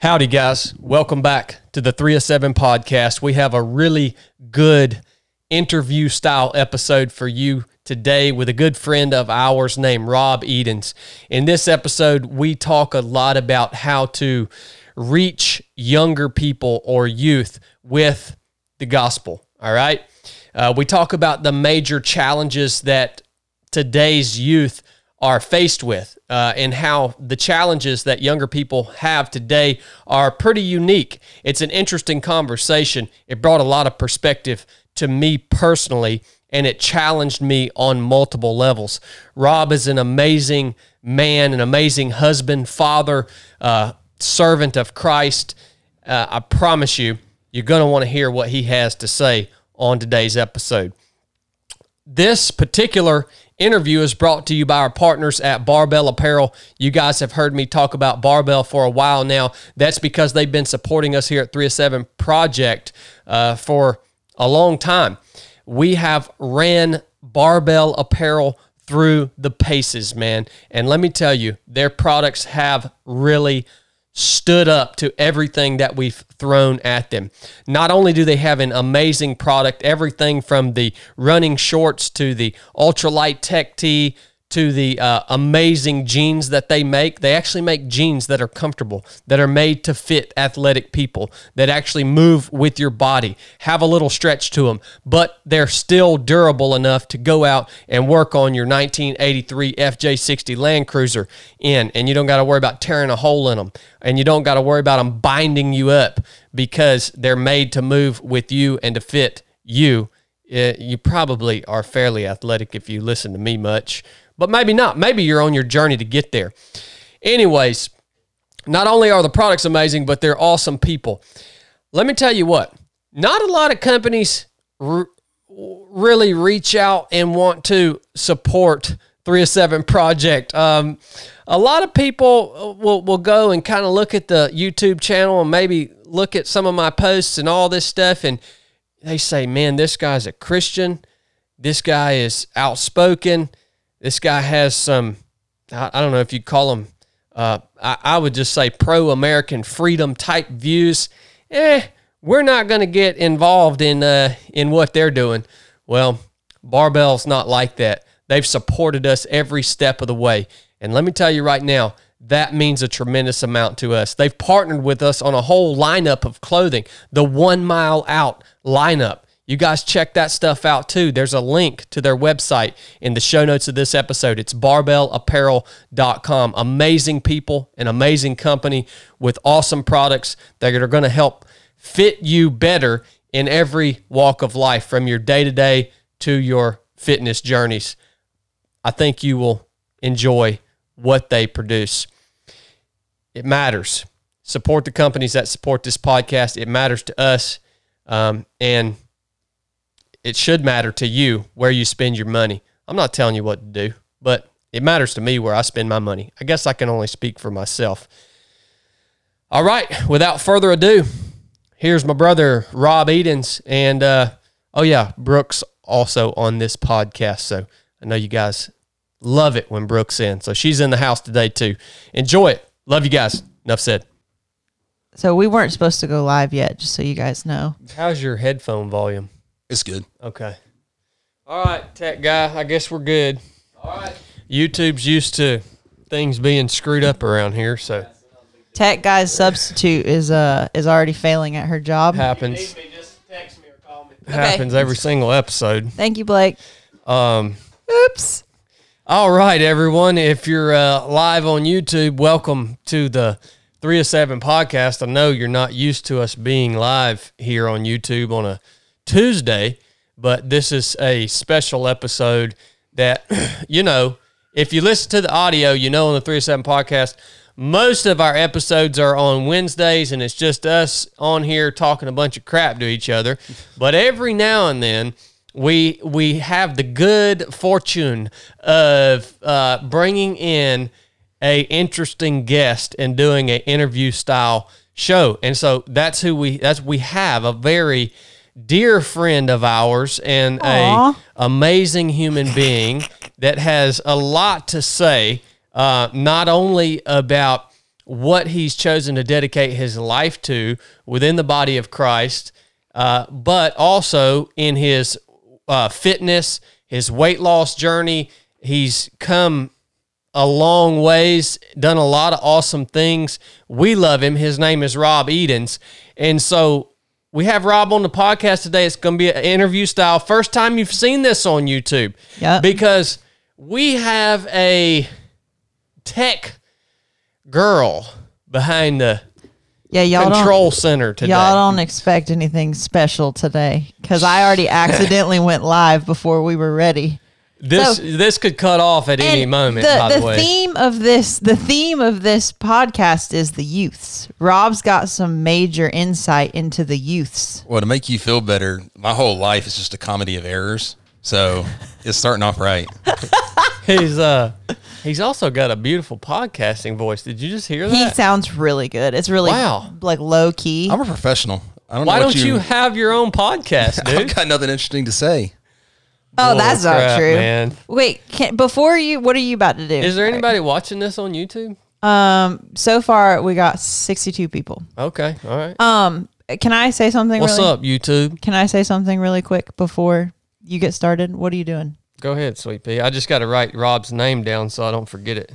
Howdy, guys. Welcome back to the 307 podcast. We have a really good interview style episode for you today with a good friend of ours named Rob Edens. In this episode, we talk a lot about how to reach younger people or youth with the gospel. All right. Uh, we talk about the major challenges that today's youth are faced with uh, and how the challenges that younger people have today are pretty unique. It's an interesting conversation. It brought a lot of perspective to me personally and it challenged me on multiple levels. Rob is an amazing man, an amazing husband, father, uh, servant of Christ. Uh, I promise you, you're going to want to hear what he has to say on today's episode. This particular interview is brought to you by our partners at Barbell Apparel. You guys have heard me talk about Barbell for a while now. That's because they've been supporting us here at 307 Project uh, for a long time. We have ran Barbell Apparel through the paces, man. And let me tell you, their products have really stood up to everything that we've thrown at them. Not only do they have an amazing product, everything from the running shorts to the ultralight tech tee to the uh, amazing jeans that they make. They actually make jeans that are comfortable, that are made to fit athletic people, that actually move with your body, have a little stretch to them, but they're still durable enough to go out and work on your 1983 FJ60 Land Cruiser in, and you don't got to worry about tearing a hole in them, and you don't got to worry about them binding you up because they're made to move with you and to fit you. Uh, you probably are fairly athletic if you listen to me much but maybe not. Maybe you're on your journey to get there. Anyways, not only are the products amazing, but they're awesome people. Let me tell you what, not a lot of companies r- really reach out and want to support 307 Project. Um, a lot of people will, will go and kind of look at the YouTube channel and maybe look at some of my posts and all this stuff, and they say, man, this guy's a Christian. This guy is outspoken this guy has some, I, don't know if you'd call them, uh, I, I would just say pro American freedom type views. Eh, we're not going to get involved in uh, in what they're doing. Well, Barbell's not like that. They've supported us every step of the way. And let me tell you right now, that means a tremendous amount to us. They've partnered with us on a whole lineup of clothing, the one mile out lineup. You guys check that stuff out too. There's a link to their website in the show notes of this episode. It's barbellapparel.com. Amazing people, an amazing company with awesome products that are going to help fit you better in every walk of life from your day to day to your fitness journeys. I think you will enjoy what they produce. It matters. Support the companies that support this podcast. It matters to us. Um, and it should matter to you where you spend your money. I'm not telling you what to do, but it matters to me where I spend my money. I guess I can only speak for myself. All right, without further ado, here's my brother Rob Edens, and uh, oh yeah, Brooke's also on this podcast. So I know you guys love it when Brooke's in. So she's in the house today too. Enjoy it. Love you guys. Enough said. So we weren't supposed to go live yet, just so you guys know. How's your headphone volume? It's good. Okay. All right, tech guy. I guess we're good. All right. YouTube's used to things being screwed up around here, so Tech guy's substitute is uh is already failing at her job. happens. Happens every single episode. Thank you, Blake. Um. Oops. All right, everyone. If you're uh, live on YouTube, welcome to the 307 podcast. I know you're not used to us being live here on YouTube on a Tuesday, but this is a special episode that, you know, if you listen to the audio, you know, on the 307 podcast, most of our episodes are on Wednesdays and it's just us on here talking a bunch of crap to each other. But every now and then, we we have the good fortune of uh, bringing in a interesting guest and doing an interview style show, and so that's who we that's we have a very dear friend of ours and Aw. a amazing human being that has a lot to say, uh, not only about what he's chosen to dedicate his life to within the body of Christ, uh, but also in his uh, fitness, his weight loss journey. He's come a long ways, done a lot of awesome things. We love him. His name is Rob Edens. And so we have Rob on the podcast today. It's going to be an interview style. First time you've seen this on YouTube. Yep. Because we have a tech girl behind the Yeah, y'all control center today. y'all don't expect anything special today because I already accidentally went live before we were ready. This so- this could cut off at any moment, The, by the, the way. theme of this the theme of this podcast is the youths. Rob's got some major insight into the youths. Well, to make you feel better, my whole life is just a comedy of errors. So it's starting off right. He's uh he's also got a beautiful podcasting voice. Did you just hear that? He sounds really good. It's really Wow. like low key. I'm a professional. I don't Why know don't you have your own podcast, dude? I've got nothing interesting to say. Oh, Bull that's not true. man. Wait, can, before you, what are you about to do? Is there anybody watching this on YouTube? Um, so far we got sixty-two people. Okay, all right. Um, can I say something? What's really, up, YouTube? Can I say something really quick before you get started? What are you doing? Go ahead, Sweet Pea. I just got to write Rob's name down so I don't forget it.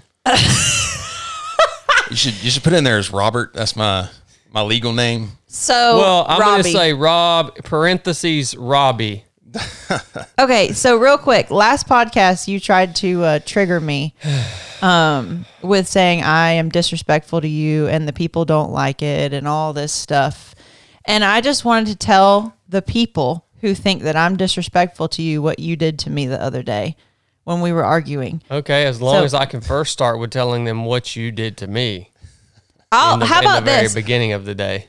You should you should put in there as Robert. That's my my legal name. So, Well, I'm going to say Rob parentheses Robbie. Okay, so real quick, last podcast you tried to uh, trigger me um, with saying I am disrespectful to you and the people don't like it and all this stuff. And I just wanted to tell the people who think that I'm disrespectful to you what you did to me the other day when we were arguing. Okay, as long So- as I can first start with telling them what you did to me I'll, the, how in about the very this? beginning of the day.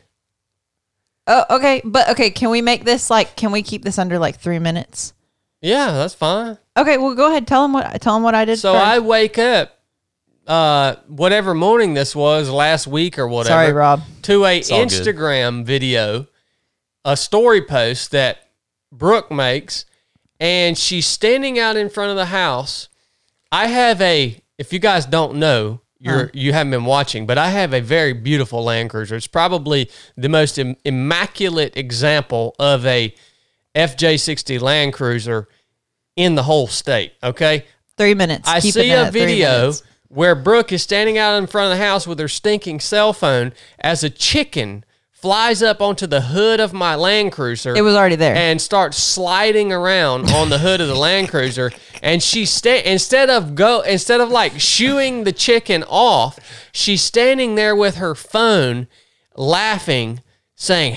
Oh, okay, but okay, can we make this like? Can we keep this under like three minutes? Yeah, that's fine. Okay, well, go ahead. Tell them what. Tell them what I did. So first. I wake up, uh, whatever morning this was, last week or whatever. Sorry, Rob. To a all good. Instagram video, a story post that Brooke makes, and she's standing out in front of the house. I have a. If you guys don't know, you're you haven't been watching, but I have a very beautiful Land Cruiser. It's probably the most Im- immaculate example of a FJ60 Land Cruiser in the whole state. Okay, Three minutes. I Keep see a video where Brooke is standing out in front of the house with her stinking cell phone as a chicken flies up onto the hood of my Land Cruiser. It was already there. And starts sliding around on the hood of the Land Cruiser. And she sta- instead of go instead of like shooing the chicken off, she's standing there with her phone laughing, saying,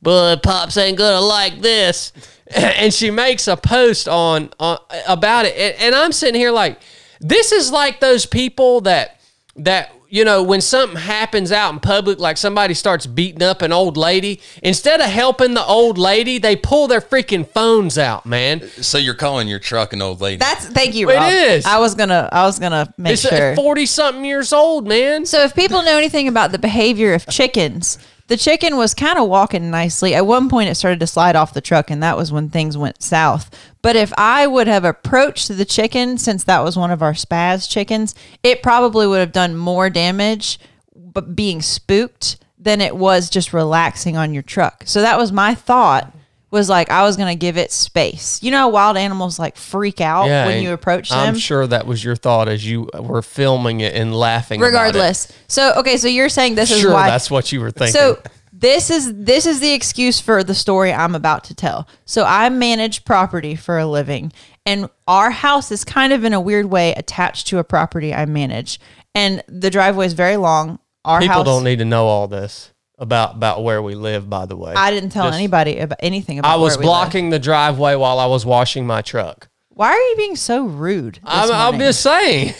Boy, Pops ain't gonna like this. And she makes a post on, on about it. And, and I'm sitting here like, this is like those people that that you know when something happens out in public like somebody starts beating up an old lady instead of helping the old lady they pull their freaking phones out man So you're calling your truck an old lady. That's thank you. It Rob. is. I was gonna. I was gonna make it's sure. 40 something years old man so if people know anything about the behavior of chickens, the chicken was kind of walking nicely. At one point, it started to slide off the truck, and that was when things went south. But if I would have approached the chicken, since that was one of our spaz chickens, it probably would have done more damage, but being spooked than it was just relaxing on your truck. So that was my thought. Was like I was gonna give it space. You know, how wild animals like freak out when and you approach them. i'm sure that was your thought as you were filming it and laughing about it. regardless. So okay, so you're saying this sure is why that's what you were thinking So this is this is the excuse for the story I'm about to tell. So I manage property for a living and our house is kind of in a weird way attached to a property I manage. And the driveway is very long. Our people house don't need to know all this about about where we live by the way I didn't tell Just- anybody about anything about i was where we live. blocking the driveway while i was washing my truck Why are you being so rude? I'm, I'm just saying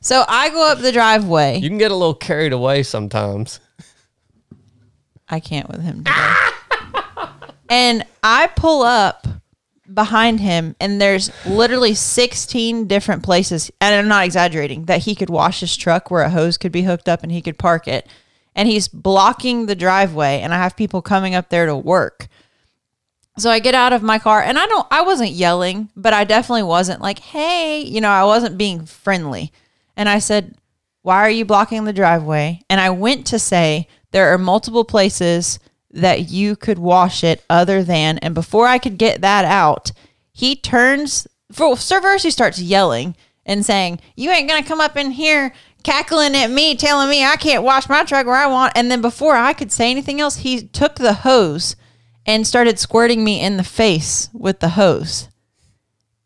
so I go up the driveway. you can get a little carried away sometimes I can't with him today. and I pull up behind him, and there's literally 16 different places, and I'm not exaggerating, that he could wash his truck where a hose could be hooked up and he could park it. And he's blocking the driveway, and I have people coming up there to work. So I get out of my car, and I don't, I wasn't yelling, but I definitely wasn't like, hey, you know, I wasn't being friendly. And I said, Why are you blocking the driveway? And I went to say, There are multiple places that you could wash it other than. And before I could get that out, he turns, for first, he starts yelling and saying, You ain't going to come up in here cackling at me, telling me I can't wash my truck where I want. And then before I could say anything else, he took the hose and started squirting me in the face with the hose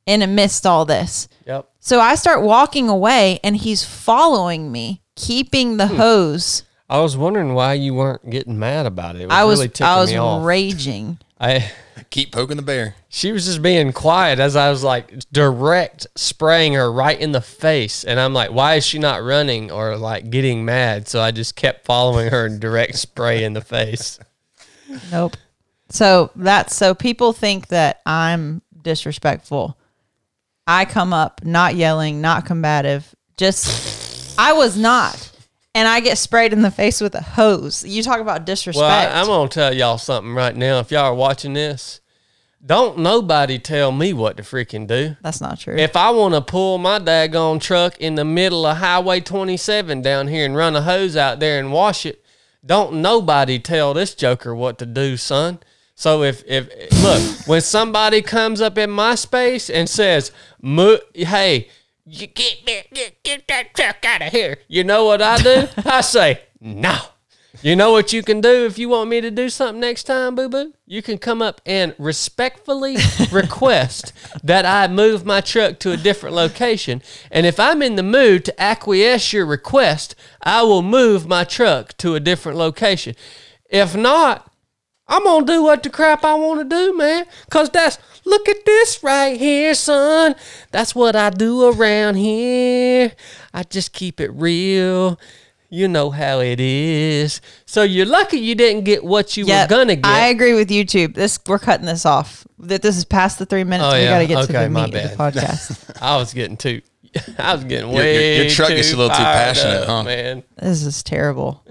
and amidst all this. Yep. So I start walking away and he's following me, keeping Hmm. the hose. I was wondering why you weren't getting mad about it. It was I was really I was raging. I Keep poking the bear. she was just being quiet as I was like direct spraying her right in the face, and I'm like, why is she not running or like getting mad? So I just kept following her and direct spray in the face. Nope. So that's so people think that I'm disrespectful. I come up not yelling, not combative. Just I was not. And I get sprayed in the face with a hose. You talk about disrespect. Well, I, I'm gonna tell y'all something right now. If y'all are watching this, don't nobody tell me what to freaking do. That's not true. If I want to pull my daggone truck in the middle of Highway 27 down here and run a hose out there and wash it, don't nobody tell this joker what to do, son. So if if look when somebody comes up in my space and says, "Mo- "Hey, you get get get that truck out of here," you know what I do? I say, "No." You know what you can do if you want me to do something next time, boo boo? You can come up and respectfully request that I move my truck to a different location. And if I'm in the mood to acquiesce your request, I will move my truck to a different location. If not, I'm gonna do what the crap I want to do, man. Cause that's look at this right here, son. That's what I do around here. I just keep it real. You know how it is. So you're lucky you didn't get what you Yep, were gonna get. I agree with YouTube. This we're cutting this off. That this is past the three minutes. Oh, we yeah. got to get to the my meat of the podcast. I was getting too. I was getting Your- your- way your truck too gets a little too passionate, up, huh? Man, this is terrible.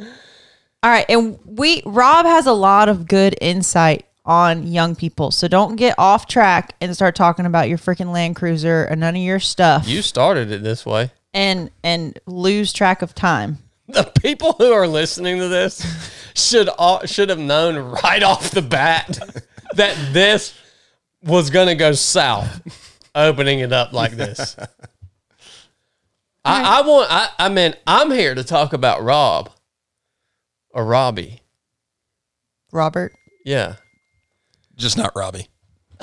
All right, and we Rob has a lot of good insight on young people. So don't get off track and start talking about your freaking Land Cruiser and none of your stuff you started it this way. and and lose track of time. The people who are listening to this should all, should have known right off the bat that this was going to go south opening it up like this I, I want I, I mean i'm here to talk about rob or robbie Robert. yeah Just not Robbie.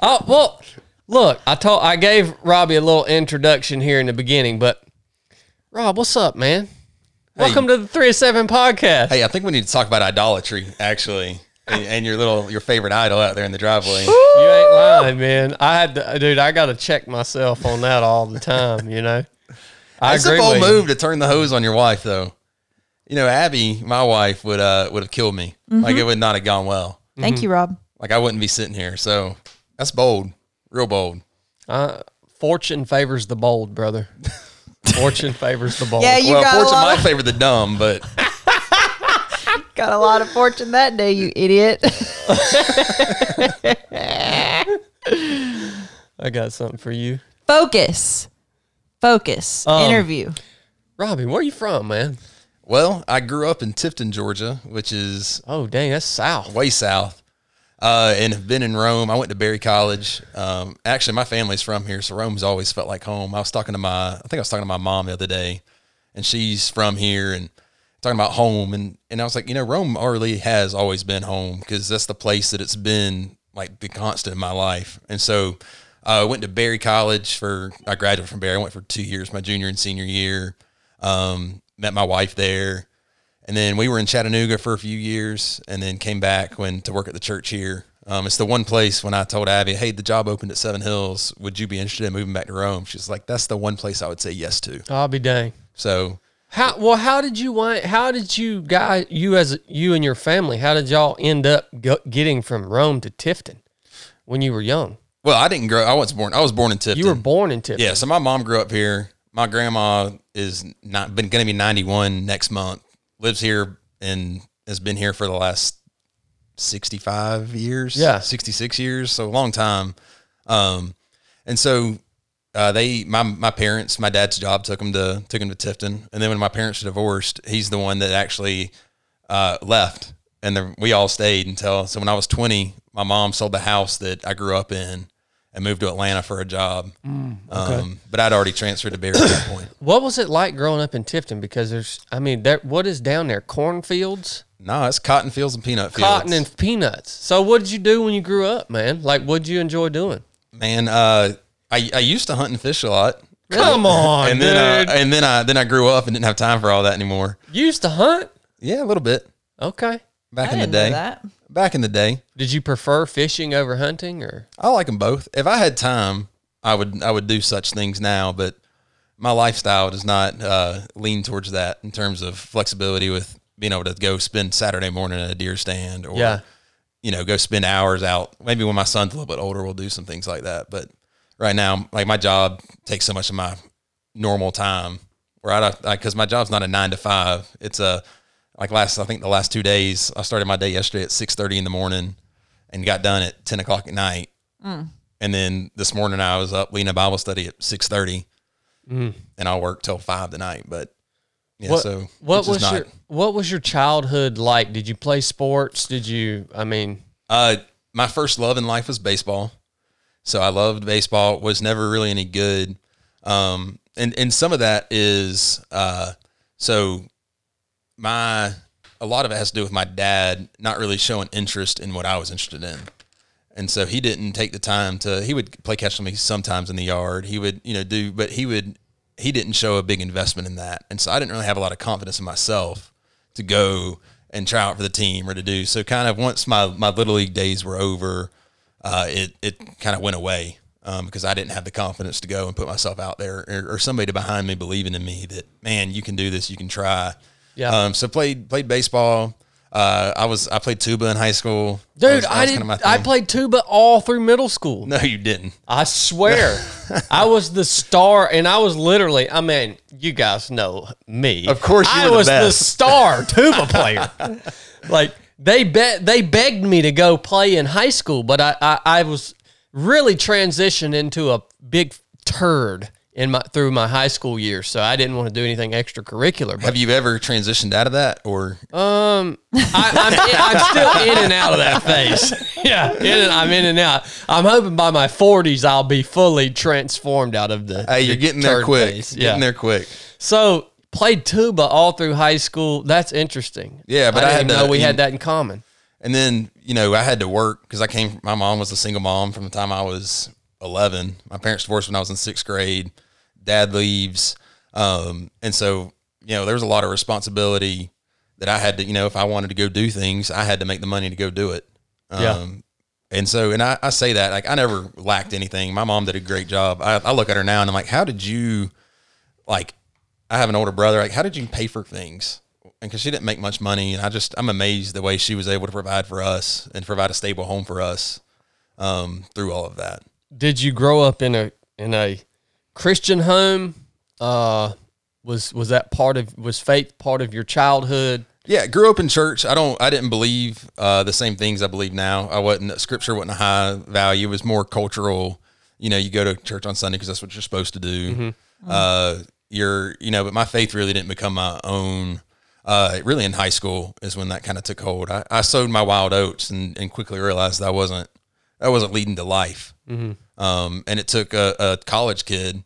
oh well look i told i gave robbie a little introduction here in the beginning but rob what's up man welcome to the 3 of 7 podcast Hey, I think we need to talk about idolatry, actually, and, and your little your favorite idol out there in the driveway. You ain't lying, man. I had to, dude. I got to check myself on that all the time. You know, I It's a agree bold with you. move to turn the hose on your wife, though. You know, Abby, my wife, would uh would have killed me. Like it would not have gone well. Thank you, Rob. Like I wouldn't be sitting here. So that's bold, real bold. Uh, fortune favors the bold, brother. Fortune favors the bold. Yeah, you well, got a fortune lot might of- favor the dumb, but Got a lot of fortune that day, you idiot. I got something for you, Focus. Focus. Um, Interview. Robbie. Where are you from, man? well, I grew up in Tifton, Georgia, which is Oh, dang, that's south. way south. Uh, and have been in Rome. I went to Berry College. Um, actually, my family's from here, so Rome's always felt like home. I was talking to my, I think I was talking to my mom the other day, and she's from here, and talking about home, and and I was like, you know, Rome really has always been home because that's the place that it's been like the constant in my life. And so, uh, I went to Berry College for, I graduated from Berry. I went for two years, my junior and senior year. Um, met my wife there. And then we were in Chattanooga for a few years and then came back when to work at the church here. Um, it's the one place when I told Abby, hey, the job opened at Seven Hills. Would you be interested in moving back to Rome? She's like, that's the one place I would say yes to. I'll be dang. So How well? How did you want? How did you guys? You as you and your family? How did y'all end up go, getting from Rome to Tifton when you were young? Well, I didn't grow. I was born. I was born in Tifton. You were born in Tifton. Yeah. So my mom grew up here. My grandma is not been going to be ninety one next month. Lives here and has been here for the last sixty five years. Yeah. sixty six years. So a long time. Um, and so uh, they my my parents, my dad's job took him to took him to Tifton, and then when my parents divorced, he's the one that actually uh, left, and the, we all stayed until so when I was twenty, my mom sold the house that I grew up in and moved to Atlanta for a job. um, but I'd already transferred to Berry at that point. What was it like growing up in Tifton? Because there's, I mean, there. What is down there? Cornfields, No, it's cotton fields and peanut fields. cotton, and peanuts. So, what did you do when you grew up, man? Like, what did you enjoy doing? man, uh, I I used to hunt and fish a lot. Come on, and dude. then uh, and then I then I grew up and didn't have time for all that anymore. you used to hunt. Yeah, a little bit Okay. back I in the didn't know day. Back in the day, Did you prefer fishing over hunting, or I like them both. If I had time, I would I would do such things now, but my lifestyle does not uh, lean towards that in terms of flexibility with being able to go spend Saturday morning at a deer stand or Yeah. you know go spend hours out. Maybe when my son's a little bit older, we'll do some things like that. But right now, like my job takes so much of my normal time. Where I because my job's not a nine to five. It's a like last I think the last two days I started my day yesterday at six thirty in the morning and got done at ten o'clock at night. And then this morning I was up leading a Bible study at six thirty, and I worked till five tonight. But yeah, what? so what was not- your What was your childhood like? Did you play sports? Did you? I mean, Uh, my first love in life was baseball. So I loved baseball. Was never really any good. Um, and and some of that is uh, so my a lot of it has to do with my dad not really showing interest in what I was interested in. And so he didn't take the time to he would play catch with me sometimes in the yard. He would, you know, do but he would he didn't show a big investment in that. And so I didn't really have a lot of confidence in myself to go and try out for the team or to do. So kind of once my my little league days were over, uh, it it kind of went away um, because I didn't have the confidence to go and put myself out there or, or somebody behind me believing in me that man you can do this, you can try. Yeah. Um, so played played baseball. Uh, I was I played tuba in high school. That dude, was- that I was did. kinda I played tuba all through middle school. No, you didn't. I swear, I was the star, and I was literally. I mean, you guys know me. Of course you I were the was the star tuba player. like they bet they begged me to go play in high school, but I, I I was really transitioned into a big turd in my through my high school years, so I didn't want to do anything extracurricular. But Have you ever transitioned out of that or? um, I, I'm, I'm still in and out of that phase. Yeah, in and, I'm in and out. I'm hoping by my 40s I'll be fully transformed out of the. Hey, you're the getting there quick. phase. Getting Yeah. there quick. So played tuba all through high school. That's interesting. Yeah, but I, I didn't had to- know we had that in common. And then, you know, I had to work because I came, my mom was a single mom from the time I was 11. My parents divorced when I was in sixth grade. Dad leaves. Um, and so, you know, there was a lot of responsibility that I had to, you know, if I wanted to go do things, I had to make the money to go do it. Um, Yeah. And so, and I, I say that, like, I never lacked anything. My mom did a great job. I, I look at her now and I'm like, how did you, like, I have an older brother. Like, how did you pay for things? And because she didn't make much money, and I just I'm amazed the way she was able to provide for us and provide a stable home for us um, through all of that. Did you grow up in a in a Christian home? Uh, was was that part of was faith part of your childhood? Yeah, grew up in church. I don't. I didn't believe uh, the same things I believe now. I wasn't. Scripture wasn't a high value. It was more cultural. You know, you go to church on Sunday because that's what you're supposed to do. Uh, you're, you know, but my faith really didn't become my own. Uh, really in high school is when that kind of took hold. I, I sowed my wild oats and, and quickly realized that wasn't that wasn't leading to life. Um, and it took a, a college kid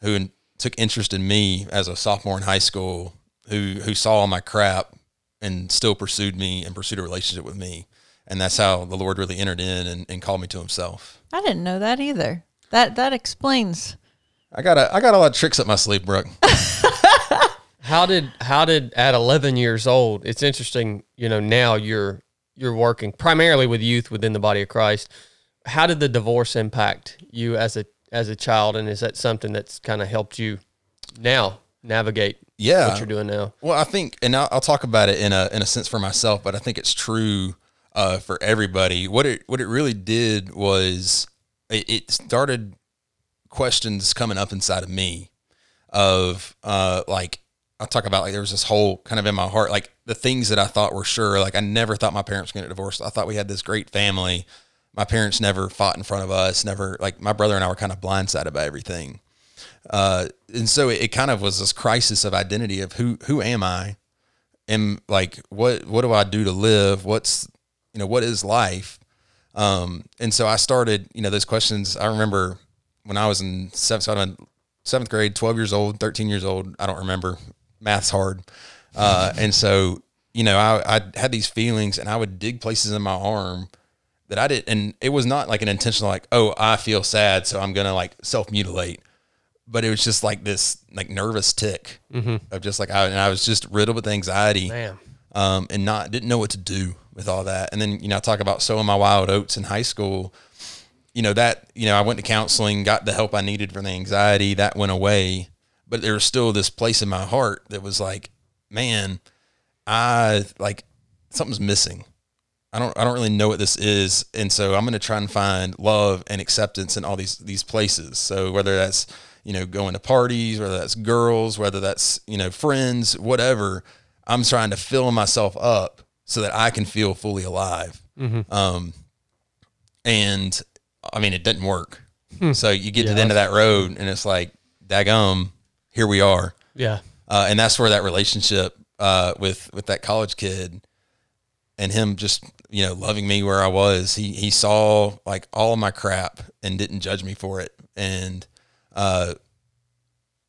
who took interest in me as a sophomore in high school, who who saw all my crap and still pursued me and pursued a relationship with me. And that's how the Lord really entered in and, and called me to Himself. I didn't know that either. That that explains. I got a I got a lot of tricks up my sleeve, Brooke. How did how did at 11 years old? It's interesting, you know, now you're you're working primarily with youth within the body of Christ. How did the divorce impact you as a as a child and is that something that's kind of helped you now navigate Yeah. what you're doing now? Well, I think, and I'll, I'll talk about it in a in a sense for myself, but I think it's true uh, for everybody. What it what it really did was it, it started questions coming up inside of me of uh, like I'll talk about like there was this whole kind of in my heart like the things that I thought were sure like I never thought my parents were going to get divorced. I thought we had this great family, My parents never fought in front of us. Never like my brother and I were kind of blindsided by everything. Uh, and so it, it kind of was this crisis of identity of who who am I, and like what what do I do to live? What's you know what is life? Um, and so I started you know those questions. I remember when I was in seventh, so in seventh grade, twelve years old, thirteen years old. I don't remember. Math's hard, uh, and so you know I I had these feelings, and I would dig places in my arm that I didn't, and it was not like an intentional like oh I feel sad, so I'm gonna like self mutilate but it was just like this like nervous tick of just like I and I was just riddled with anxiety, um, and not didn't know what to do with all that. And then you know I talk about sowing my wild oats in high school. You know that you know I went to counseling, got the help I needed for the anxiety, that went away, but there was still this place in my heart that was like, man, I like something's missing. I don't I don't really know what this is, and so I'm going to try and find love and acceptance in all these these places. So whether that's you know going to parties, whether that's girls, whether that's you know friends, whatever, I'm trying to fill myself up so that I can feel fully alive. Um, and I mean it didn't work. So you get to the end of that road, and it's like, daggum, here we are Yeah. uh, and that's where that relationship uh, with with that college kid and him just you know loving me where I was. He he saw like all of my crap and didn't judge me for it, and uh,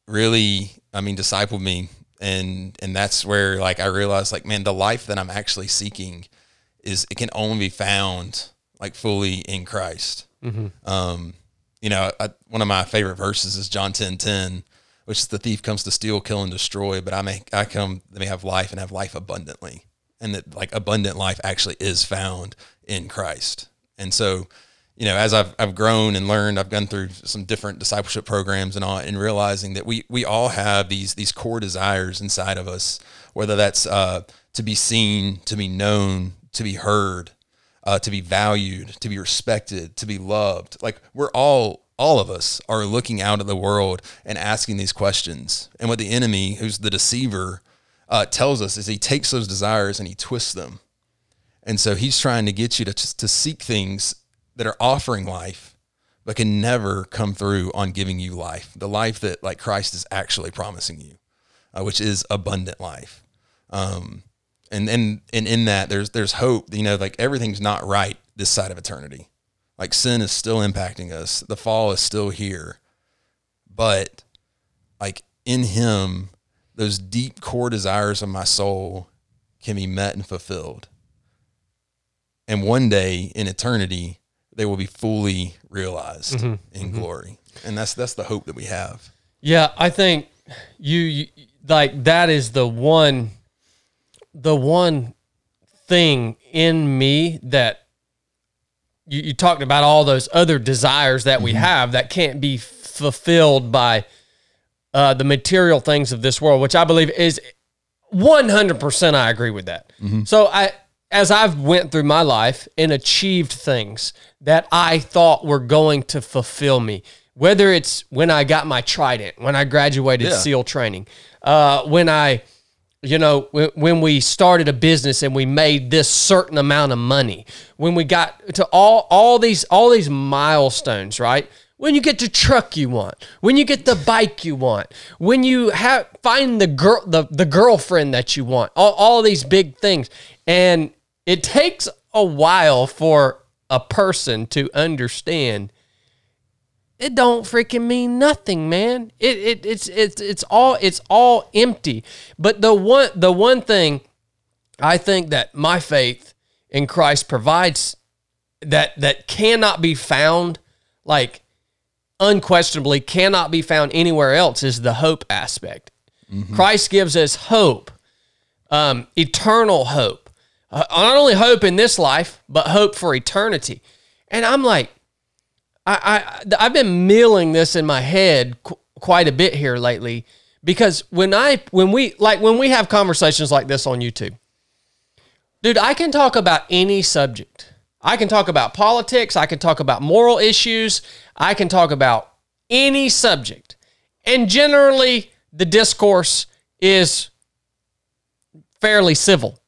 really, I mean, discipled me. And and that's where like I realized like man, the life that I'm actually seeking is it can only be found like fully in Christ. Um, you know, I, one of my favorite verses is John ten ten, which is the thief comes to steal, kill, and destroy, but I may I come that may have life and have life abundantly, and that like abundant life actually is found in Christ. And so, you know, as I've I've grown and learned, I've gone through some different discipleship programs and all, and realizing that we we all have these these core desires inside of us, whether that's uh, to be seen, to be known, to be heard, uh, to be valued, to be respected, to be loved. Like we're all, all of us are looking out at the world and asking these questions. And what the enemy, who's the deceiver, uh, tells us is he takes those desires and he twists them. And so he's trying to get you to, to seek things that are offering life, but can never come through on giving you life, the life that like Christ is actually promising you, uh, which is abundant life. Um, and and and in that there's there's hope. You know, like everything's not right this side of eternity. Like sin is still impacting us. The fall is still here, but like in Him, those deep core desires of my soul can be met and fulfilled. And one day in eternity, they will be fully realized mm-hmm. in mm-hmm. glory. And that's that's the hope that we have. Yeah, I think you, you like that is the one the one thing in me that you, you talked about all those other desires that we mm-hmm. have that can't be fulfilled by uh, the material things of this world, which I believe is 100% I agree with that. So I as I've went through my life and achieved things that I thought were going to fulfill me, whether it's when I got my trident, when I graduated Yeah. SEAL training, uh, when I, you know, when, when we started a business and we made this certain amount of money, when we got to all all these all these milestones, right? When you get the truck you want, when you get the bike you want, when you have find the girl the, the girlfriend that you want, all, all these big things. And it takes a while for a person to understand it don't freaking mean nothing, man. It, it it's it's it's all it's all empty. But the one the one thing I think that my faith in Christ provides that that cannot be found like unquestionably cannot be found anywhere else is the hope aspect. Christ gives us hope, um, eternal hope. Uh, not only hope in this life, but hope for eternity. And I'm like, I, I I've been milling this in my head qu- quite a bit here lately because when I when we like when we have conversations like this on YouTube, dude, I can talk about any subject. I can talk about politics. I can talk about moral issues. I can talk about any subject, and generally the discourse is fairly civil.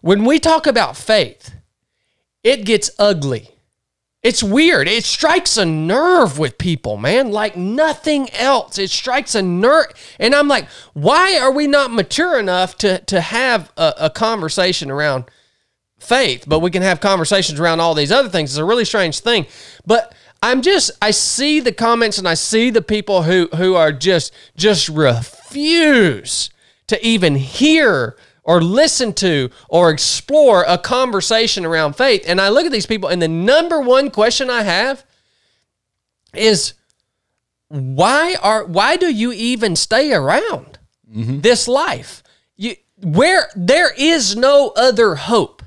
When we talk about faith, it gets ugly It's weird. It strikes a nerve with people, man, like nothing else. It strikes a nerve. And I'm like, why are we not mature enough to, to have a, a conversation around faith, but we can have conversations around all these other things? It's a really strange thing. But I'm just, I see the comments and I see the people who, who are just, just refuse to even hear or listen to or explore a conversation around faith. And I look at these people, and the number one question I have is why are why do you even stay around mm-hmm. this life? You where there is no other hope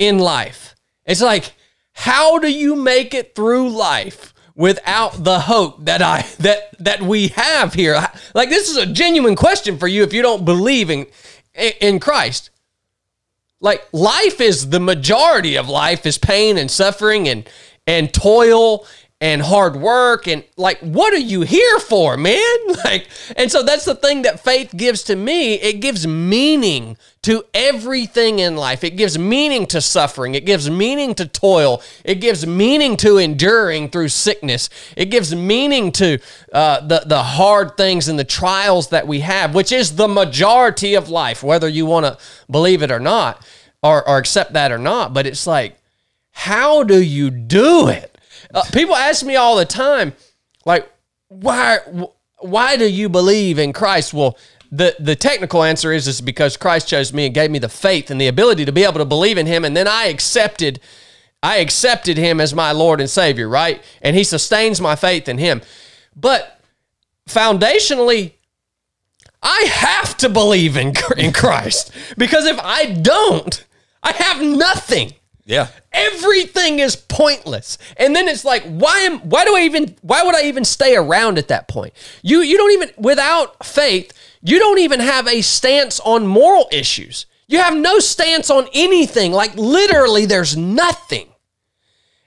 in life. It's like how do you make it through life without the hope that I that that we have here? Like this is a genuine question for you if you don't believe in in Christ. Like life is the majority of life is pain and suffering and and toil and hard work and like what are you here for, man? Like and so that's the thing that faith gives to me. It gives meaning to everything in life. It gives meaning to suffering. It gives meaning to toil. It gives meaning to enduring through sickness. It gives meaning to uh, the the hard things and the trials that we have, which is the majority of life, whether you want to believe it or not, or, or accept that or not. But it's like, how do you do it? Uh, people ask me all the time, like, why why do you believe in Christ? Well, the the technical answer is is because Christ chose me and gave me the faith and the ability to be able to believe in him and then I accepted I accepted him as my Lord and Savior, right? And he sustains my faith in him. But foundationally I have to believe in in Christ because if I don't, I have nothing. Yeah. Everything is pointless. And then it's like, why am why do I even why would I even stay around at that point? You you don't even without faith, you don't even have a stance on moral issues. You have no stance on anything. Like literally there's nothing.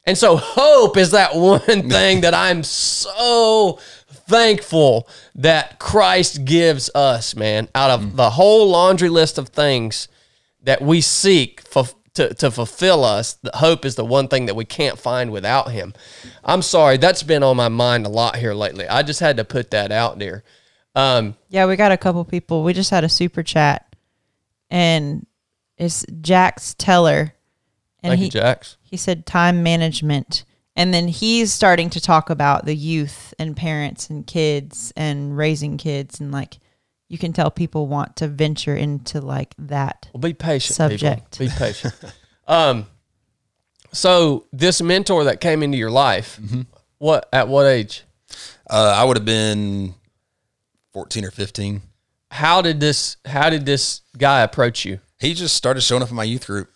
And so hope is that one thing that I'm so thankful that Christ gives us, man, out of mm. the whole laundry list of things that we seek for to, to fulfill us, the hope is the one thing that we can't find without him. I'm sorry, that's been on my mind a lot here lately. I just had to put that out there. Um, Yeah, we got a couple people. We just had a super chat, and it's Jax Teller, and thank he you, Jax. he said time management, and then he's starting to talk about the youth and parents and kids and raising kids, and like you can tell people want to venture into like that. Well, be patient. Subject. People. Be patient. um, so this mentor that came into your life, what at what age? Uh, I would have been 14 or 15. How did this? How did this guy approach you? He just started showing up in my youth group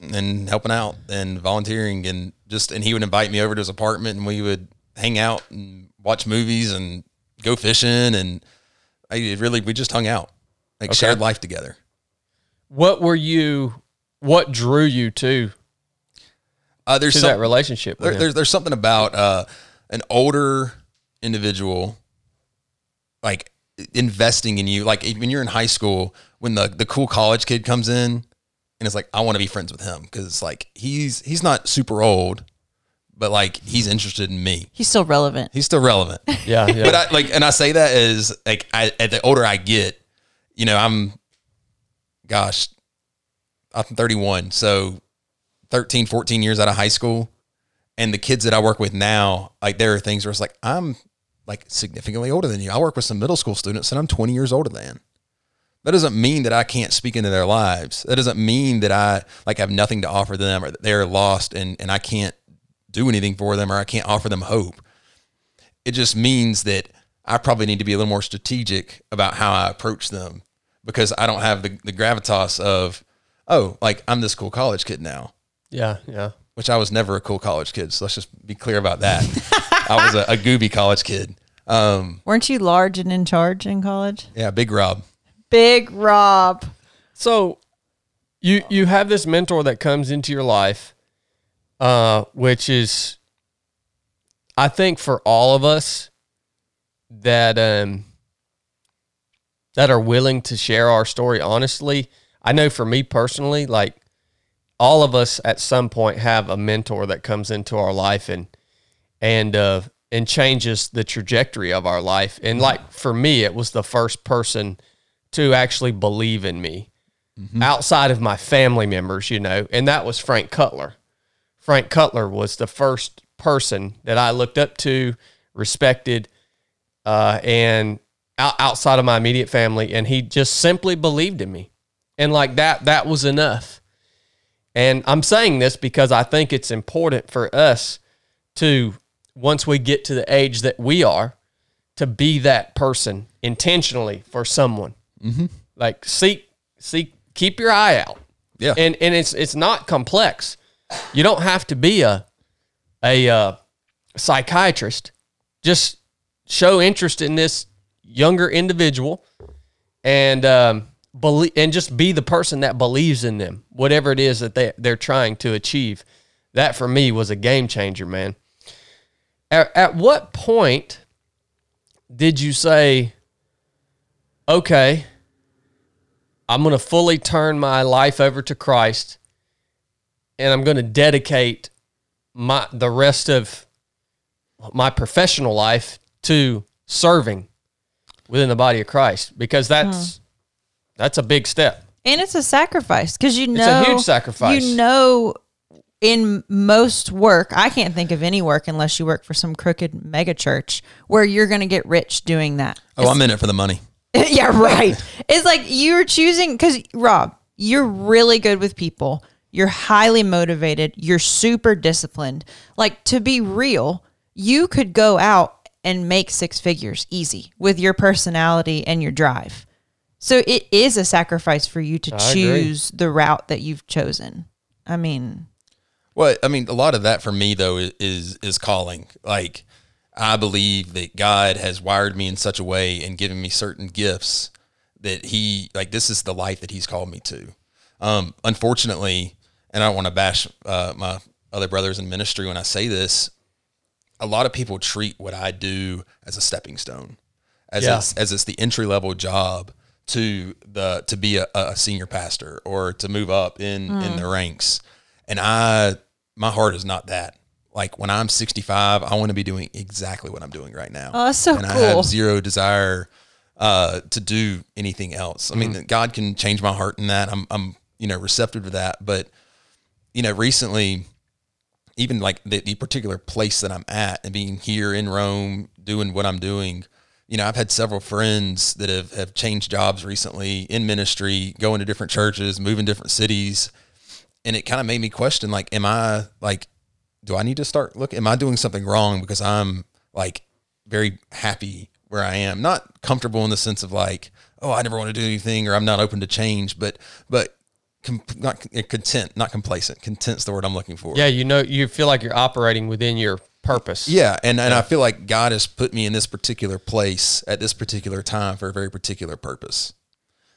and helping out and volunteering and just, and he would invite me over to his apartment and we would hang out and watch movies and go fishing. And I really, we just hung out, like shared life together. What were you? What drew you to Uh, there's to some, that relationship? There, there's there's something about uh, an older individual like investing in you like when you're in high school when the the cool college kid comes in and it's like I want to be friends with him cuz like he's he's not super old but like he's interested in me. He's still relevant. he's still relevant. Yeah, yeah. but I like and I say that as like I at the older I get you know I'm gosh I'm 31 so 13 14 years out of high school. And the kids that I work with now like there are things where it's like I'm like significantly older than you. I work with some middle school students and I'm 20 years older than. That doesn't mean that I can't speak into their lives. That doesn't mean that I like have nothing to offer them or that they're lost and and I can't do anything for them or I can't offer them hope it just means that I probably need to be a little more strategic about how I approach them because I don't have the, the gravitas of, oh, like I'm this cool college kid now, yeah, yeah. which I was never a cool college kid. So let's just be clear about that. I was a, a gooby college kid. Um, Weren't you large and in charge in college? yeah, Big Rob. Big Rob. So you you have this mentor that comes into your life, uh, which is, I think, for all of us that um that are willing to share our story honestly. I know for me personally, like all of us at some point have a mentor that comes into our life and and uh and changes the trajectory of our life. And like for me, it was the first person to actually believe in me outside of my family members, you know, and that was Frank Cutler. Frank Cutler was the first person that I looked up to, respected, uh, and out, outside of my immediate family, and he just simply believed in me, and like that, that was enough. And I'm saying this because I think it's important for us to, once we get to the age that we are, to be that person intentionally for someone. Mm-hmm. Like seek, seek, keep your eye out. Yeah. And and it's it's not complex. You don't have to be a a uh, psychiatrist. Just show interest in this younger individual, and um, believe and just be the person that believes in them, whatever it is that they they're trying to achieve. That for me was a game changer, man. At, at what point did you say, okay, I'm going to fully turn my life over to Christ and I'm going to dedicate my the rest of my professional life to serving within the body of Christ because that's that's a big step. And it's a sacrifice because you know it's a huge sacrifice. You know, in most work, I can't think of any work unless you work for some crooked mega church where you're going to get rich doing that. Oh, I'm in it for the money. yeah, right. It's like you're choosing because Rob, you're really good with people. You're highly motivated. You're super disciplined. Like to be real, you could go out and make six figures easy with your personality and your drive. So it is a sacrifice for you to I agree. choose the route that you've chosen. I mean, Well, I mean, a lot of that for me though is is calling. Like, I believe that God has wired me in such a way and given me certain gifts that He like this is the life that He's called me to. Um, unfortunately, and I don't want to bash uh, my other brothers in ministry when I say this. A lot of people treat what I do as a stepping stone, as Yeah. it's, as it's the entry level job to the to be a, a senior pastor or to move up in in the ranks. And I my heart is not that. Like when I'm 65, I want to be doing exactly what I'm doing right now. Oh, that's so and I have zero desire uh, to do anything else. I mean, God can change my heart in that. I'm I'm you know receptive to that, but you know recently even like the, the particular place that I'm at and being here in Rome, doing what I'm doing, you know, I've had several friends that have, have changed jobs recently in ministry, going to different churches, moving different cities. And it kind of made me question, like, am I like, do I need to start look? Am I doing something wrong because I'm like very happy where I am, not comfortable in the sense of like, oh, I never want to do anything or I'm not open to change, but, but com- not content, not complacent. Content's the word I'm looking for. Yeah, you know, you feel like you're operating within your purpose. Yeah, and, and I feel like God has put me in this particular place at this particular time for a very particular purpose.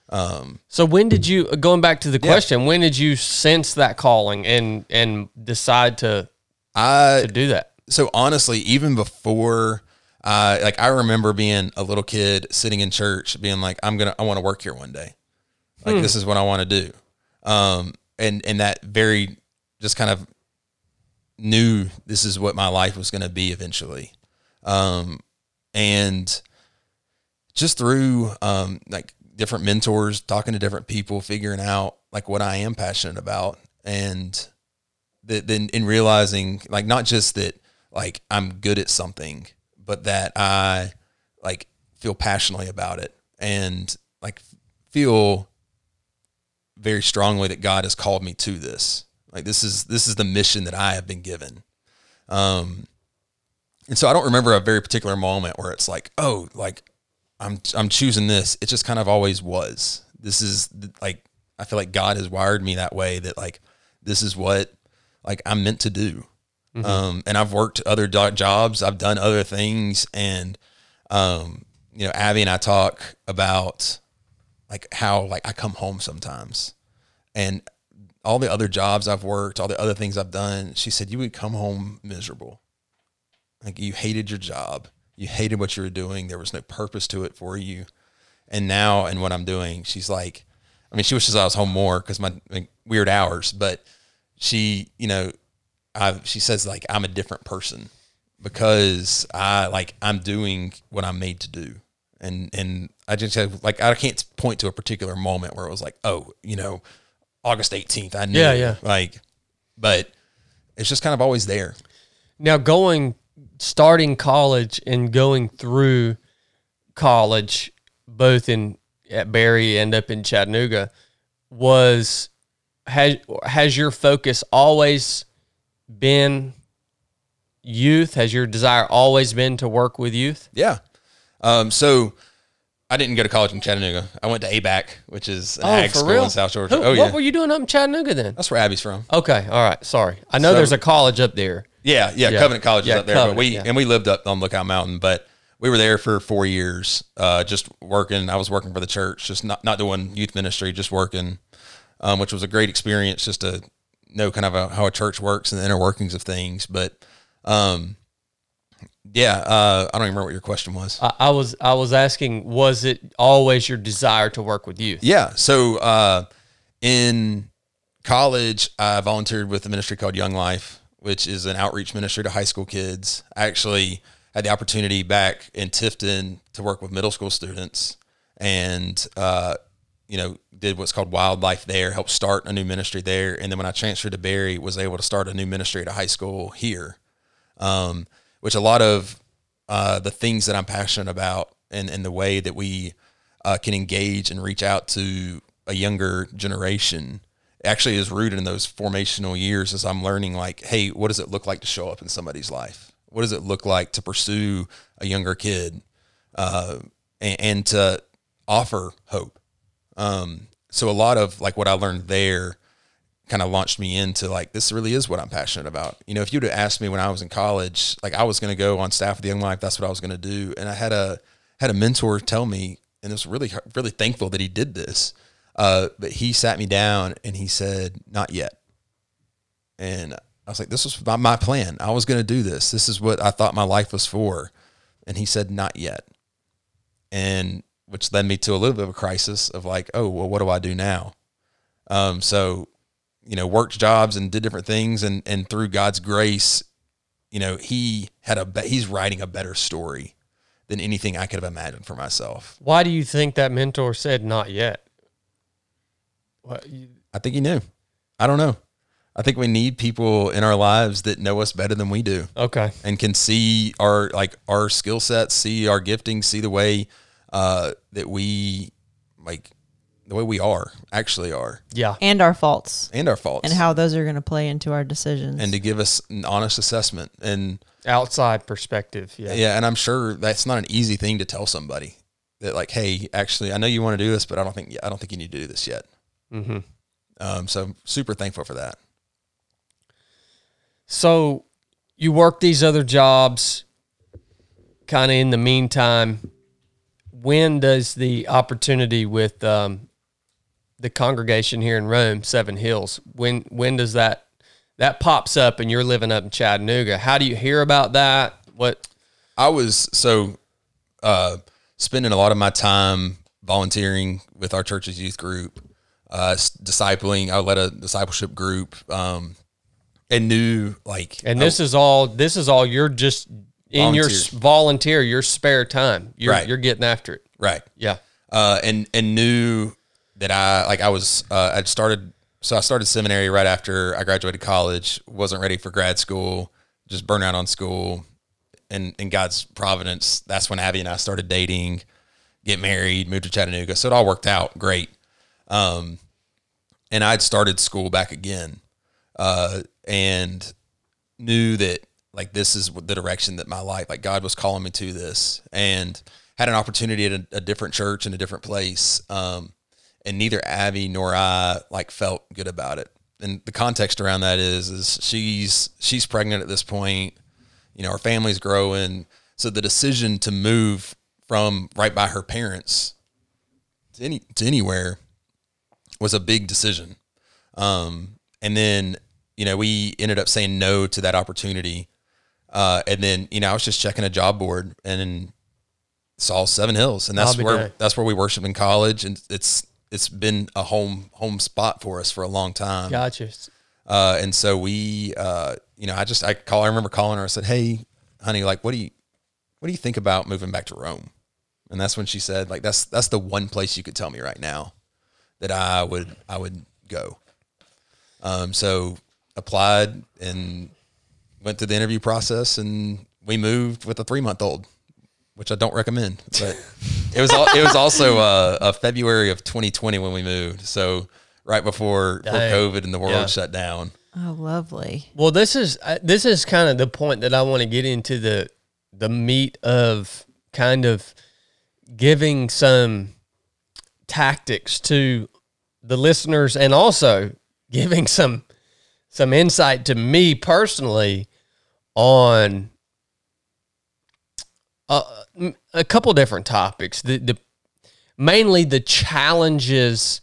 Um, So when did you going back to the question, when did you sense that calling and and decide to I to do that? so honestly, even before uh like I remember being a little kid sitting in church being like, I'm gonna I want to work here one day. Like this is what I want to do. Um and and that very just kind of knew this is what my life was gonna be eventually. Um and just through um like different mentors, talking to different people, figuring out like what I am passionate about and then in realizing like not just that like I'm good at something, but that I like feel passionately about it and like feel very strongly that God has called me to this. Like this is this is the mission that I have been given. Um and so I don't remember a very particular moment where it's like, oh, like I'm I'm choosing this. It just kind of always was. This is like I feel like God has wired me that way that like this is what like I'm meant to do. Um, and I've worked other do- jobs. I've done other things, and um, you know, Abby and I talk about like how like I come home sometimes, and all the other jobs I've worked, all the other things I've done. She said you would come home miserable, like you hated your job, you hated what you were doing. There was no purpose to it for you, and now and what I'm doing, she's like, I mean, she wishes I was home more because my like, weird hours, but she, you know, I she says like I'm a different person because I like I'm doing what I'm made to do. And and I just have, like I can't point to a particular moment where it was like, oh, you know, August 18th, I knew. Yeah, yeah. Like, but it's just kind of always there. Now going starting college and going through college, both in at Berry and up in Chattanooga, was has has your focus always been youth? Has your desire always been to work with youth? Yeah. Um, so I didn't go to college in Chattanooga. I went to ABAC, which is an Oh, ag school real? in South Georgia. Who- oh yeah, What were you doing up in Chattanooga then? that's where Abby's from. Okay, all right. Sorry, I know So- there's a college up there. Yeah, yeah, Yeah. Covenant College Yeah, is up there, but we yeah. and we lived up on Lookout Mountain, but we were there for four years, uh, just working. I was working for the church, just not not doing youth ministry, just working, um, which was a great experience, just to know kind of a, how a church works and the inner workings of things. But um, yeah, uh, I don't even remember what your question was. I, I was I was asking, was it always your desire to work with youth? Yeah. So uh, in college, I volunteered with a ministry called Young Life, which is an outreach ministry to high school kids. I actually had the opportunity back in Tifton to work with middle school students and, uh, you know, did what's called WyldLife there, helped start a new ministry there. And then when I transferred to Berry, was able to start a new ministry at a high school here, um, which a lot of uh, the things that I'm passionate about and, and the way that we uh, can engage and reach out to a younger generation actually is rooted in those formational years as I'm learning like, hey, what does it look like to show up in somebody's life? What does it look like to pursue a younger kid uh, and, and to offer hope? Um, so a lot of like what I learned there kind of launched me into like this really is what I'm passionate about. You know, if you'd have asked me when I was in college, like I was going to go on staff with the Young Life, that's what I was going to do, and I had a had a mentor tell me, and I was really really thankful that he did this. Uh, but he sat me down and he said, "Not yet." And I was like, "This was my, my plan. I was going to do this. This is what I thought my life was for." And he said, "Not yet." And which led me to a little bit of a crisis of like, "Oh, well, what do I do now?" Um, so you know, worked jobs and did different things, and and through God's grace, you know, he had a be- he's writing a better story than anything I could have imagined for myself. Why do you think that mentor said not yet? What, you, I think he knew. I don't know. I think we need people in our lives that know us better than we do okay, and can see our like our skill sets, see our gifting, see the way uh, that we like the way we are actually are, yeah, and our faults and our faults, and how those are going to play into our decisions. and to give us an honest assessment and outside perspective. Yeah, Yeah, and I'm sure that's not an easy thing to tell somebody that like, hey, actually, I know you want to do this, but I don't think I don't think you need to do this yet. mm-hmm. Um, so I'm super thankful for that. So you work these other jobs kind of in the meantime. When does the opportunity with um, the congregation here in Rome, Seven Hills, when when does that that pops up and you're living up in Chattanooga? How do you hear about that? What I was so uh, spending a lot of my time volunteering with our church's youth group, uh, discipling. I led a discipleship group, um, and knew like and this is all this is all you're just in your Volunteer. volunteer, your spare time. You're Right. you're getting after it. right. Yeah. uh, and and knew that I like I was uh, I'd started so I started seminary right after I graduated college. wasn't ready for grad school, just burnt out on school, and in God's providence, that's when Abby and I started dating, get married, moved to Chattanooga. So it all worked out great. Um, and I'd started school back again, uh, and knew that like this is the direction that my life like God was calling me to this and had an opportunity at a, a different church in a different place um and neither Abby nor I like felt good about it. And the context around that is is she's she's pregnant at this point. You know our family's growing. So the decision to move from right by her parents to any to anywhere was a big decision. Um and then you know we ended up saying no to that opportunity. Uh, and then you know I was just checking a job board and then saw Seven Hills, and that's where that's where we worship in college, and it's it's been a home home spot for us for a long time. Gotcha. Uh, and so we, uh, you know, I just I call. I remember calling her. I said, "Hey, honey, like, what do you, what do you think about moving back to Rome?" And that's when she said, "Like, that's that's the one place you could tell me right now that I would I would go." Um, so applied and went through the interview process, and we moved with a three month old, which I don't recommend. But it was al- it was also uh, a February of 2020 when we moved. So right before, before COVID and the world Yeah. shut down. Oh, lovely. Well, this is uh, this is kind of the point that I want to get into the the meat of kind of giving some tactics to the listeners and also giving some some insight to me personally on a, a couple different topics. The the mainly the challenges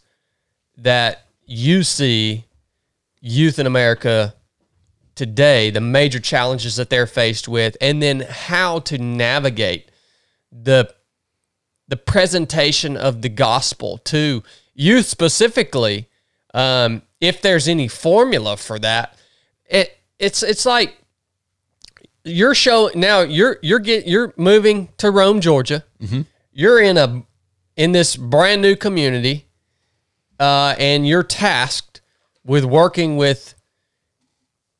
that you see youth in America today, the major challenges that they're faced with, and then how to navigate the the presentation of the gospel to youth specifically. Um, if there's any formula for that, it it's it's like you're show now you're you're get you're moving to Rome, Georgia. You're in a in this brand new community, uh, and you're tasked with working with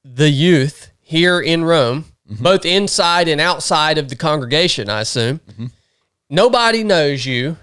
the youth here in Rome, both inside and outside of the congregation. I assume nobody knows you.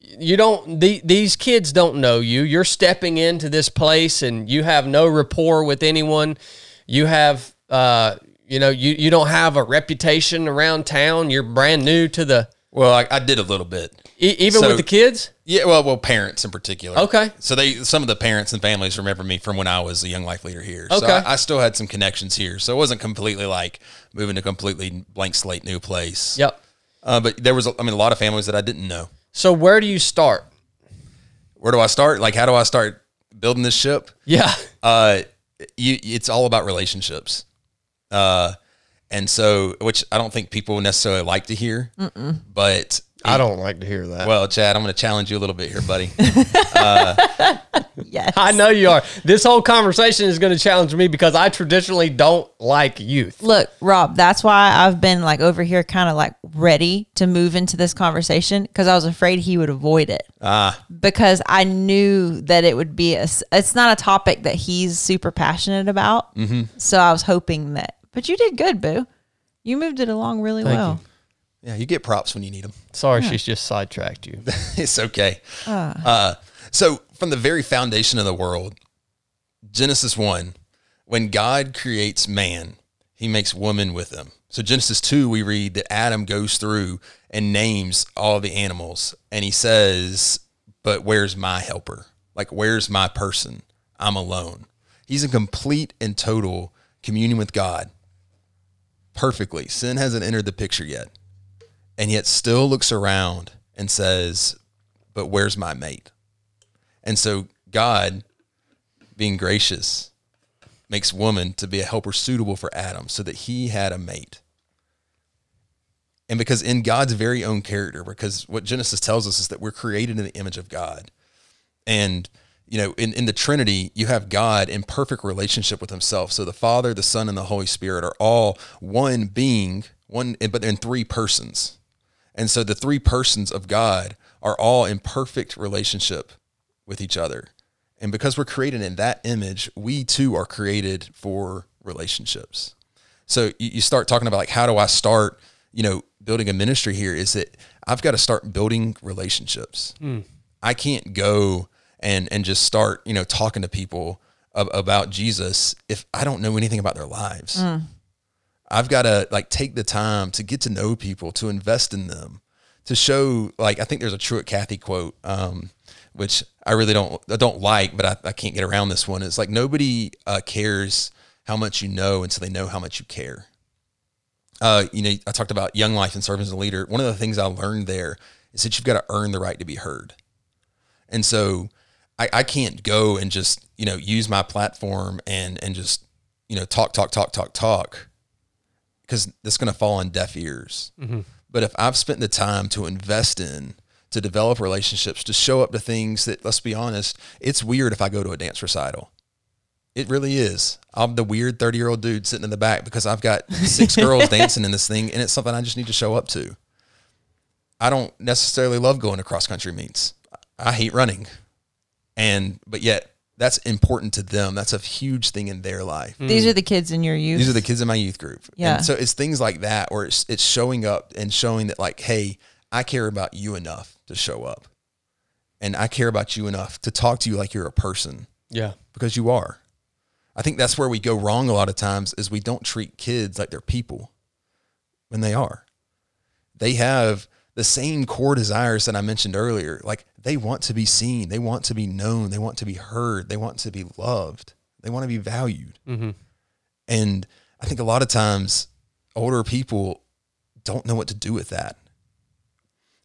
You don't. The, these kids don't know you. You're stepping into this place, and you have no rapport with anyone. You have, uh, you know, you you don't have a reputation around town. You're brand new to the, Well, I, I did a little bit. e- even So- with the kids. Yeah, well, well, parents in particular. Okay. So they, some of the parents and families remember me from when I was a young life leader here. So Okay. I, I still had some connections here. So it wasn't completely like moving to a completely blank slate new place. Yep. Uh, but there was, I mean, a lot of families that I didn't know. So where do you start? Where do I start? Like, how do I start building this ship? Yeah. Uh, you, it's all about relationships. Uh, and so, which I don't think people necessarily like to hear, but I don't like to hear that. well, Chad, I'm going to challenge you a little bit here, buddy. Yes. I know you are. This whole conversation is going to challenge me because I traditionally don't like youth. Look, Rob, that's why I've been like over here kind of like ready to move into this conversation because I was afraid he would avoid it. Ah, Because I knew that it would be a, it's not a topic that he's super passionate about. Mm-hmm. So I was hoping that, but you did good, Boo. You moved it along really well. yeah, you get props when you need them. Sorry, she's just sidetracked you. it's okay. Uh, so, from the very foundation of the world, Genesis 1, when God creates man, he makes woman with him. So, Genesis 2, we read that Adam goes through and names all the animals, and he says, But where's my helper? Like, where's my person? I'm alone. He's in complete and total communion with God perfectly. Sin hasn't entered the picture yet, and yet still looks around and says, But where's my mate? And so God, being gracious, makes woman to be a helper suitable for Adam so that he had a mate. And because in God's very own character, because what Genesis tells us is that we're created in the image of God. And, you know, in, in the Trinity, you have God in perfect relationship with himself. So the Father, the Son, and the Holy Spirit are all one being, one, but in three persons. And so the three persons of God are all in perfect relationship with each other. And because we're created in that image, we too are created for relationships. So you, you start talking about like, how do I start, you know, building a ministry here is that I've got to start building relationships. Hmm. I can't go and, and just start, you know, talking to people ab- about Jesus if I don't know anything about their lives. I've got to like take the time to get to know people, to invest in them, to show like I think there's a Truett Cathy quote, um, which I really don't I don't like, but I, I can't get around this one. It's like nobody uh, cares how much you know until they know how much you care. Uh, you know, I talked about young life and serving as a leader. One of the things I learned there is that you've got to earn the right to be heard. And so I, I can't go and just, you know, use my platform and and just, you know, talk, talk, talk, talk, talk because that's going to fall on deaf ears. Mm-hmm. But if I've spent the time to invest in, to develop relationships, to show up to things that, let's be honest, it's weird if I go to a dance recital. It really is. I'm the weird 30 year old dude sitting in the back because I've got six girls dancing in this thing and it's something I just need to show up to. I don't necessarily love going to cross country meets. I hate running. And, but yet that's important to them. That's a huge thing in their life. Mm. These are the kids in your youth. These are the kids in my youth group. Yeah. And so it's things like that where it's, it's showing up and showing that, like, hey, I care about you enough to show up. And I care about you enough to talk to you like you're a person Yeah. because you are. I think that's where we go wrong a lot of times is we don't treat kids like they're people when they are. They have the same core desires that I mentioned earlier. Like they want to be seen, they want to be known, they want to be heard, they want to be loved, they want to be valued. And I think a lot of times older people don't know what to do with that.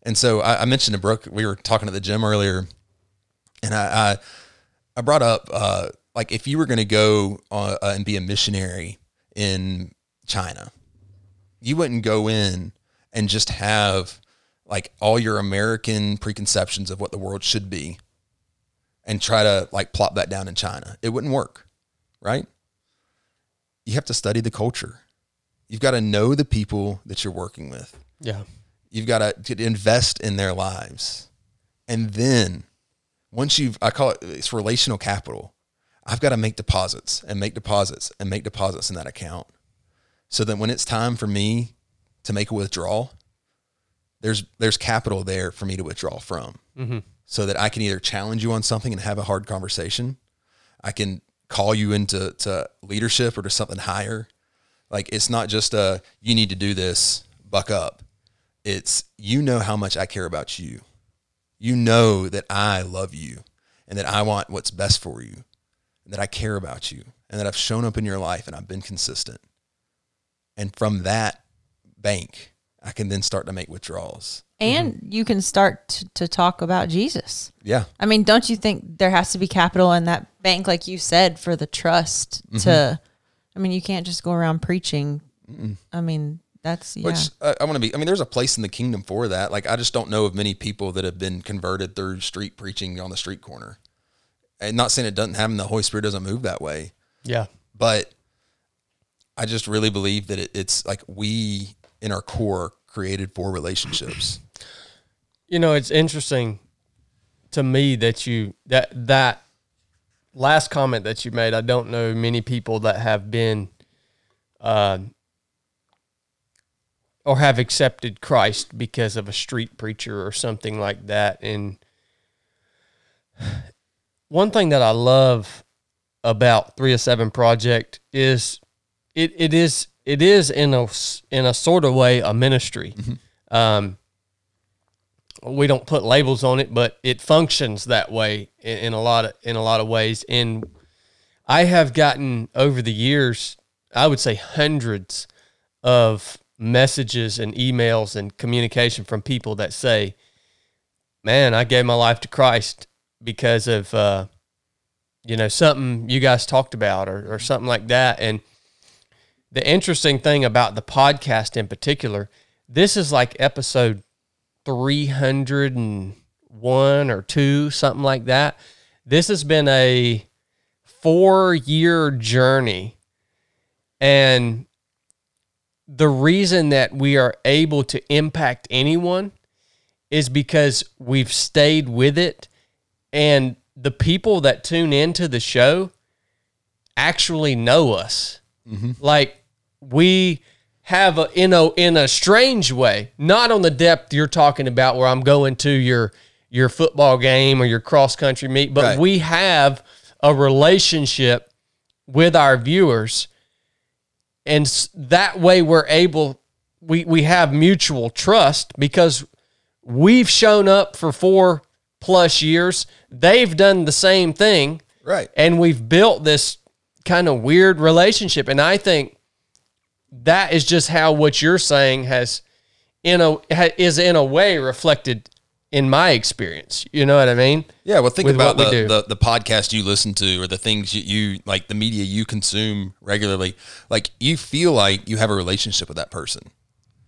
And so I, I mentioned to Brooke, we were talking at the gym earlier, and I, I I brought up uh, like if you were going to go uh, uh, and be a missionary in China, you wouldn't go in and just have like all your American preconceptions of what the world should be and try to like plop that down in China. It wouldn't work, right? You have to study the culture. You've got to know the people that you're working with. Yeah. You've got to, invest in their lives. And then once you've, I call it, it's relational capital. I've got to make deposits and make deposits and make deposits in that account. So that when it's time for me to make a withdrawal, there's, there's capital there for me to withdraw from mm-hmm. so that I can either challenge you on something and have a hard conversation. I can call you into to leadership or to something higher. Like it's not just a, you need to do this, buck up it's you know how much I care about you. You know that I love you and that I want what's best for you and that I care about you and that I've shown up in your life and I've been consistent. And from that bank, I can then start to make withdrawals. and you can start to, to talk about Jesus. Yeah. I mean, don't you think there has to be capital in that bank, like you said, for the trust Mm-hmm. to? I mean, you can't just go around preaching. I mean, that's yeah. Which uh, I want to be, I mean, there's a place in the kingdom for that. Like, I just don't know of many people that have been converted through street preaching on the street corner. And not saying it doesn't happen, the Holy Spirit doesn't move that way. Yeah. but I just really believe that it, it's like we in our core created for relationships. You know, it's interesting to me that you that that last comment that you made. I don't know many people that have been, uh, or have accepted Christ because of a street preacher or something like that. And one thing that I love about Three of Seven Project is it it is it is in a in a sort of way a ministry. Um, we don't put labels on it, but it functions that way in, in a lot of in a lot of ways. And I have gotten over the years, I would say hundreds of messages and emails and communication from people that say, "Man, I gave my life to Christ because of uh, you know something you guys talked about or, or something like that." And the interesting thing about the podcast in particular, this is like episode 301 or 2 something like that. This has been a 4 year journey. And the reason that we are able to impact anyone is because we've stayed with it. And the people that tune into the show actually know us. Mm-hmm. Like we have a in a in a strange way, not on the depth you're talking about where I'm going to your your football game or your cross country meet, but Right. we have a relationship with our viewers and that way we're able we we have mutual trust because we've shown up for 4 plus years. They've done the same thing Right. and we've built this kind of weird relationship and i think that is just how what you're saying has in a ha- is in a way reflected in my experience you know what i mean Yeah. Well, think With about what we the, the, the podcast you listen to or the things you, you like the media you consume regularly. Like you feel like you have a relationship with that person.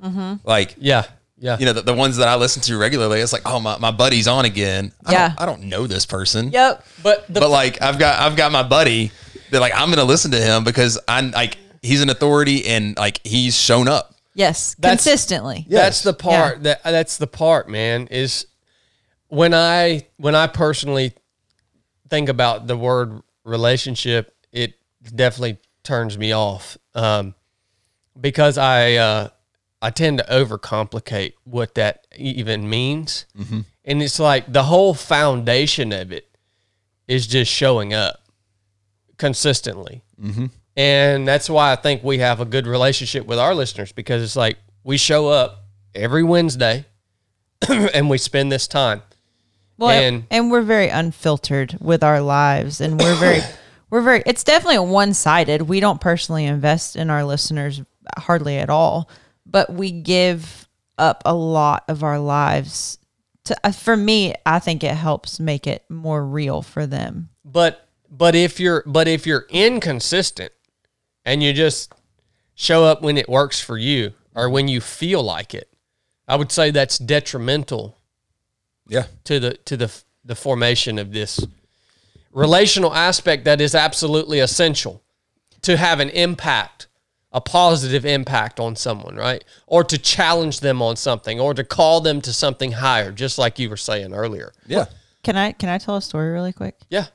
Mm-hmm. Like, yeah yeah you know, the, the ones that I listen to regularly, it's like, oh, my, my buddy's on again. I Yeah. Don't, I don't know this person. yep. but the but like I've got I've got my buddy They're like, I'm going to listen to him because I'm like, he's an authority and like he's shown up. Yes, That's- consistently. That's the part that that's the part, man, is when I when I personally think about the word relationship, it definitely turns me off. Um, because I uh, I tend to overcomplicate what that even means. And it's like the whole foundation of it is just showing up consistently. And that's why I think we have a good relationship with our listeners because it's like we show up every Wednesday and we spend this time. Well, And- and, we're very unfiltered with our lives, and we're very, we're very. It's definitely one sided. We don't personally invest in our listeners hardly at all, but we give up a lot of our lives. To uh, for me, I think it helps make it more real for them. But but if you're but if you're inconsistent and you just show up when it works for you or when you feel like it, I would say that's detrimental Yeah. to the to the the formation of this relational aspect that is absolutely essential to have an impact a positive impact on someone right or to challenge them on something or to call them to something higher just like you were saying earlier Yeah. Can I can I tell a story really quick? yeah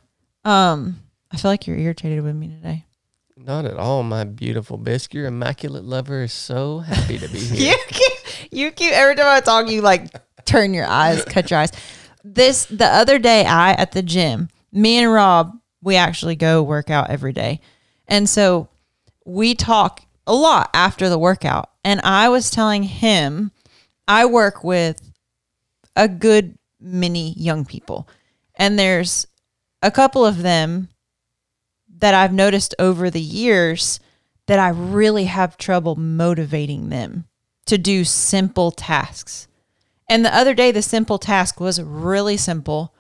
Um, I feel like you're irritated with me today. Not at all my beautiful bisque your immaculate lover is so happy to be here You keep, you keep every time I talk, you like turn your eyes, cut your eyes. This the other day, I at the gym, me and Rob, we actually go work out every day, and so we talk a lot after the workout. And I was telling him, I work with a good many young people, and there's a couple of them that I've noticed over the years that I really have trouble motivating them to do simple tasks. And the other day, the simple task was really simple.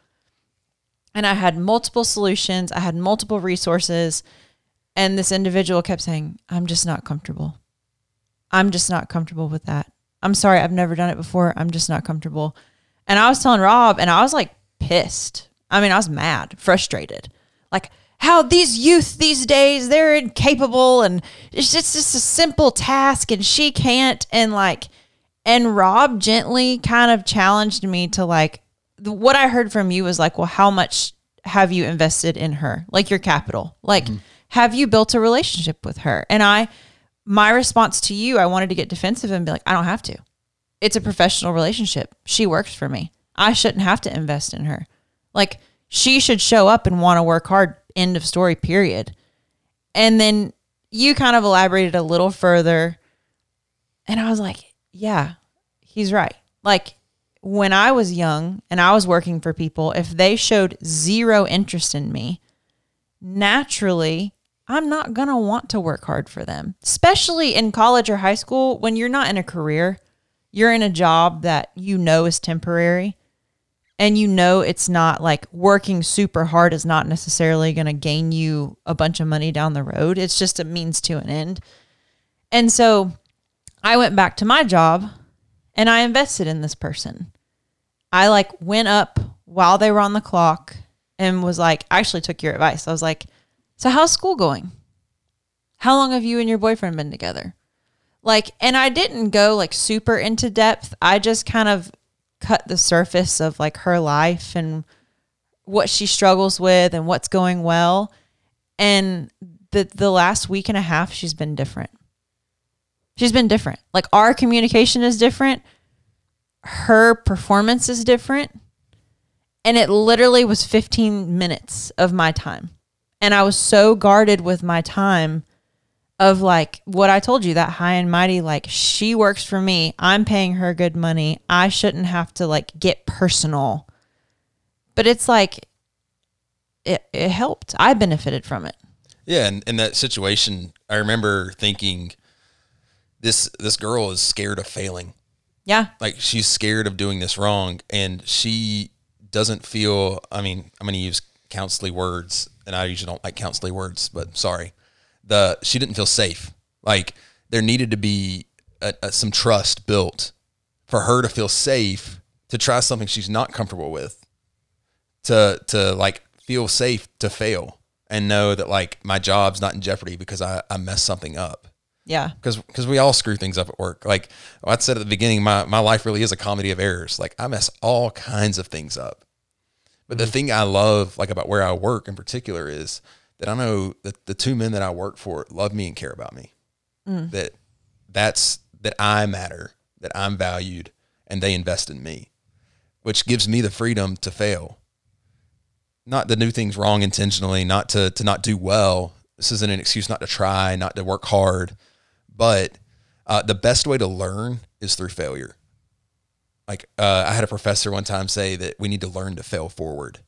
And I had multiple solutions, I had multiple resources. And this individual kept saying, I'm just not comfortable. I'm just not comfortable with that. I'm sorry, I've never done it before. I'm just not comfortable. And I was telling Rob, and I was like pissed. I mean, I was mad, frustrated. Like, how these youth these days, they're incapable and it's just, just a simple task and she can't. And like, and Rob gently kind of challenged me to like, what I heard from you was like, well, how much have you invested in her? Like your capital? Like, mm-hmm. have you built a relationship with her? And I, my response to you, I wanted to get defensive and be like, I don't have to. It's a professional relationship. She works for me. I shouldn't have to invest in her. Like, she should show up and want to work hard. End of story, period. And then you kind of elaborated a little further. And I was like, yeah, he's right. Like, when I was young and I was working for people, if they showed zero interest in me, naturally, I'm not going to want to work hard for them, especially in college or high school when you're not in a career. You're in a job that you know is temporary and you know it's not like working super hard is not necessarily going to gain you a bunch of money down the road. It's just a means to an end. And so I went back to my job and I invested in this person. I like went up while they were on the clock and was like, I actually took your advice. I was like, So, how's school going? How long have you and your boyfriend been together? Like, and I didn't go like super into depth. I just kind of cut the surface of like her life and what she struggles with and what's going well. And the the last week and a half she's been different. She's been different. Like our communication is different. Her performance is different. And it literally was 15 minutes of my time. And I was so guarded with my time of like what I told you that high and mighty like she works for me. I'm paying her good money. I shouldn't have to like get personal. But it's like it it helped. I benefited from it. Yeah, and in that situation, I remember thinking, this this girl is scared of failing. Yeah. Like she's scared of doing this wrong, and she doesn't feel. I mean, I'm going to use counselly words, and I usually don't like counselly words, but sorry. The she didn't feel safe. Like there needed to be a, a, some trust built for her to feel safe to try something she's not comfortable with. To to like feel safe to fail and know that like my job's not in jeopardy because I, I messed something up. Yeah. Because because we all screw things up at work. Like I said at the beginning, my, my life really is a comedy of errors. Like I mess all kinds of things up. But the mm-hmm. thing I love like about where I work in particular is that I know that the two men that I work for love me and care about me. That that's that I matter, that I'm valued, and they invest in me, which gives me the freedom to fail. Not to do things wrong intentionally, not to to not do well. This isn't an excuse not to try, not to work hard, but uh, the best way to learn is through failure. Like uh, I had a professor one time say that we need to learn to fail forward.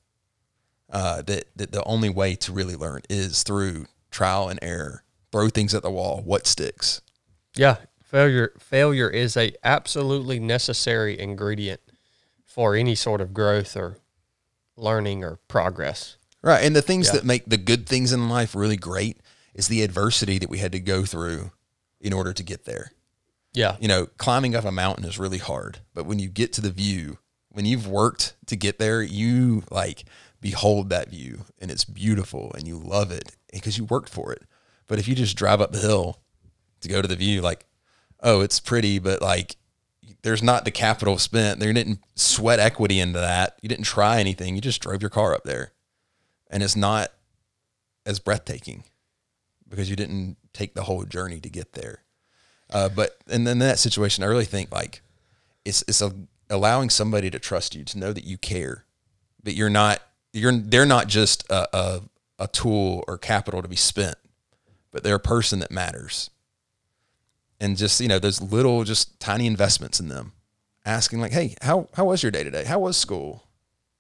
Uh, that that the only way to really learn is through trial and error. Throw things at the wall. What sticks? Yeah, failure failure is a absolutely necessary ingredient for any sort of growth or learning or progress. Right. And the things Yeah. that make the good things in life really great is the adversity that we had to go through in order to get there. Yeah. You know, climbing up a mountain is really hard, but when you get to the view, when you've worked to get there, you like behold that view and it's beautiful and you love it because you worked for it. But if you just drive up the hill to go to the view, like, oh, it's pretty, but like there's not the capital spent. There didn't sweat equity into that. You didn't try anything. You just drove your car up there. And it's not as breathtaking because you didn't take the whole journey to get there. Uh, but and then in that situation, I really think like it's it's a, allowing somebody to trust you to know that you care, that you're not you're they're not just a, a a tool or capital to be spent, but they're a person that matters. And just you know those little just tiny investments in them, asking like, hey, how how was your day today? How was school?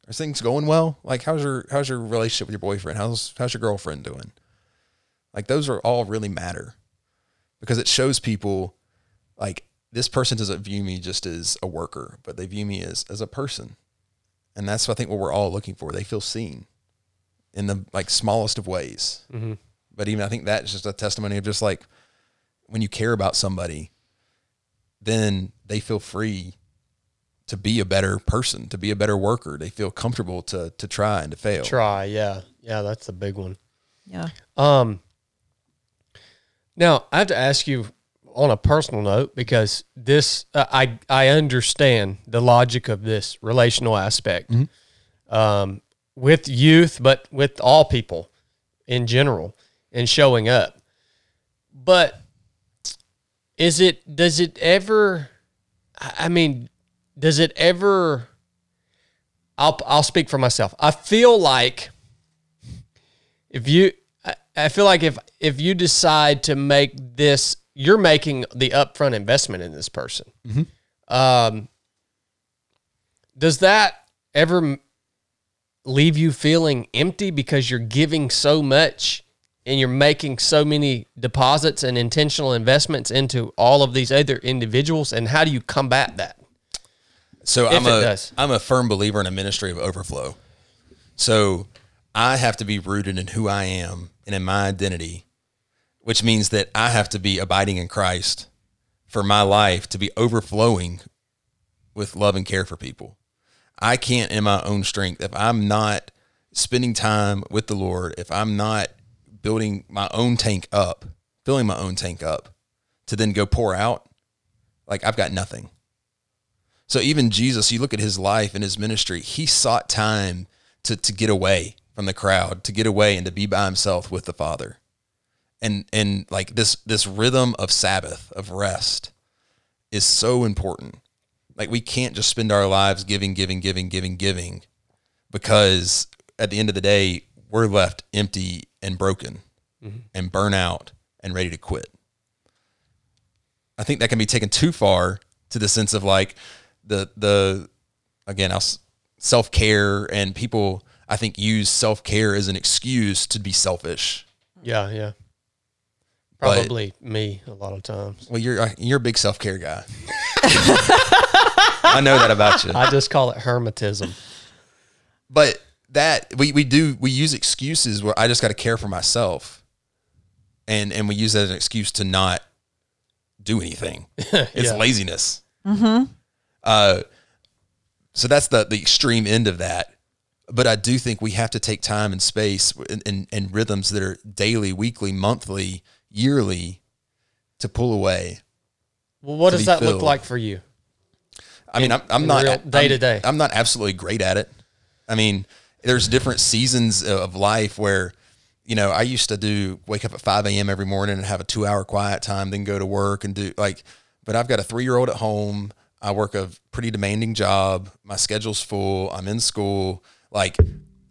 Are things going well? Like how's your how's your relationship with your boyfriend? How's how's your girlfriend doing? Like those are all really matter because it shows people like this person doesn't view me just as a worker, but they view me as as a person. And that's I think what we're all looking for. They feel seen in the like smallest of ways. Mhm. But even I think that's just a testimony of just like when you care about somebody, then they feel free to be a better person, to be a better worker. They feel comfortable to to try and to fail. Try. Yeah. Yeah. That's a big one. Yeah. Um, now I have to ask you on a personal note because this uh, I I understand the logic of this relational aspect um, with youth, but with all people in general and showing up. But is it does it ever? I mean, does it ever? I'll I'll speak for myself. I feel like if you I feel like if if you decide to make this you're making the upfront investment in this person. Um does that ever leave you feeling empty because you're giving so much and you're making so many deposits and intentional investments into all of these other individuals? And how do you combat that? So I'm a am a firm believer in a ministry of overflow. So I have to be rooted in who I am and in my identity, which means that I have to be abiding in Christ for my life to be overflowing with love and care for people. I can't in my own strength if I'm not spending time with the Lord, if I'm not building my own tank up, filling my own tank up to then go pour out, like I've got nothing. So even Jesus, you look at his life and his ministry, he sought time to to get away from the crowd, to get away and to be by himself with the Father. And and like this this rhythm of Sabbath, of rest is so important. Like we can't just spend our lives giving, giving, giving, giving, giving because at the end of the day, we're left empty and broken mm-hmm. and burn out and ready to quit. I think that can be taken too far to the sense of like the the again, I'll self care and people I think use self care as an excuse to be selfish. yeah yeah But- probably me a lot of times Well, you're you're a big self care guy. I know that about you. i just call it hermetism But that we, we do we use excuses where I just got to care for myself, and and we use that as an excuse to not do anything. It's Yeah. laziness. Mm-hmm. Uh, so that's the the extreme end of that. but I do think we have to take time and space and, and, and rhythms that are daily, weekly, monthly, yearly to pull away. Well, what does that look like for you? I mean, I'm, I'm not day to day. I'm not absolutely great at it. I mean, there's different seasons of life where, you know, I used to do wake up at 5 a.m. every morning and have a two hour quiet time, then go to work and do like, but I've got a three year old at home. I work a pretty demanding job. My schedule's full. I'm in school. Like,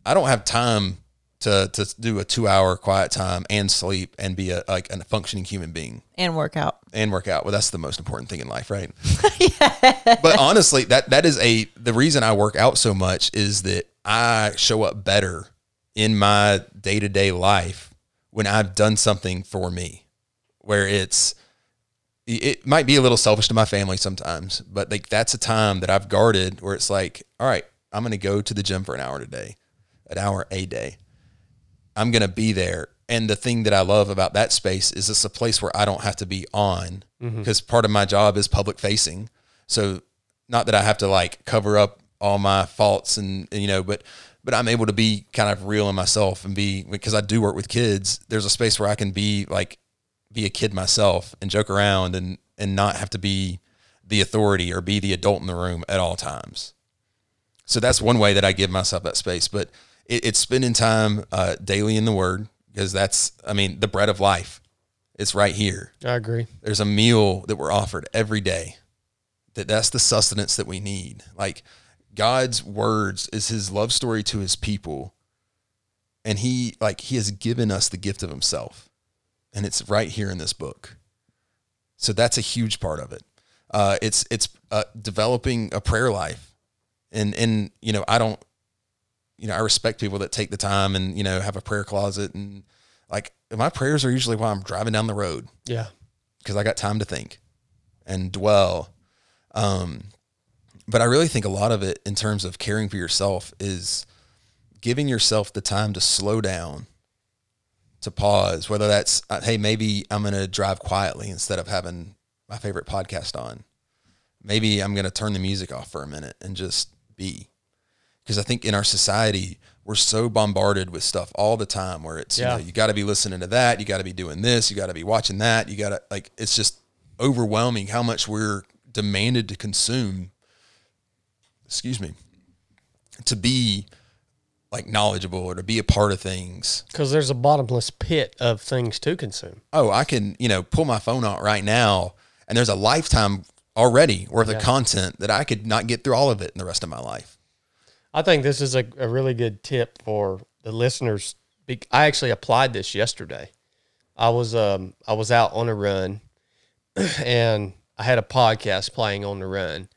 I don't have time to to do a two hour quiet time and sleep and be a like a functioning human being and workout. and work out. Well, that's the most important thing in life, right? But honestly, that that is a the reason I work out so much is that I show up better in my day to day life when I've done something for me, where it's it might be a little selfish to my family sometimes, but like that's a time that I've guarded where it's like, all right, I'm going to go to the gym for an hour today, an hour a day. I'm going to be there. And the thing that I love about that space is it's a place where I don't have to be on mm-hmm. because part of my job is public facing. So not that I have to like cover up all my faults and, and, you know, but but I'm able to be kind of real in myself and be because I do work with kids. There's a space where I can be like be a kid myself and joke around and and not have to be the authority or be the adult in the room at all times. So that's one way that I give myself that space. But it, it's spending time uh, daily in the Word because that's, I mean, the bread of life. It's right here. I agree. There's a meal that we're offered every day. That that's the sustenance that we need. Like God's words is His love story to His people, and He like He has given us the gift of Himself, and it's right here in this book. So that's a huge part of it. Uh, it's it's uh, developing a prayer life, and and you know I don't, you know I respect people that take the time and you know have a prayer closet and like my prayers are usually while I'm driving down the road Yeah. because I got time to think and dwell. Um, but I really think a lot of it in terms of caring for yourself is giving yourself the time to slow down, to pause, whether that's, uh, hey, maybe I'm going to drive quietly instead of having my favorite podcast on. Maybe I'm going to turn the music off for a minute and just be. Because I think in our society, we're so bombarded with stuff all the time where it's, Yeah. you know, you got to be listening to that. You got to be doing this. You got to be watching that. You got to, like, it's just overwhelming how much we're demanded to consume. Excuse me. To be like knowledgeable or to be a part of things. Because there's a bottomless pit of things to consume. Oh, I can, you know, pull my phone out right now and there's a lifetime already worth Yeah. of content that I could not get through all of it in the rest of my life. I think this is a, a really good tip for the listeners. I actually applied this yesterday. I was um I was out on a run, and I had a podcast playing on the run.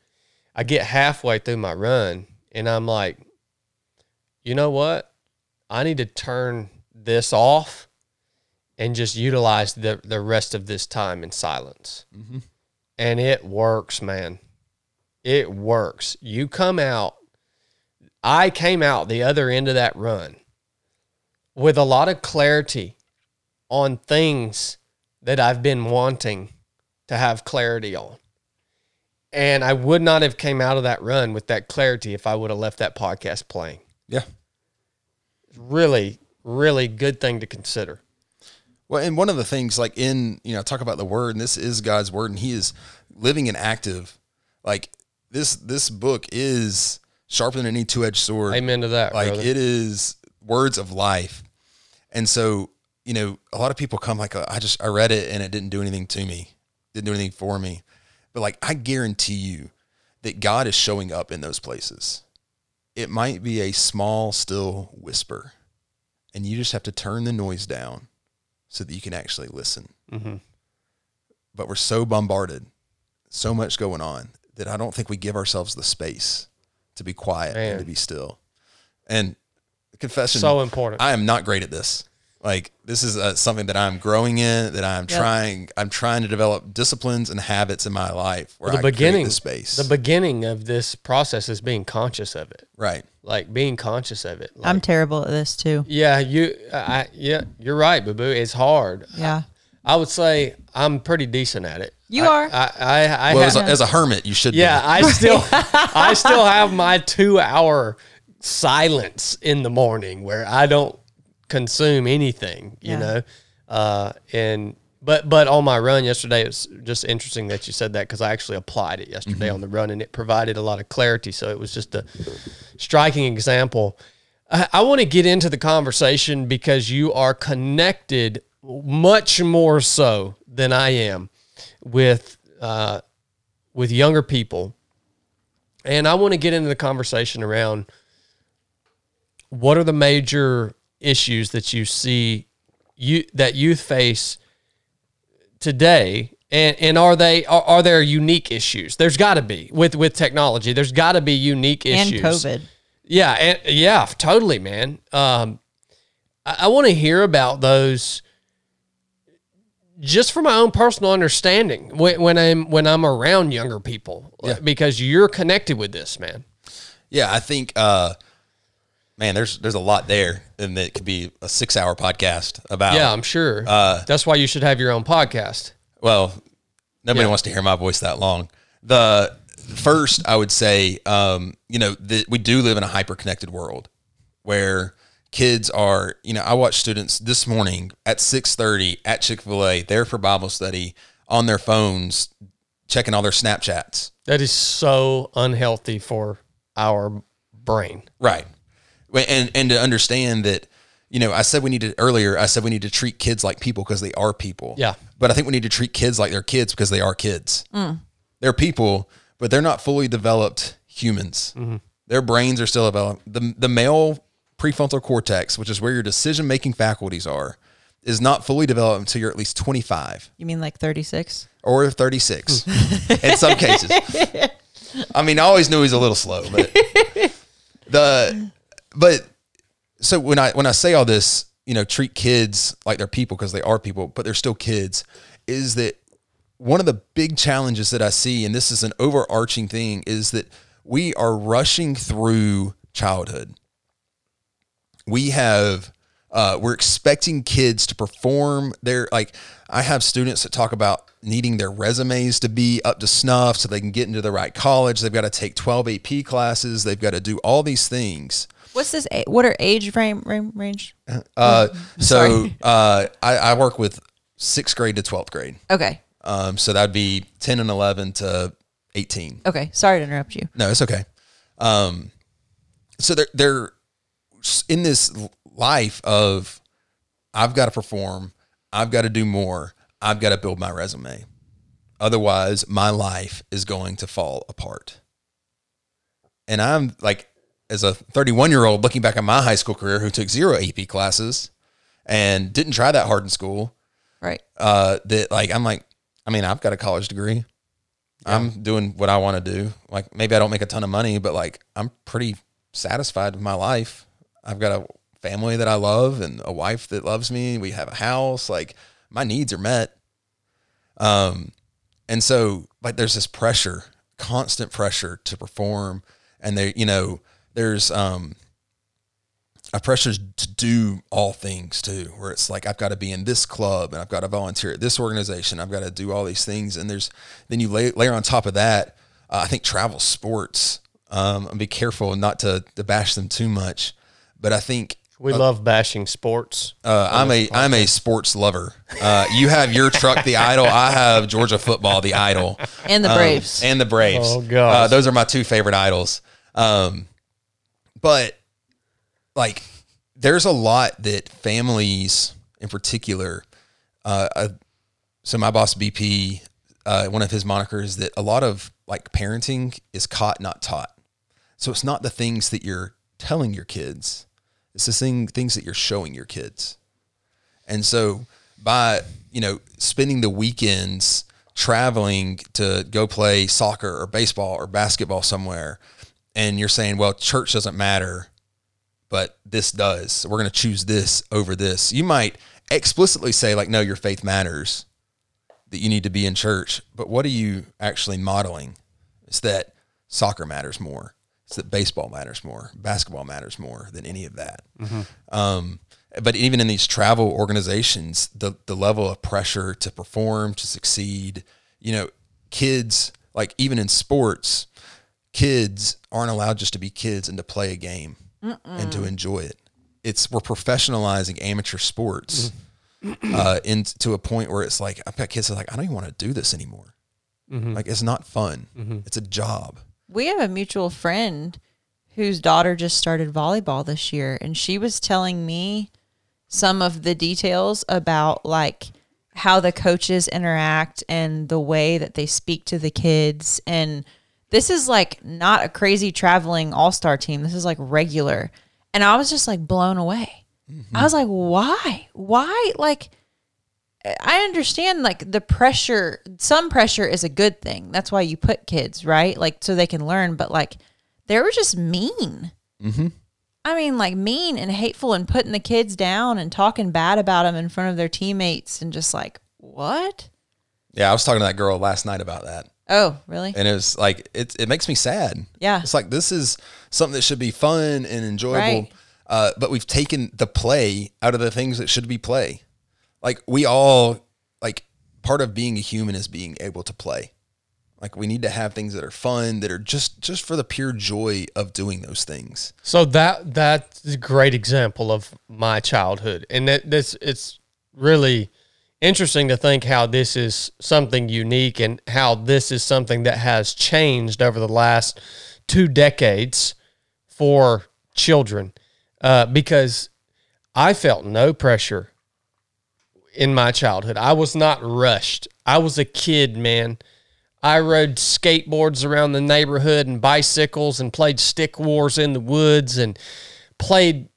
I get halfway through my run, and I'm like, you know what? I need to turn this off and just utilize the the rest of this time in silence. Mm-hmm. And it works, man. It works. You come out I came out the other end of that run with a lot of clarity on things that I've been wanting to have clarity on. And I would not have came out of that run with that clarity if I would have left that podcast playing. Yeah. Really, really good thing to consider. Well, and one of the things like in, you know, talk about the word and this is God's word and he is living and active. Like this this book is sharper than any two-edged sword. Amen to that, like brother. it is words of life. And so, you know, a lot of people come like I just I read it and it didn't do anything to me. Didn't do anything for me. But like I guarantee you that God is showing up in those places. It might be a small still whisper. And you just have to turn the noise down so that you can actually listen. Mhm. But we're so bombarded, so much going on that I don't think we give ourselves the space to be quiet Man. and to be still. And confession, So important. I am not great at this. Like this is uh, something that I'm growing in, that I'm Yep. trying. I'm trying to develop disciplines and habits in my life where the I beginning the space. the beginning of this process is being conscious of it. right. Like being conscious of it. Like, I'm terrible at this too. Yeah, you. I yeah, you're right, boo boo. It's hard. Yeah. I would say I'm pretty decent at it. You I- are. I I, I Well, have, as a, as a hermit, you should. yeah. Be. I still I still have my two hour silence in the morning where I don't consume anything, you Yeah. know. Uh, and but but on my run yesterday, it was just interesting that you said that because I actually applied it yesterday on the run, and it provided a lot of clarity. So it was just a striking example. I, I want to get into the conversation because you are connected much more so than I am with uh, with younger people, and I want to get into the conversation around what are the major issues that you see you that youth face today and and are they are, are there unique issues there's got to be with with technology there's got to be unique issues. and issues COVID. yeah, and, yeah, totally, man. Um, I, I want to hear about those, just from my own personal understanding when, when I'm when I'm around younger people, because you're connected with this, man. Yeah, I think, uh, man, there's there's a lot there, and it could be a six hour podcast about. Yeah, I'm sure. Uh, That's why you should have your own podcast. Well, nobody Yeah. wants to hear my voice that long. The first, I would say, um, you know, that we do live in a hyper connected world where kids are. You know, I watched students this morning at six thirty at Chick fil A there for Bible study on their phones, checking all their Snapchats. That is so unhealthy for our brain. Right. And and to understand that, you know, I said we need to earlier, I said we need to treat kids like people because they are people. Yeah. But I think we need to treat kids like they're kids because they are kids. Mm. They're people, but they're not fully developed humans. Mm-hmm. Their brains are still developed. The the male prefrontal cortex, which is where your decision making faculties are, is not fully developed until you're at least 25 You mean like 36? or 36 in some cases. I mean, I always knew he was a little slow, but the but so when I when I say all this, you know, treat kids like they're people because they are people, but they're still kids, is that one of the big challenges that I see, and this is an overarching thing, is that we are rushing through childhood. We have uh, we're expecting kids to perform their like I have students that talk about needing their resumes to be up to snuff so they can get into the right college. They've got to take 12 AP classes. They've got to do all these things. What's this? What are age frame ram- range? Uh, so uh, I, I work with sixth grade to 12th grade. Okay. Um, so that'd be 10 and 11 to 18. Okay. Sorry to interrupt you. No, it's okay. Um, so they're they're in this life of I've got to perform, I've got to do more, I've got to build my resume. Otherwise, my life is going to fall apart. And I'm like, as a 31 year old looking back at my high school career who took zero AP classes and didn't try that hard in school, Right. uh, that like I'm like, I mean, I've got a college degree. I'm doing what I want to do. Like maybe I don't make a ton of money, but like I'm pretty satisfied with my life. I've got a family that I love and a wife that loves me. We have a house. Like my needs are met. Um, and so like there's this pressure, constant pressure to perform, and they, you know, there's um a pressure to do all things too, where it's like I've got to be in this club and I've got to volunteer at this organization. I've got to do all these things, and there's then you lay, layer on top of that. Uh, I think travel sports. Um, and be careful not to, to bash them too much, but I think We love bashing sports. uh, I'm a I'm a sports lover. Uh, you have your truck, the Idol. I have Georgia football, the Idol, And the Um, Braves. and the Braves. Oh, gosh. Uh, those are my two favorite idols. Um, but like, there's a lot that families, in particular, uh, uh, so my boss BP, uh, one of his monikers that a lot of like parenting is caught, not taught. So it's not the things that you're telling your kids; it's the thing, things that you're showing your kids. And so by, you know, spending the weekends traveling to go play soccer or baseball or basketball somewhere, and you're saying, well, church doesn't matter, but this does. So we're going to choose this over this. You might explicitly say, like, no, your faith matters, that you need to be in church. But what are you actually modeling? It's that soccer matters more. It's that baseball matters more. Basketball matters more than any of that. Um, but even in these travel organizations, the the level of pressure to perform, to succeed, you know, kids like even in sports, kids aren't allowed just to be kids and to play a game. and to enjoy it. It's we're professionalizing amateur sports uh, into a point where it's like I've got kids that are like I don't even want to do this anymore. Like it's not fun. It's a job. We have a mutual friend whose daughter just started volleyball this year, and she was telling me some of the details about like how the coaches interact and the way that they speak to the kids. And this is like not a crazy traveling all star team. This is like regular. And I was just like blown away. Mm-hmm. I was like, why? Why? Like, I understand like the pressure, some pressure is a good thing. That's why you put kids, right? Like, so they can learn. But like, they were just mean. Mm-hmm. I mean, like mean and hateful and putting the kids down and talking bad about them in front of their teammates and just like, what? Yeah, I was talking to that girl last night about that. Oh, really? and it was like it it makes me sad. Yeah. it's like this is something that should be fun and enjoyable, Right. uh, but we've taken the play out of the things that should be play. Like we all like part of being a human is being able to play. Like we need to have things that are fun, that are just just for the pure joy of doing those things. So that that's a great example of my childhood, and that this it's really interesting to think how this is something unique and how this is something that has changed over the last two decades for children, uh, because I felt no pressure in my childhood. I was not rushed. I was a kid, man. I rode skateboards around the neighborhood and bicycles and played stick wars in the woods and played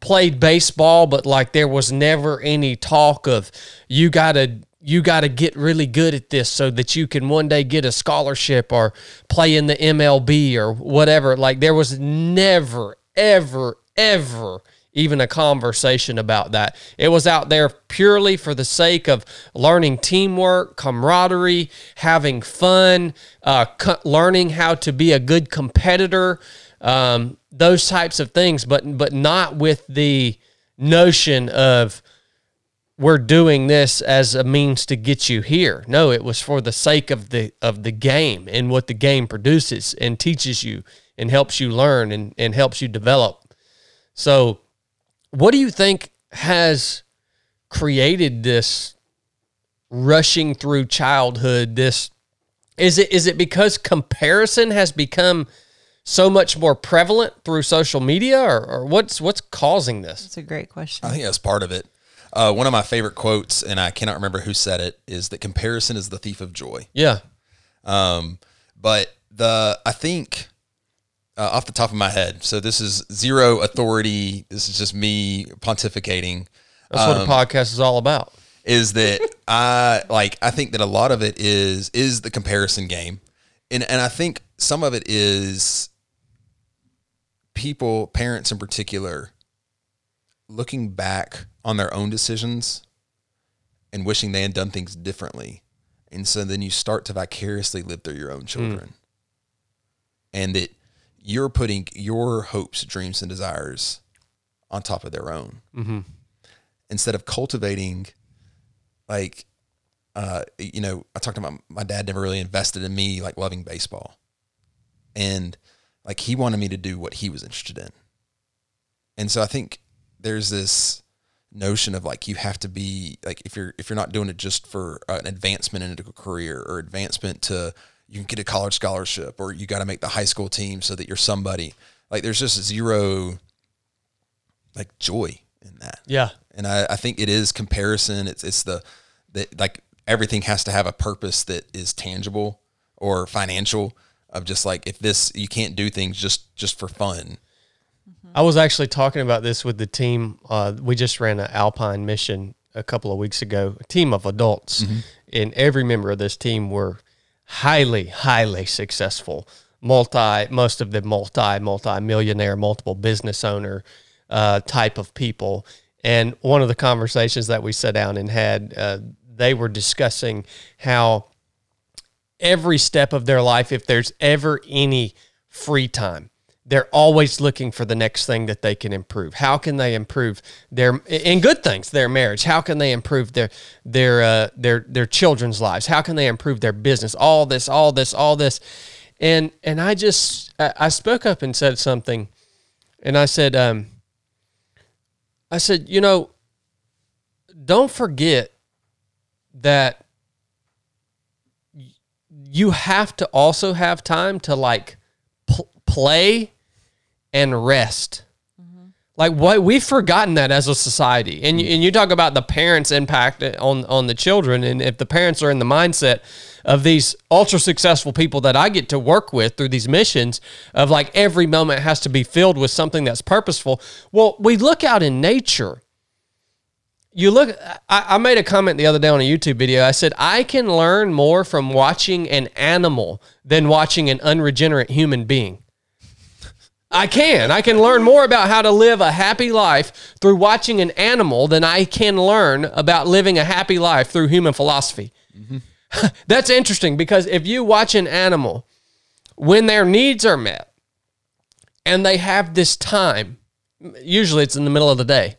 played baseball, but like there was never any talk of you gotta you gotta get really good at this so that you can one day get a scholarship or play in the MLB or whatever. Like there was never, ever, ever even a conversation about that. It was out there purely for the sake of learning teamwork, camaraderie, having fun, uh, co- learning how to be a good competitor, um, those types of things, but but not with the notion of we're doing this as a means to get you here. No, it was for the sake of the of the game and what the game produces and teaches you and helps you learn and, and helps you develop. So what do you think has created this rushing through childhood this is it is it because comparison has become so much more prevalent through social media or, or what's what's causing this That's a great question. I think that's part of it. Uh, one of my favorite quotes, and I cannot remember who said it, is that comparison is the thief of joy. yeah Um, but the I think uh, off the top of my head, so this is zero authority. This is just me pontificating. that's what a podcast is all about Is that I like? I think that a lot of it is is the comparison game, and and I think some of it is people, parents in particular, looking back on their own decisions and wishing they had done things differently. And so then you start to vicariously live through your own children. And that you're putting your hopes, dreams, and desires on top of their own. Instead of cultivating, like, uh, you know, I talked about my dad never really invested in me, like loving baseball. And like he wanted me to do what he was interested in. And so I think there's this notion of like you have to be like if you're if you're not doing it just for an advancement into a career or advancement to you can get a college scholarship or you got to make the high school team so that you're somebody. Like there's just zero like joy in that. Yeah. And I, I think it is comparison. It's it's the that like everything has to have a purpose that is tangible or financial of just like if this you can't do things just just for fun. I was actually talking about this with the team. Uh, we just ran an Alpine mission a couple of weeks ago, a team of adults, and every member of this team were highly, highly successful. Multi, most of the multi, multi millionaire, multiple business owner uh, type of people. And one of the conversations that we sat down and had, uh, they were discussing how every step of their life, if there's ever any free time, they're always looking for the next thing that they can improve. How can they improve their in good things, their marriage? How can they improve their their uh, their their children's lives? How can they improve their business? All this, all this, all this, and and I just I spoke up and said something. and I said, um, I said, you know, don't forget that you have to also have time to like pl- play and rest. Mm-hmm. Like what we've forgotten that as a society, and you, and you talk about the parents' impact on on the children, and if the parents are in the mindset of these ultra successful people that I get to work with through these missions, of like every moment has to be filled with something that's purposeful. Well, we look out in nature. You look. I, I made a comment the other day on a YouTube video. I said I can learn more from watching an animal than watching an unregenerate human being. I can. I can learn more about how to live a happy life through watching an animal than I can learn about living a happy life through human philosophy. That's interesting because if you watch an animal when their needs are met and they have this time, usually it's in the middle of the day,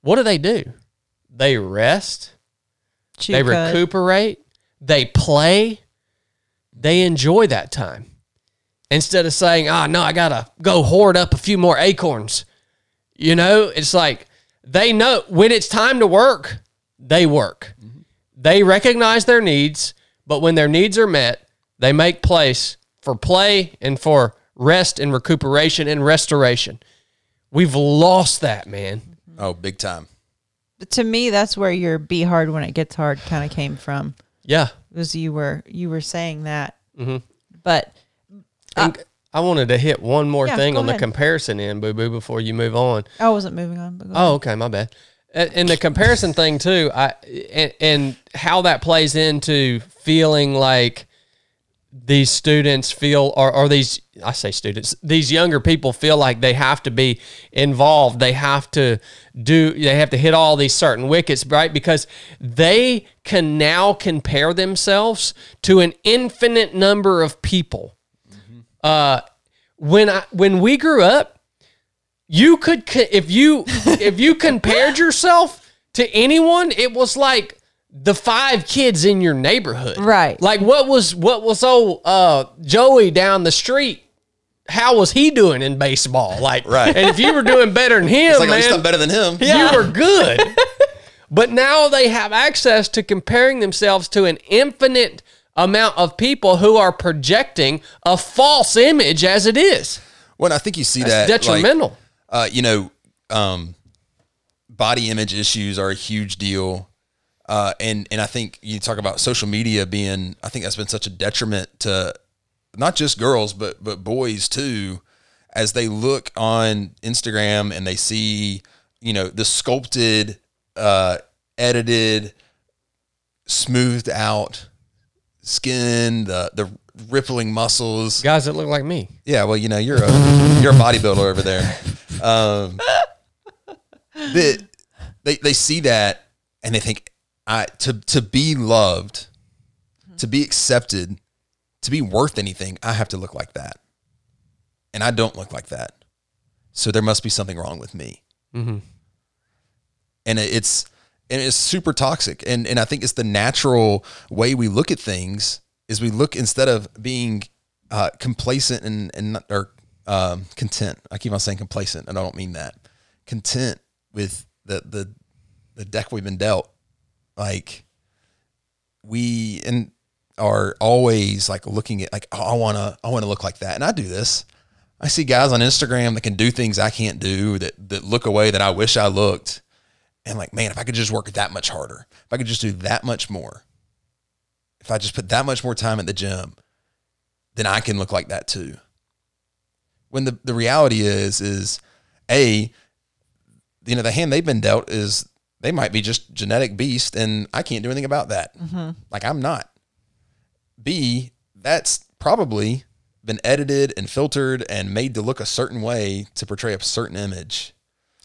what do they do? They rest, Chew they cud. recuperate, they play, they enjoy that time instead of saying, "Ah, no, I gotta go hoard up a few more acorns." You know, it's like they know when it's time to work, they work. They recognize their needs, but when their needs are met, they make place for play and for rest and recuperation and restoration. We've lost that, man. Oh, big time. But to me, that's where your "be hard when it gets hard" kind of came from. Yeah. Was you were you were saying that, Mm-hmm. but And I wanted to hit one more Yeah, thing on the comparison end, boo boo, before you move on. I wasn't moving on. But Oh, okay, my bad. And and the comparison thing too, I and, and how that plays into feeling like these students feel, or, or these I say students, these younger people feel like they have to be involved. They have to do. They have to hit all these certain wickets, right? Because they can now compare themselves to an infinite number of people. Uh, when I when we grew up, you could if you if you compared yourself to anyone it was like the five kids in your neighborhood Right. like what was what was old uh joey down the street how was he doing in baseball like Right. and if you were doing better than him It's like at least I'm better than him. Yeah. you were good but now they have access to comparing themselves to an infinite amount of people who are projecting a false image as it is Well, I think you see That's that like, detrimental uh, you know, um, body image issues are a huge deal. Uh, and, and I think you talk about social media being, I think that's been such a detriment to not just girls, but, but boys too, as they look on Instagram and they see, you know, the sculpted, uh, edited, smoothed out skin, the, the rippling muscles. guys that look like me Yeah, well, you know, you're a you're a bodybuilder over there. Um, that they they see that and they think, I to to be loved, to be accepted, to be worth anything, I have to look like that, and I don't look like that. So there must be something wrong with me. Mhm. And it's and it's super toxic. And and I think it's the natural way we look at things is we look instead of being uh, complacent and and or um, content. I keep on saying complacent, and I don't mean that. Content with the the the deck we've been dealt. Like we and are always like looking at like oh, I want to I want to look like that, and I do this. I see guys on Instagram that can do things I can't do that that look a way that I wish I looked, and like man, if I could just work that much harder, if I could just do that much more, if I just put that much more time at the gym, then I can look like that too. When the the reality is is a you know the hand they've been dealt is they might be just genetic beast and I can't do anything about that. Mm-hmm. Like I'm not. B, that's probably been edited and filtered and made to look a certain way to portray a certain image.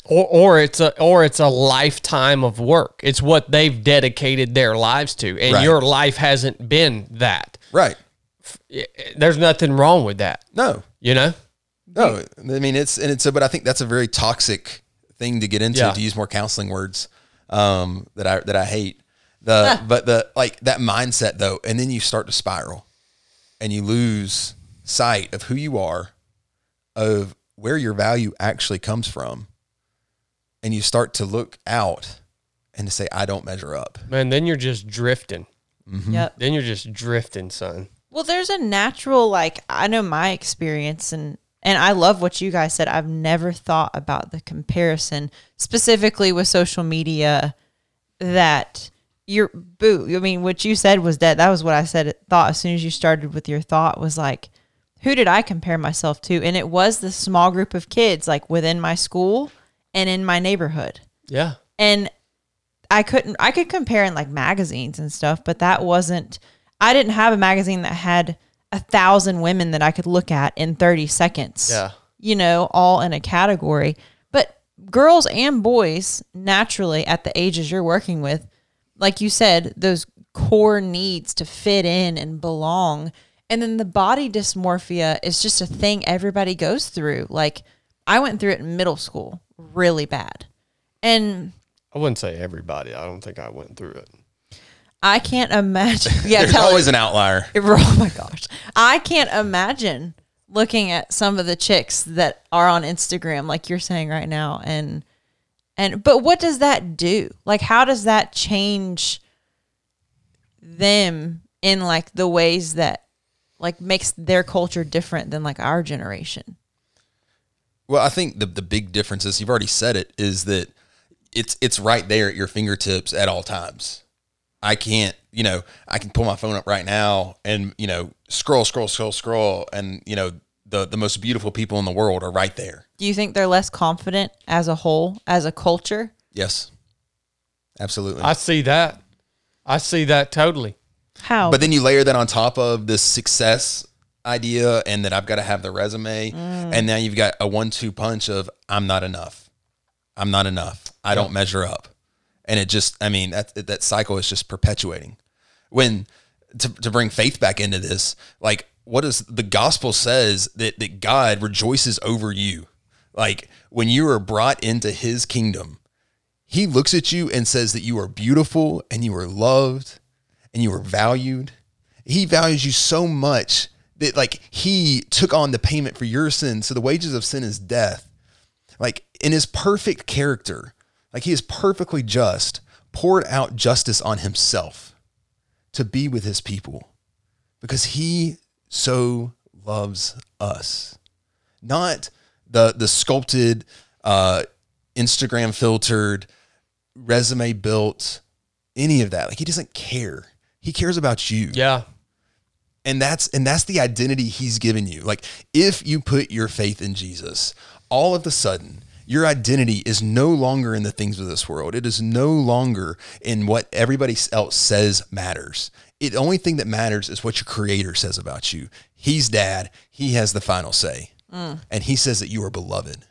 Or or it's a or it's a lifetime of work. It's what they've dedicated their lives to, and Right. your life hasn't been that. Right. There's nothing wrong with that, No. you know. No. I mean it's and it's a, but I think that's a very toxic thing to get into Yeah. to use more counseling words um that I that I hate. The but the like that mindset though, and then you start to spiral and you lose sight of who you are, of where your value actually comes from and you start to look out and to say I don't measure up. Man, then you're just drifting. Mm-hmm. Yep. Then you're just drifting, son. Well, there's a natural like I know my experience and and I love what you guys said. I've never thought about the comparison specifically with social media that your boo. I mean, what you said was that that was what I said thought as soon as you started with your thought was like who did I compare myself to? And it was the small group of kids like within my school and in my neighborhood. Yeah. and I couldn't I could compare in like magazines and stuff, but that wasn't I didn't have a magazine that had a thousand women that I could look at in 30 seconds. Yeah. You know, all in a category. But girls and boys naturally at the ages you're working with, like you said, those core needs to fit in and belong. And then the body dysmorphia is just a thing everybody goes through. Like I went through it in middle school really bad. And I wouldn't say everybody. I don't think I went through it. I can't imagine. Yeah, There's tell always an outlier. Oh my gosh, I can't imagine looking at some of the chicks that are on Instagram, like you're saying right now, and and but what does that do? Like, how does that change them in like the ways that like makes their culture different than like our generation? Well, I think the the big difference is you've already said it is that it's it's right there at your fingertips at all times. I can't, you know, I can pull my phone up right now and you know scroll, scroll, scroll, scroll, and you know the the most beautiful people in the world are right there. Do you think they're less confident as a whole, as a culture? Yes, absolutely. I see that. I see that totally. How? But then you layer that on top of this success idea and that I've got to have the resume. Mm. And now you've got a one two punch of I'm not enough. I'm not enough. I don't measure up. And it just, I mean, that, that cycle is just perpetuating. When to, to bring faith back into this, like what does the gospel says that, that God rejoices over you. Like when you are brought into his kingdom, he looks at you and says that you are beautiful and you are loved and you are valued. He values you so much that like he took on the payment for your sin. So the wages of sin is death. Like in his perfect character, like he is perfectly just, poured out justice on himself to be with his people because he so loves us. Not the the sculpted, uh, Instagram filtered, resume built, any of that. Like he doesn't care. He cares about you Yeah. And that's and that's the identity he's given you. Like if you put your faith in jesus all of a sudden your identity is no longer in the things of this world. It is no longer in what everybody else says matters. It, the only thing that matters is what your creator says about you. He's dad. He has the final say. Mm. And he says that you are beloved.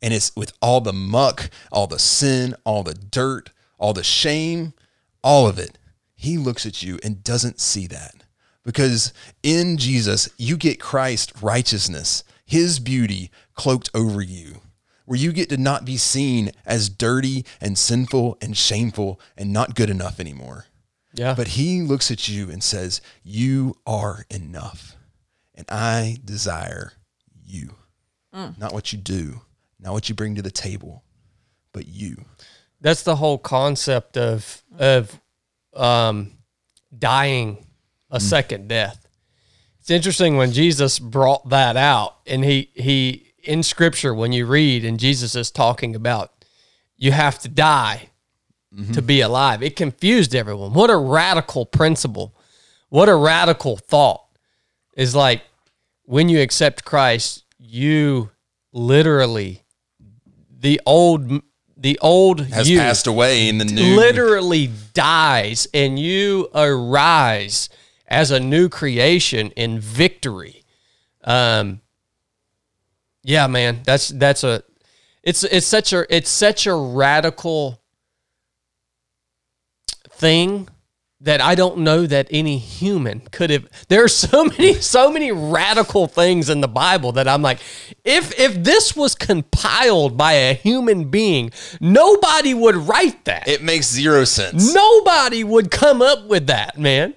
And it's with all the muck all the sin all the dirt all the shame all of it he looks at you and doesn't see that because in Jesus, you get Christ righteousness, his beauty cloaked over you, where you get to not be seen as dirty and sinful and shameful and not good enough anymore. Yeah. But he looks at you and says, You are enough. And I desire you. Not what you do, not what you bring to the table, but you. that's the whole concept of of um, dying a mm. second death. It's interesting when Jesus brought that out, and he he in Scripture when you read and Jesus is talking about you have to die mm-hmm. to be alive. It confused everyone. What a radical principle! What a radical thought! Is like when you accept Christ, you literally the old the old Has passed away in the new. literally dies and you arise as a new creation in victory. Um yeah, man, that's that's a it's it's such a it's such a radical thing that I don't know that any human could have. There are so many, so many radical things in the Bible that I'm like, if if this was compiled by a human being, nobody would write that. It makes zero sense. Nobody would come up with that, man.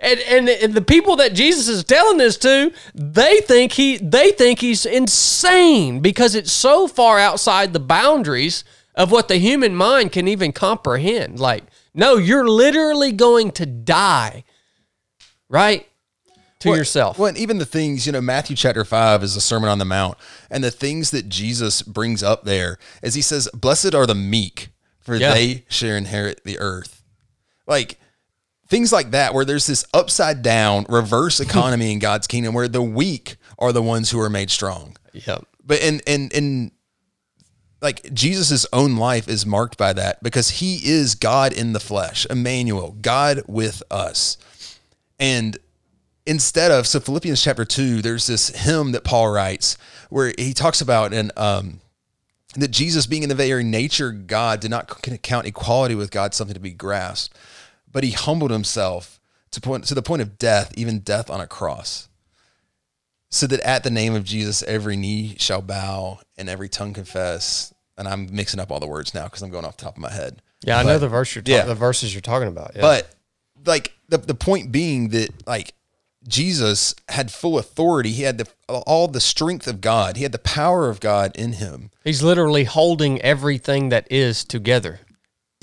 And, and and the people that Jesus is telling this to, they think he they think he's insane because it's so far outside the boundaries of what the human mind can even comprehend. Like, no, you're literally going to die, right? To Well, yourself. Well, and even the things, you know, Matthew chapter 5 is the Sermon on the Mount. And the things that Jesus brings up there is he says, Blessed are the meek, for Yeah. they shall inherit the earth. Like things like that, where there's this upside down reverse economy in God's kingdom where the weak are the ones who are made strong. Yep. But in in in like Jesus' own life is marked by that because he is God in the flesh, Emmanuel, God with us. And instead of so Philippians chapter two, there's this hymn that Paul writes where he talks about and um that Jesus being in the very nature God did not count equality with God something to be grasped, but he humbled himself to point to the point of death, even death on a cross. So that at the name of Jesus every knee shall bow and every tongue confess. And I'm mixing up all the words now because I'm going off the top of my head. Yeah, I know the verse you're ta- yeah. the verses you're talking about. Yeah. But like the the point being that like Jesus had full authority. He had the all the strength of God. He had the power of God in him. he's literally holding everything that is together.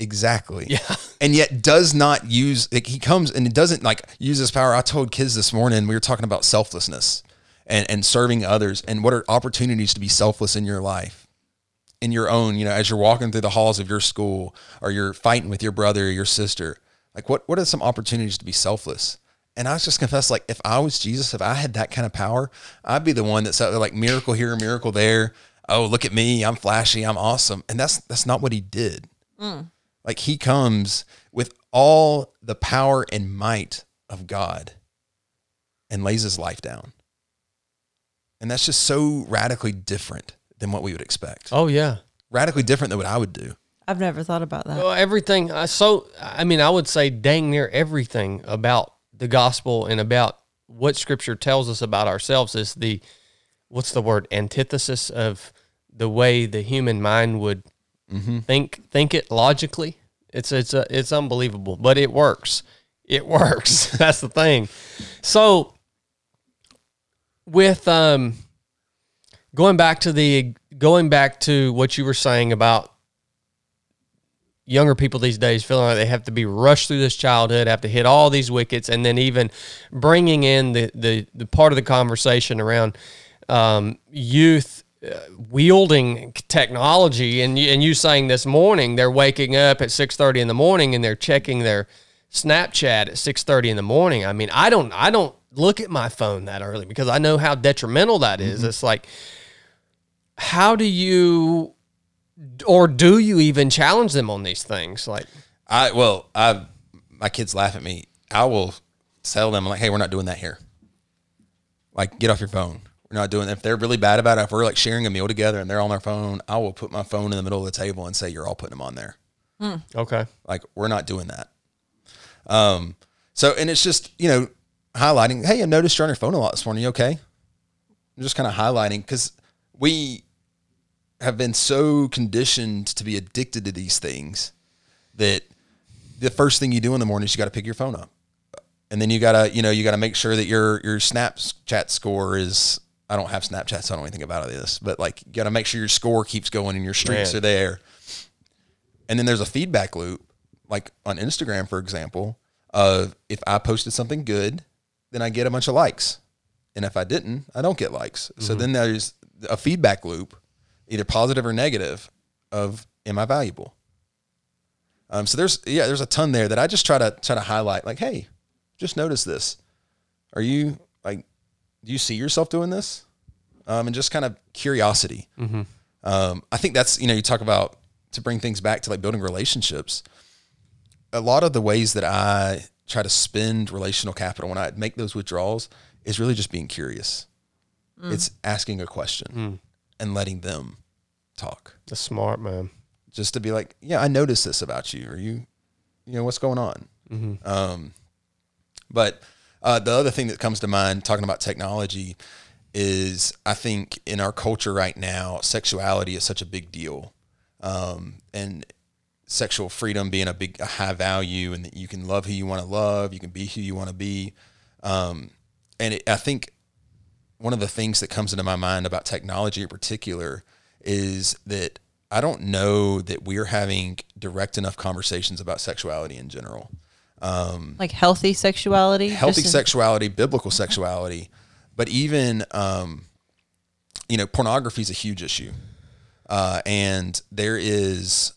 Exactly. Yeah. And yet does not use like he comes and it doesn't like use his power. I told kids this morning we were talking about selflessness and and serving others and what are opportunities to be selfless in your life. In your own, you know, as you're walking through the halls of your school or you're fighting with your brother or your sister. Like what what are some opportunities to be selfless? And I was just confess, like if I was Jesus, if I had that kind of power, I'd be the one that said like miracle here, miracle there. Oh, look at me, I'm flashy, I'm awesome. And that's that's not what he did. Mm. Like he comes with all the power and might of God and lays his life down. And that's just so radically different than what we would expect. Oh yeah. Radically different than what I would do. I've never thought about that. Well, everything. I so I mean, I would say dang near everything about the gospel and about what Scripture tells us about ourselves is the what's the word antithesis of the way the human mind would think think it logically. It's it's a, it's unbelievable, but it works. It works. That's the thing. So with um going back to the going back to what you were saying about younger people these days feeling like they have to be rushed through this childhood, have to hit all these wickets, and then even bringing in the the, the part of the conversation around um, youth uh, Uh, wielding technology, and you, and you saying this morning they're waking up at six thirty in the morning and they're checking their Snapchat at six thirty in the morning. I mean, I don't I don't look at my phone that early because I know how detrimental that is. Mm-hmm. It's like, how do you or do you even challenge them on these things? Like, I well, I my kids laugh at me. I will tell them like, "Hey, we're not doing that here. Like, get off your phone. We're not doing. If they're really bad about it, if we're like sharing a meal together and they're on their phone, I will put my phone in the middle of the table and say, "You're all putting them on there." okay, Like, we're not doing that. Um. So, and it's just you know highlighting. Hey, I noticed you're on your phone a lot this morning. You okay? I'm just kind of highlighting because we have been so conditioned to be addicted to these things that the first thing you do in the morning is you got to pick your phone up, and then you gotta you know you gotta make sure that your your Snapchat score is. I don't have Snapchat, so I don't know anything about this, but like you got to make sure your score keeps going and your streaks Man. are there. And then there's a feedback loop, like on Instagram, for example, of if I posted something good, then I get a bunch of likes, and if I didn't, I don't get likes. So then there's a feedback loop, either positive or negative, of am I valuable? Um, so there's yeah, there's a ton there that I just try to try to highlight. Like, hey, just notice this. Are you do you see yourself doing this? Um, and just kind of curiosity. Um, I think that's you know you talk about to bring things back to like building relationships. A lot of the ways that I try to spend relational capital when I make those withdrawals is really just being curious. It's asking a question and letting them talk that's smart, man. just to be like, yeah, I noticed this about you. Are you, you know, what's going on? Um, but uh, the other thing that comes to mind talking about technology is I think in our culture right now, sexuality is such a big deal. Um, and sexual freedom being a big a high value and that you can love who you want to love, you can be who you want to be. Um, and it, I think one of the things that comes into my mind about technology in particular is that I don't know that we're having direct enough conversations about sexuality in general. Like healthy sexuality. Healthy sexuality, biblical sexuality, but even um, you know, pornography is a huge issue, uh, and there is,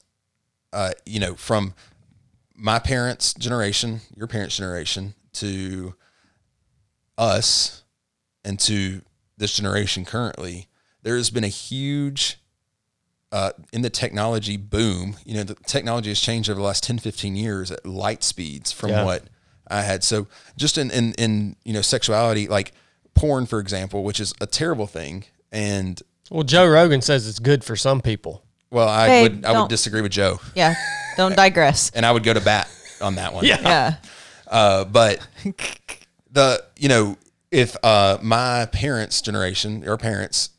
uh, you know, from my parents' generation, your parents' generation, to us, and to this generation currently, there has been a huge uh, in the technology boom, you know, the technology has changed over the last 10, 15 years at light speeds from Yeah. what I had. So just in, in, in, you know, sexuality, like porn, for example, which is a terrible thing. And Well, Joe Rogan says it's good for some people. well, I Babe, would, I would disagree with Joe Yeah. Don't digress. and I would go to bat on that one. Yeah. Uh, but the you know if uh, my parents' generation, your parents,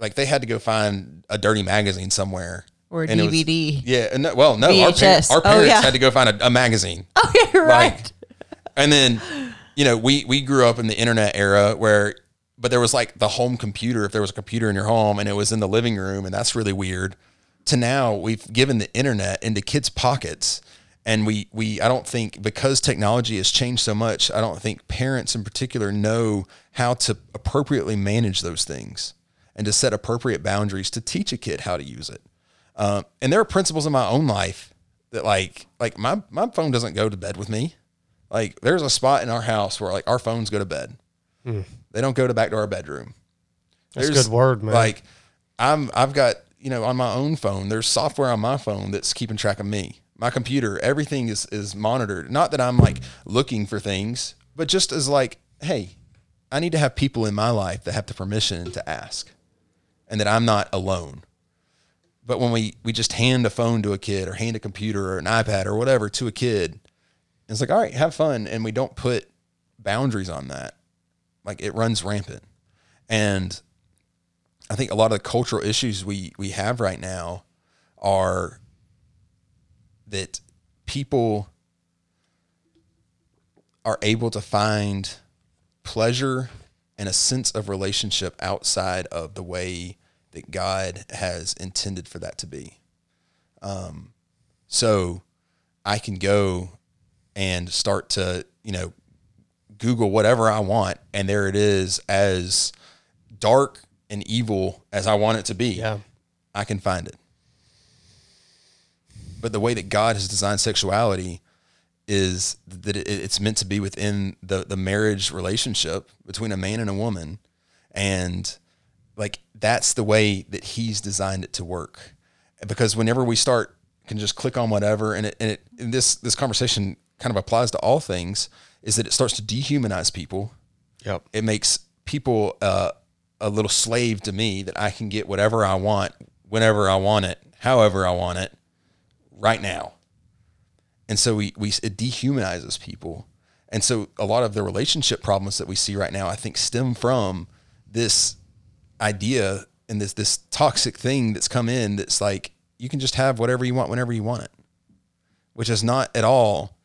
like they had to go find a dirty magazine somewhere Or a and it was- DVD. yeah, and no, well, no, our, par- VHS. our Oh, parents yeah. had to go find a, a magazine. Oh, you're right. Like, and then you know we we grew up in the internet era where. But there was like the home computer, if there was a computer in your home and it was in the living room, and that's really weird. To now, we've given the internet into kids' pockets and we we I don't think because technology has changed so much, I don't think parents in particular know how to appropriately manage those things and to set appropriate boundaries to teach a kid how to use it. Um, and there are principles in my own life that like like my my phone doesn't go to bed with me. Like there's a spot in our house where like our phones go to bed. They don't go to back to our bedroom. That's a There's, good word, man. Like I'm I've got, you know, on my own phone, there's software on my phone that's keeping track of me. My computer, everything is is monitored. Not that I'm like looking for things, but just as like, hey, I need to have people in my life that have the permission to ask and that I'm not alone. But when we we just hand a phone to a kid or hand a computer or an iPad or whatever to a kid, it's like, all right, have fun, and we don't put boundaries on that. Like it runs rampant. And I think a lot of the cultural issues we we have right now are that people are able to find pleasure and a sense of relationship outside of the way that God has intended for that to be. Um, so I can go and start to, you know, Google whatever I want, and there it is, as dark and evil as I want it to be. Yeah. I can find it. But the way that God has designed sexuality is that it's meant to be within the the marriage relationship between a man and a woman, and like that's the way that He's designed it to work. Because whenever we start, can just click on whatever, and it and it and this this conversation kind of applies to all things, is that it starts to dehumanize people Yep. it makes people uh, a little slave to me that I can get whatever I want, whenever I want it, however I want it, right now. And so we, we it dehumanizes people. And so a lot of the relationship problems that we see right now, I think, stem from this idea and this this toxic thing that's come in that's like you can just have whatever you want whenever you want it, which is not at all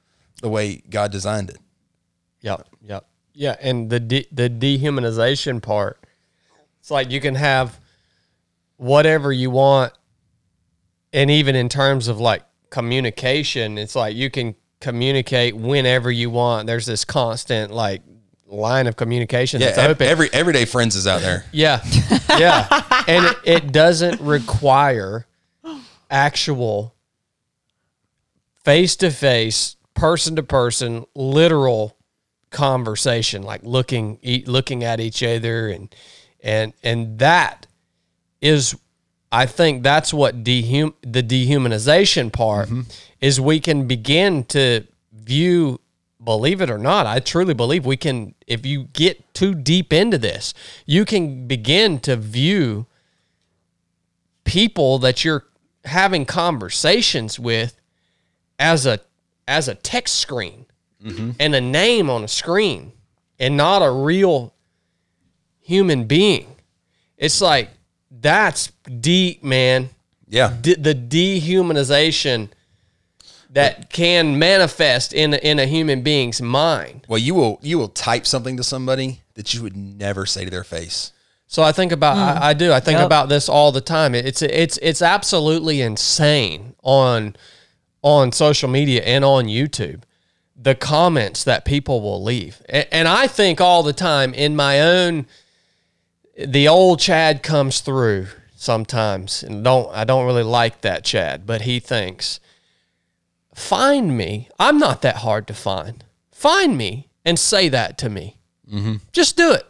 the way God designed it. Yep. Yep. Yeah, and the de- the dehumanization part. It's like you can have whatever you want, and even in terms of like communication, it's like you can communicate whenever you want. There's this constant like line of communication Yeah, that's ev- open. every everyday friends is out there. Yeah. Yeah. and it, it doesn't require actual face to face, person to person, literal conversation, like looking e- looking at each other and and and that is I think that's what dehum the dehumanization part mm-hmm. is we can begin to view believe it or not I truly believe we can if you get too deep into this you can begin to view people that you're having conversations with as a as a text screen mm-hmm. and a name on a screen and not a real human being. It's like that's deep man. Yeah. the dehumanization that can manifest in a, in a human being's mind. Well, you will you will type something to somebody that you would never say to their face. So I think about I, I do I think Yep. about this all the time. It's it's it's absolutely insane on on social media and on YouTube the comments that people will leave. And, and I think all the time in my own the old Chad comes through sometimes and don't I don't really like that Chad, but he thinks find me. I'm not that hard to find. Find me and say that to me. Mm-hmm. Just do it.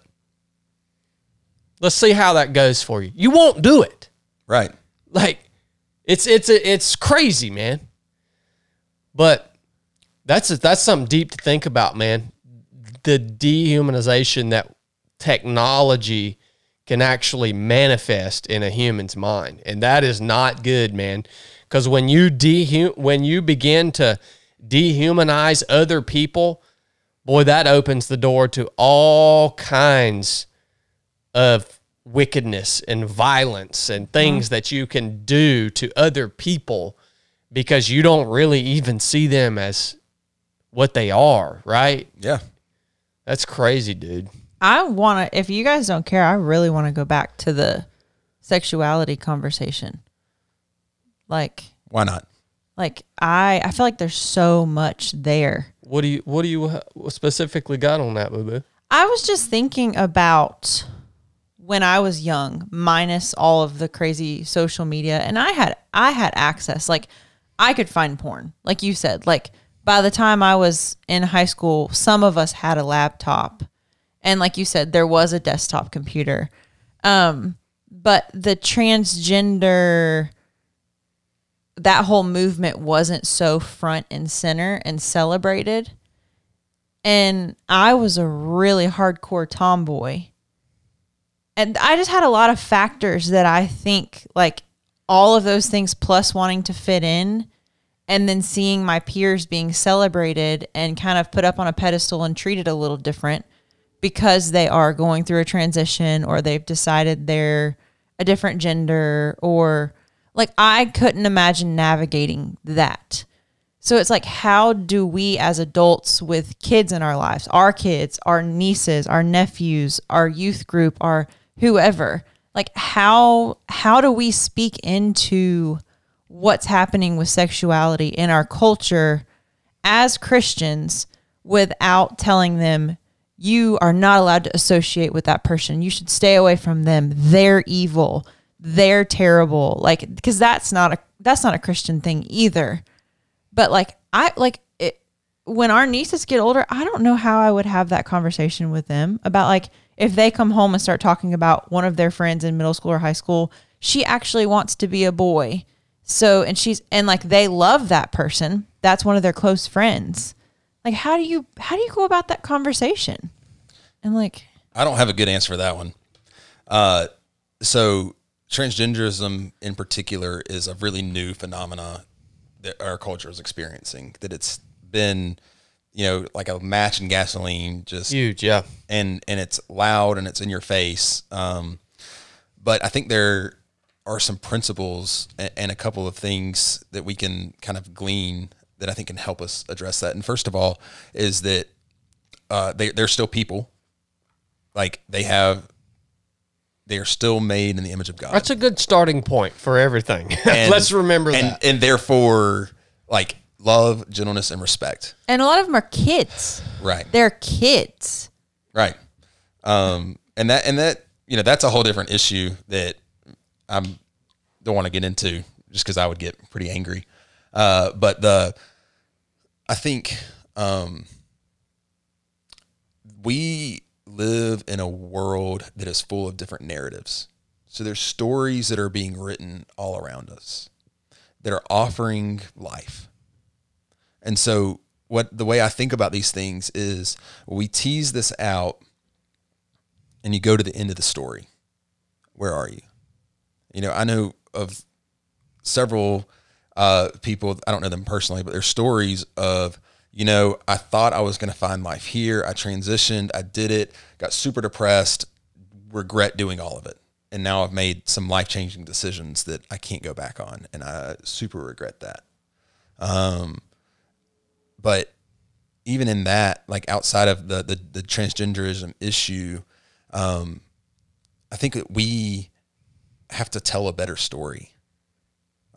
Let's see how that goes for you. You won't do it. Right. Like it's it's it's crazy, man. But that's that's something deep to think about, man. The dehumanization that technology can actually manifest in a human's mind, and that is not good, man. Because when you dehu- when you begin to dehumanize other people, boy, that opens the door to all kinds of wickedness and violence and mm-hmm. things that you can do to other people because you don't really even see them as what they are, right? Yeah. That's crazy, dude. I want to, if you guys don't care, I really want to go back to the sexuality conversation. Like, Why not? like I, I feel like there's so much there. What do you what do you specifically got on that, boo boo? I was just thinking about when I was young, minus all of the crazy social media, and I had I had access. Like I could find porn, like you said. Like by the time I was in high school, some of us had a laptop, and like you said, there was a desktop computer. Um, but the transgender that whole movement wasn't so front and center and celebrated and I was a really hardcore tomboy. And I just had a lot of factors that I think like all of those things plus wanting to fit in and then seeing my peers being celebrated and kind of put up on a pedestal and treated a little different because they are going through a transition or they've decided they're a different gender or like I couldn't imagine navigating that. So it's like, how do we as adults with kids in our lives, our kids, our nieces, our nephews, our youth group, our whoever, like how how do we speak into what's happening with sexuality in our culture as Christians without telling them you are not allowed to associate with that person. You should stay away from them. They're evil. They're terrible. Like because that's not a that's not a Christian thing either but like I like it when our nieces get older, I don't know how I would have that conversation with them about like if they come home and start talking about one of their friends in middle school or high school, she actually wants to be a boy. So and she's and like they love that person. That's one of their close friends. Like how do you how do you go about that conversation? And like I don't have a good answer for that one. Uh, so transgenderism in particular is a really new phenomena that our culture is experiencing. That it's been, you know, like a match in gasoline, just Huge, yeah. and and it's loud and it's in your face. Um, but I think there are some principles and, and a couple of things that we can kind of glean that I think can help us address that. And first of all, is that uh, they they're still people, like they have. They are still made in the image of God. That's a good starting point for everything. And- Let's remember and, that. and therefore, like love, gentleness, and respect. and a lot of them are kids. Right. They're kids. Right. Um, and that and that you know that's a whole different issue that I'm don't want to get into just because I would get pretty angry. Uh, but the I think um, we live in a world that is full of different narratives. So there's stories that are being written all around us that are offering life. And so what the way I think about these things is we tease this out and you go to the end of the story. Where are you? You know, I know of several uh, people, I don't know them personally, but there's stories of, you know, I thought I was going to find life here. I transitioned, I did it, got super depressed, regret doing all of it. And now I've made some life changing decisions that I can't go back on. And I super regret that. Um, but even in that, like outside of the the, the transgenderism issue, um, I think that we have to tell a better story.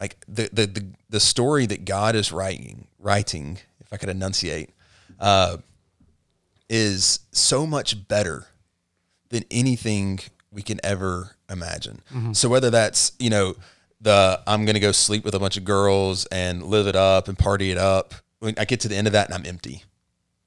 Like the the the, the story that God is writing writing, if I could enunciate, uh, is so much better than anything we can ever imagine. So whether that's, you know, the I'm going to go sleep with a bunch of girls and live it up and party it up, when I get to the end of that and I'm empty.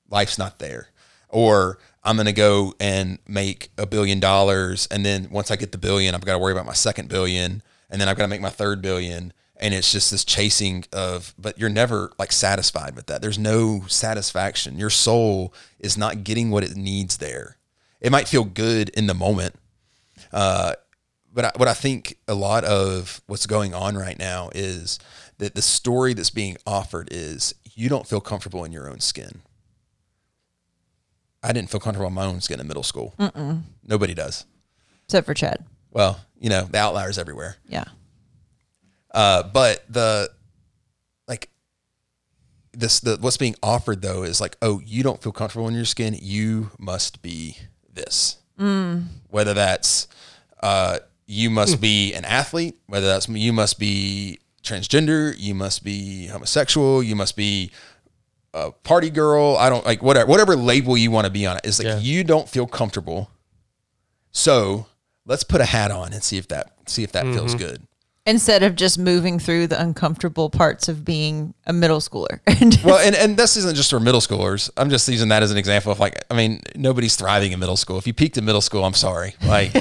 Life's not there. Or I'm going to go and make a billion dollars and then once I get the billion, I've got to worry about my second billion and then I've got to make my third billion and it's just this chasing of but you're never like satisfied with that. There's no satisfaction. Your soul is not getting what it needs there. It might feel good in the moment, uh, but I, what I think a lot of what's going on right now is that the story that's being offered is you don't feel comfortable in your own skin. I didn't feel comfortable in my own skin in middle school. Nobody does. Except for Chad. Well, you know, the outliers everywhere. Yeah. Uh, but the like this the what's being offered though is like, oh, you don't feel comfortable in your skin, you must be this. Whether that's uh, you must be an athlete, whether that's you must be transgender, you must be homosexual, you must be a party girl. I don't like whatever whatever label you want to be on it. Is like Yeah. you don't feel comfortable. So let's put a hat on and see if that see if that feels good. Instead of just moving through the uncomfortable parts of being a middle schooler. And well, and, and this isn't just for middle schoolers. I'm just using that as an example of like, I mean, nobody's thriving in middle school. If you peaked in middle school, I'm sorry. Like,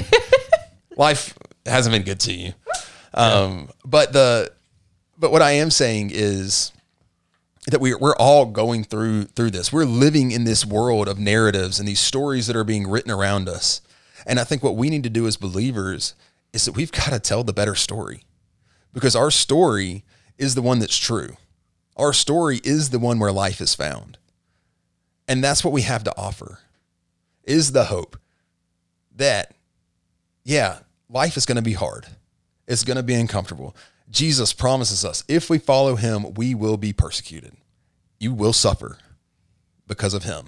life hasn't been good to you. Um, but the, but what I am saying is that we we're all going through through this. We're living in this world of narratives and these stories that are being written around us. And I think what we need to do as believers is that we've got to tell the better story because our story is the one that's true. Our story is the one where life is found. And that's what we have to offer is the hope that, yeah, life is going to be hard. It's going to be uncomfortable. Jesus promises us if we follow him, we will be persecuted. You will suffer because of him.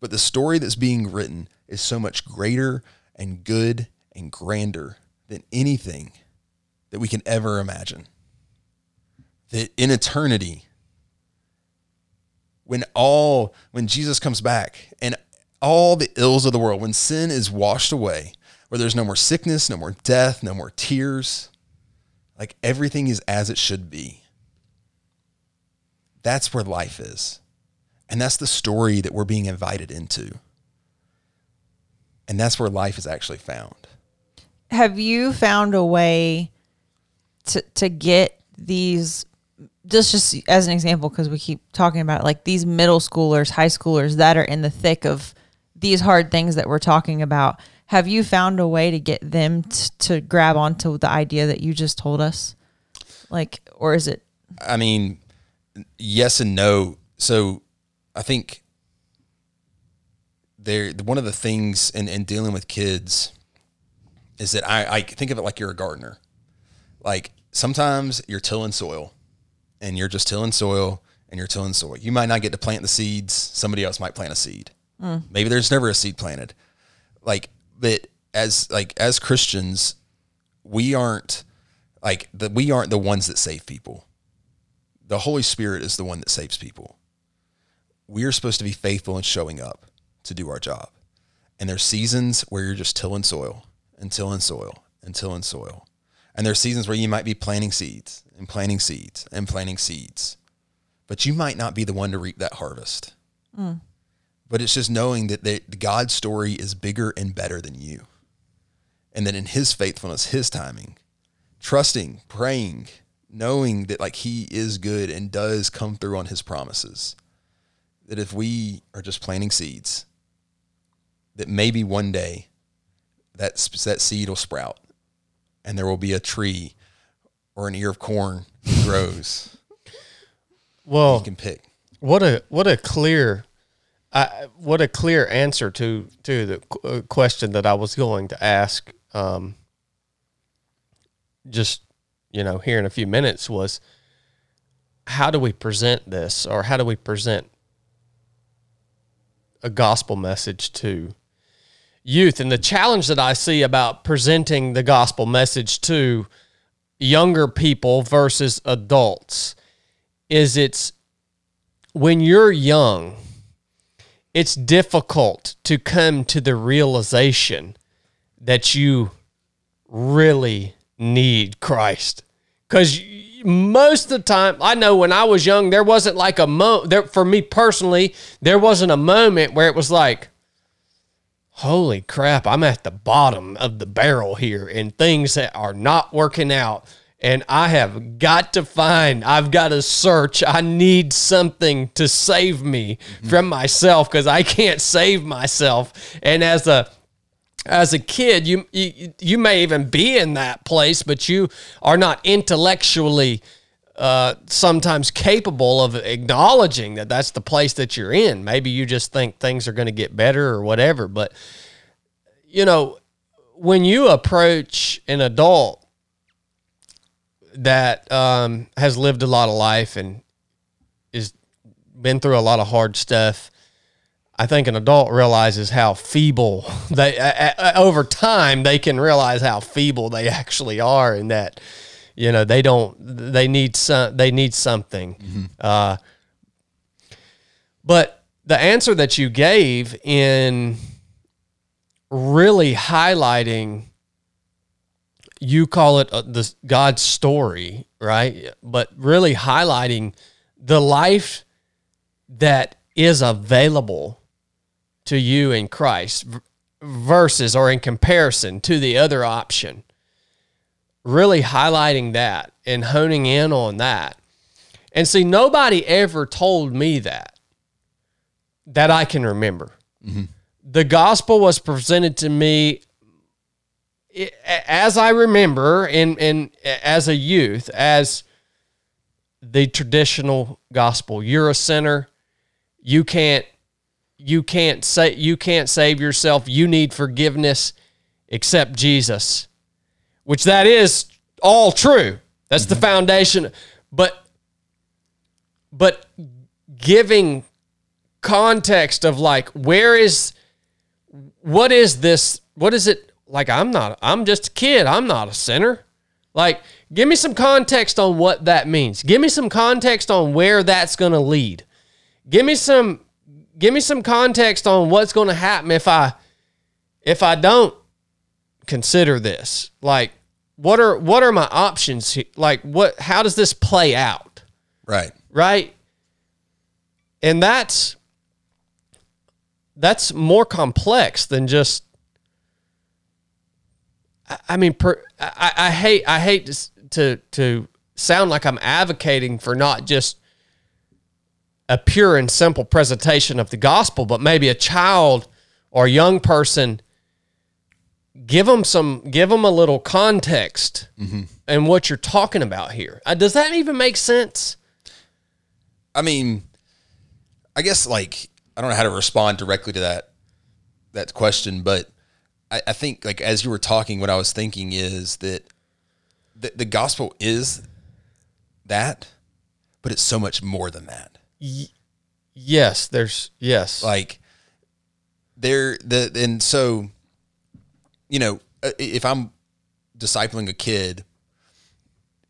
But the story that's being written is so much greater and good and grander than anything that we can ever imagine. That in eternity when all when Jesus comes back and all the ills of the world when sin is washed away where there's no more sickness no more death no more tears like everything is as it should be that's where life is. And that's the story that we're being invited into. And that's where life is actually found. Have you found a way to to get these just just as an example because we keep talking about like these middle schoolers high schoolers that are in the thick of these hard things that we're talking about have you found a way to get them t- to grab onto the idea that you just told us like or is it I mean, yes and no. So I think there one of the things in, in dealing with kids is that I, I think of it like you're a gardener. Like sometimes you're tilling soil and you're just tilling soil and you're tilling soil. You might not get to plant the seeds. Somebody else might plant a seed. Mm. Maybe there's never a seed planted. Like, but as like as Christians, we aren't like the we aren't the ones that save people. The Holy Spirit is the one that saves people. We're supposed to be faithful in showing up to do our job. And there's seasons where you're just tilling soil and tilling soil and tilling soil. And there's seasons where you might be planting seeds and planting seeds and planting seeds. But you might not be the one to reap that harvest. Mm. But it's just knowing that the, God's story is bigger and better than you. And that in his faithfulness, his timing, trusting, praying, knowing that like he is good and does come through on his promises. That if we are just planting seeds, that maybe one day that that seed will sprout and there will be a tree or an ear of corn grows Well, you can pick. what a what a clear, I what a clear answer to to the qu- uh, question that I was going to ask. Um, just you know, here in a few minutes was how do we present this or how do we present a gospel message to youth. And the challenge that I see about presenting the gospel message to younger people versus adults is it's when you're young it's difficult to come to the realization that you really need Christ. Cuz most of the time I know when I was young there wasn't like a mo there for me personally there wasn't a moment where it was like holy crap, I'm at the bottom of the barrel here and things that are not working out. And I have got to find, I've got to search. I need something to save me mm-hmm. from myself because I can't save myself. And as a as a kid, you, you you may even be in that place, but you are not intellectually uh, sometimes capable of acknowledging that that's the place that you're in. Maybe you just think things are going to get better or whatever. But, you know, when you approach an adult that um, has lived a lot of life and is been through a lot of hard stuff, I think an adult realizes how feeble they uh, uh, over time they can realize how feeble they actually are and that you know they don't they need some they need something. Uh, but the answer that you gave in really highlighting you call it uh, the god's story right? But really highlighting the life that is available to you in christ versus or in comparison to the other option really highlighting that and honing in on that. And see, nobody ever told me that, that I can remember. Mm-hmm. The gospel was presented to me as I remember in, in as a youth, as the traditional gospel. You're a sinner. You can't you can't say you can't save yourself. You need forgiveness. Accept Jesus which that is all true. That's the mm-hmm. foundation. But but giving context of like where is what is this what is it like I'm not I'm just a kid. I'm not a sinner. Like give me some context on what that means. Give me some context on where that's going to lead. Give me some give me some context on what's going to happen if I if I don't consider this like what are what are my options like what how does this play out Right. right and that's that's more complex than just i, I mean per, I, I hate i hate to, to to sound like i'm advocating for not just a pure and simple presentation of the gospel but maybe a child or a young person give them some give them a little context and what you're talking about here. Uh, does that even make sense? I mean, I guess like I don't know how to respond directly to that that question, but I, I think like as you were talking, what I was thinking is that the, the gospel is that, but it's so much more than that. yes there's yes. Like there the and so you know uh, if I'm discipling a kid,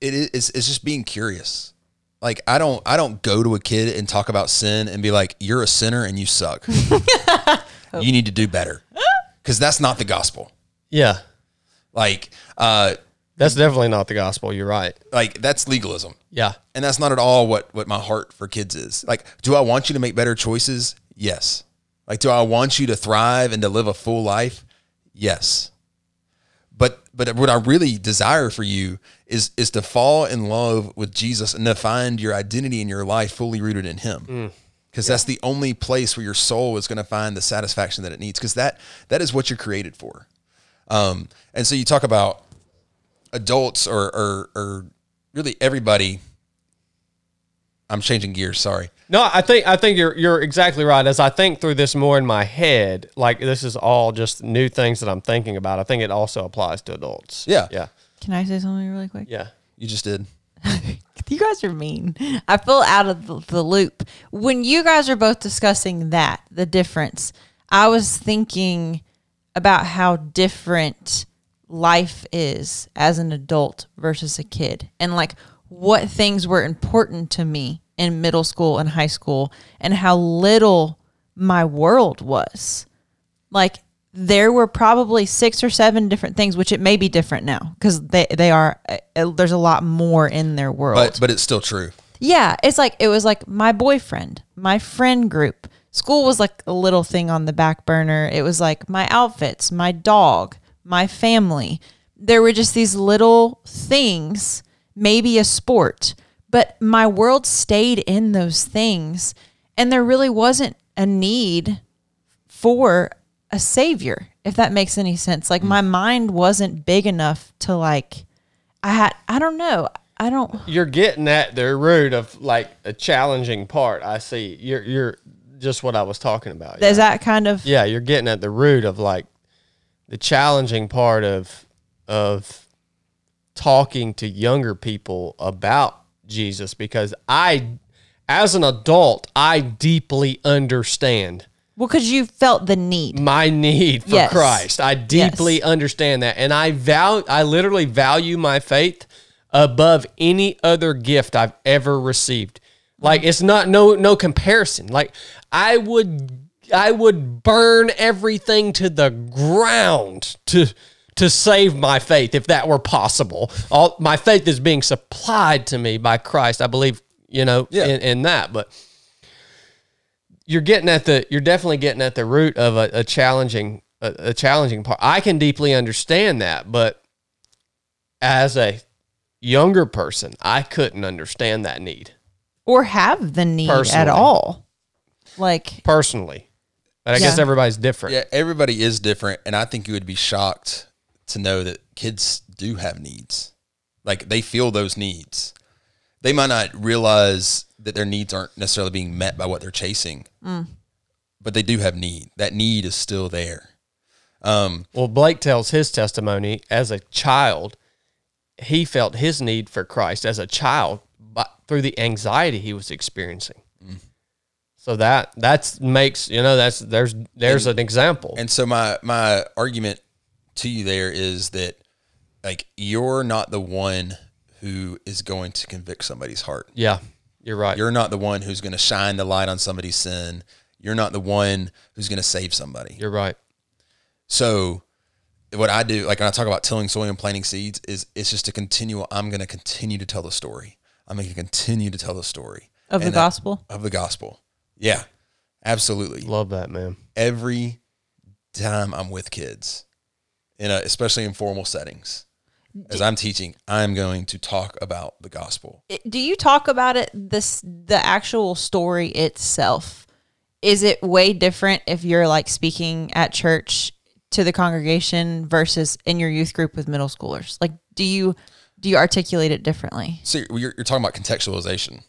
it is it's just being curious. Like I don't I don't go to a kid and talk about sin and be like you're a sinner and you suck. you need to do better. Cuz that's not the gospel. yeah Like uh that's definitely not the gospel you're right like that's legalism. yeah And that's not at all what what my heart for kids is. Like do I want you to make better choices? Yes. Like do I want you to thrive and to live a full life? Yes. But but what I really desire for you is is to fall in love with Jesus and to find your identity in your life fully rooted in him. Because that's the only place where your soul is going to find the satisfaction that it needs. Because that that is what you're created for. Um, and so you talk about adults or, or or really everybody. I'm changing gears. Sorry. no i think i think you're you're exactly right as i think through this more in my head like this is all just new things that i'm thinking about i think it also applies to adults Yeah. yeah Can I say something really quick? yeah You just did. you guys are mean. I feel out of the, the loop. When you guys are both discussing that, the difference, I was thinking about how different life is as an adult versus a kid and like what things were important to me in middle school and high school and how little my world was. Like there were probably six or seven different things, which it may be different now because they they are. Uh, there's a lot more in their world. But but it's still true. Yeah, it's like it was like my boyfriend, my friend group. School was like a little thing on the back burner. It was like my outfits, my dog, my family. There were just these little things, maybe a sport, but my world stayed in those things. And there really wasn't a need for a savior, if that makes any sense. Like hmm. my mind wasn't big enough to like, I had, I don't know. I don't. You're getting at the root of like a challenging part. I see. You're you're just what I was talking about. Is that kind of? Yeah, you're getting at the root of like the challenging part of of talking to younger people about Jesus because I as an adult, I deeply understand Well, because you felt the need. my need for Yes. Christ. I deeply Yes. understand that. And I value I literally value my faith above any other gift I've ever received. Like it's not no no comparison. Like I would I would burn everything to the ground to to save my faith if that were possible. All my faith is being supplied to me by Christ. I believe, you know, Yeah. in, in that. But you're getting at the you're definitely getting at the root of a, a challenging a, a challenging part. I can deeply understand that, but as a younger person, I couldn't understand that need or have the need Personally. at all. Like, personally. But I guess everybody's different. Yeah, everybody is different, and I think you would be shocked to know that kids do have needs. Like they feel those needs. They might not realize that their needs aren't necessarily being met by what they're chasing, but they do have need. That need is still there. Um, Well, Blake tells his testimony as a child, he felt his need for Christ as a child but through the anxiety he was experiencing. So that that's makes you know that's there's there's an example. And so my my argument to you there is that like you're not the one who is going to convict somebody's heart. yeah, you're right. You're not the one who's going to shine the light on somebody's sin. You're not the one who's going to save somebody. you're right. So what I do, like when I talk about tilling soil and planting seeds, is it's just a continual. I'm going to continue to tell the story. I'm going to continue to tell the story of the And that- gospel. of the gospel. Yeah, absolutely. Love that man. Every time I'm with kids, in a, especially in formal settings, as I'm teaching, I'm going to talk about the gospel. Do you talk about it, this, the actual story itself? Is it way different if you're like speaking at church to the congregation versus in your youth group with middle schoolers? Like, do you, do you articulate it differently? So you're, you're talking about contextualization.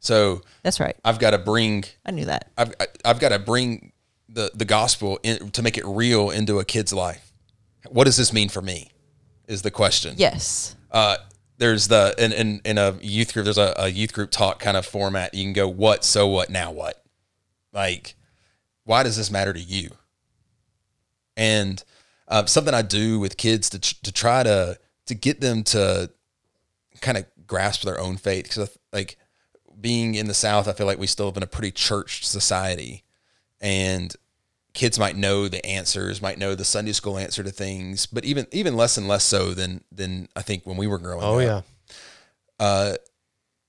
So That's right. I've got to bring I knew that. I've I- I've got to bring the the gospel in, to make it real into a kid's life. What does this mean for me? Is the question. Yes. Uh, there's the in, in in a youth group. There's a, a youth group talk kind of format. You can go what, so what, now what. Like, why does this matter to you? And uh, something I do with kids to to try to to get them to kind of grasp their own faith because like being in the South, I feel like we still live in a pretty church society, and kids might know the answers, might know the Sunday school answer to things, but even even less and less so than than I think when we were growing Oh up. Oh yeah. Uh,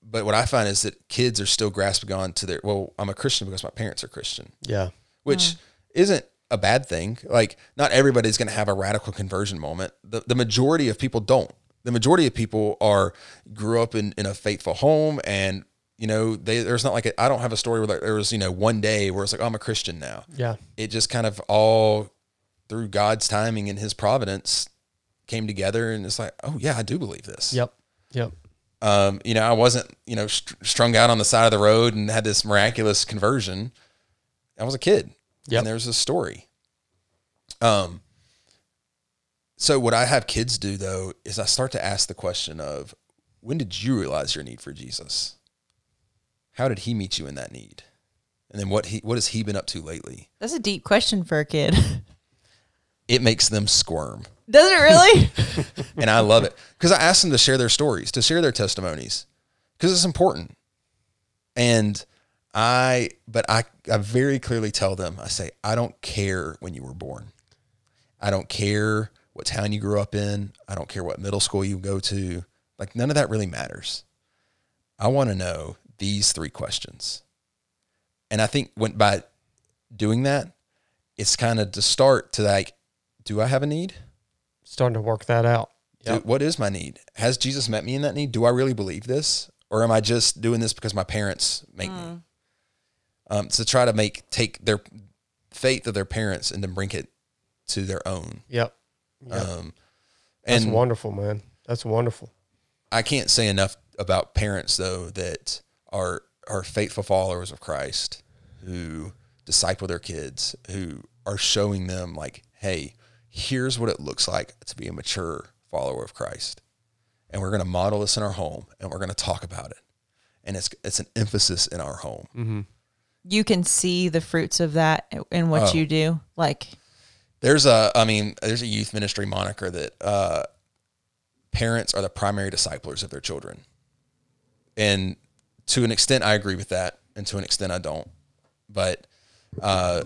but what I find is that kids are still grasping on to their well, I'm a Christian because my parents are Christian, Yeah. which isn't a bad thing. Like not everybody's going to have a radical conversion moment. The the majority of people don't. The majority of people are grew up in, in a faithful home and you know, they there's not like I I don't have a story where there was, you know, one day where it's like, oh, I'm a Christian now. Yeah. It just kind of all through God's timing and his providence came together and it's like, oh yeah, I do believe this. Yep. Yep. Um, you know, I wasn't, you know, str- strung out on the side of the road and had this miraculous conversion. I was a kid. Yep. And there's a story. Um, so what I have kids do though is I start to ask the question of when did you realize your need for Jesus? How did he meet you in that need? And then what he what has he been up to lately? That's a deep question for a kid. It makes them squirm. Does it really? and I love it because I ask them to share their stories, to share their testimonies, because it's important. And I, but I, I very clearly tell them, I say, I don't care when you were born. I don't care what town you grew up in. I don't care what middle school you go to. Like none of that really matters. I want to know these three questions. And I think when by doing that, it's kind of to start to like, do I have a need? Starting to work that out. Do- what is my need? Has Jesus met me in that need? Do I really believe this? Or am I just doing this because my parents make me? Um, to try to make take their faith of their parents and then bring it to their own. Yep. Yep. Um, That's wonderful, man. That's wonderful. I can't say enough about parents though that are are faithful followers of Christ who disciple their kids, who are showing them like, hey, here's what it looks like to be a mature follower of Christ. And we're going to model this in our home and we're going to talk about it. And it's it's an emphasis in our home. you can see the fruits of that in what Oh. you do. Like, There's a I mean, there's a youth ministry moniker that uh parents are the primary disciplers of their children. And to an extent I agree with that and to an extent I don't. But uh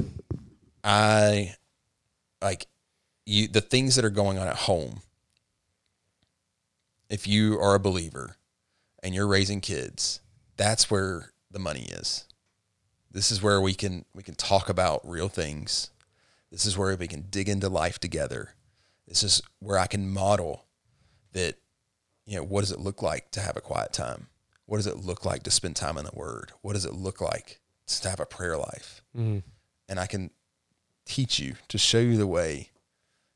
I like you the things that are going on at home. If you are a believer and you're raising kids, that's where the money is. This is where we can we can talk about real things. This is where we can dig into life together. This is where I can model that, you know, what does it look like to have a quiet time? What does it look like to spend time in the Word? What does it look like to have a prayer life? And I can teach you to show you the way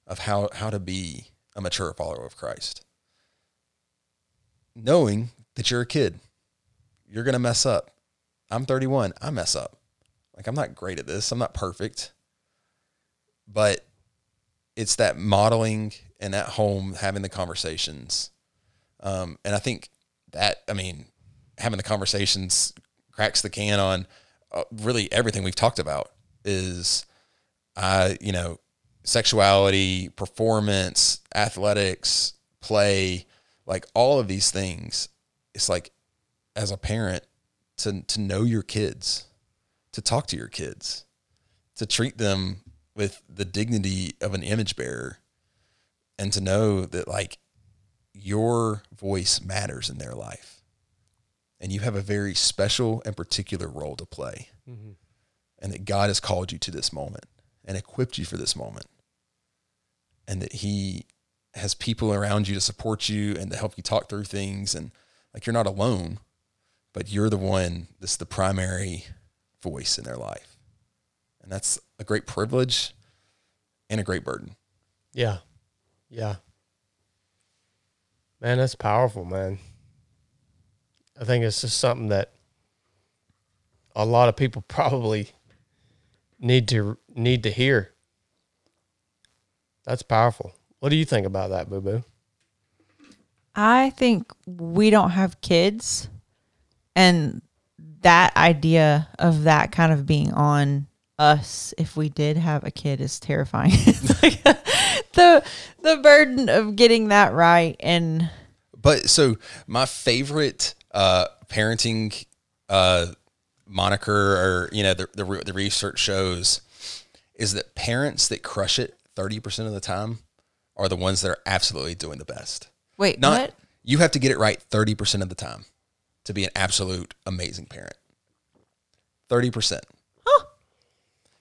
of how, how to be a mature follower of Christ. Knowing that you're a kid, you're going to mess up. I'm 31. I mess up. Like, I'm not great at this. I'm not perfect but it's that modeling and at home having the conversations um, and i think that i mean having the conversations cracks the can on uh, really everything we've talked about is uh, you know sexuality performance athletics play like all of these things. It's like as a parent to to know your kids to talk to your kids to treat them with the dignity of an image bearer and to know that like your voice matters in their life and you have a very special and particular role to play mm-hmm. and that god has called you to this moment and equipped you for this moment and that he has people around you to support you and to help you talk through things and like you're not alone but you're the one that's the primary voice in their life and that's a great privilege and a great burden. Yeah. Yeah. Man, that's powerful, man. I think it's just something that a lot of people probably need to need to hear. That's powerful. What do you think about that, Boo Boo? I think we don't have kids, and that idea of that kind of being on us if we did have a kid is terrifying. It's like the the burden of getting that right and But so my favorite uh, parenting uh, moniker, or you know, the, the the research shows, is that parents that crush it thirty percent of the time are the ones that are absolutely doing the best. wait, Not what? you have to get it right thirty percent of the time to be an absolute amazing parent. Thirty percent,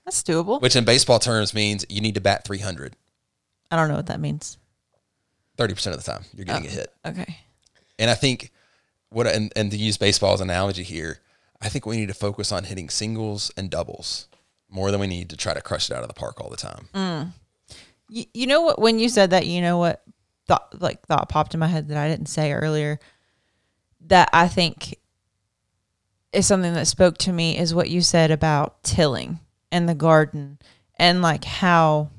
That's doable. which in baseball terms means you need to bat three hundred. I don't know what that means. Thirty percent of the time, you're getting a hit. Okay. And I think what and, and to use baseball as an analogy here, I think we need to focus on hitting singles and doubles more than we need to try to crush it out of the park all the time. Mm. You, you know what? When you said that, you know what thought like thought popped in my head that I didn't say earlier. That I think is something that spoke to me is what you said about tilling and the garden and like how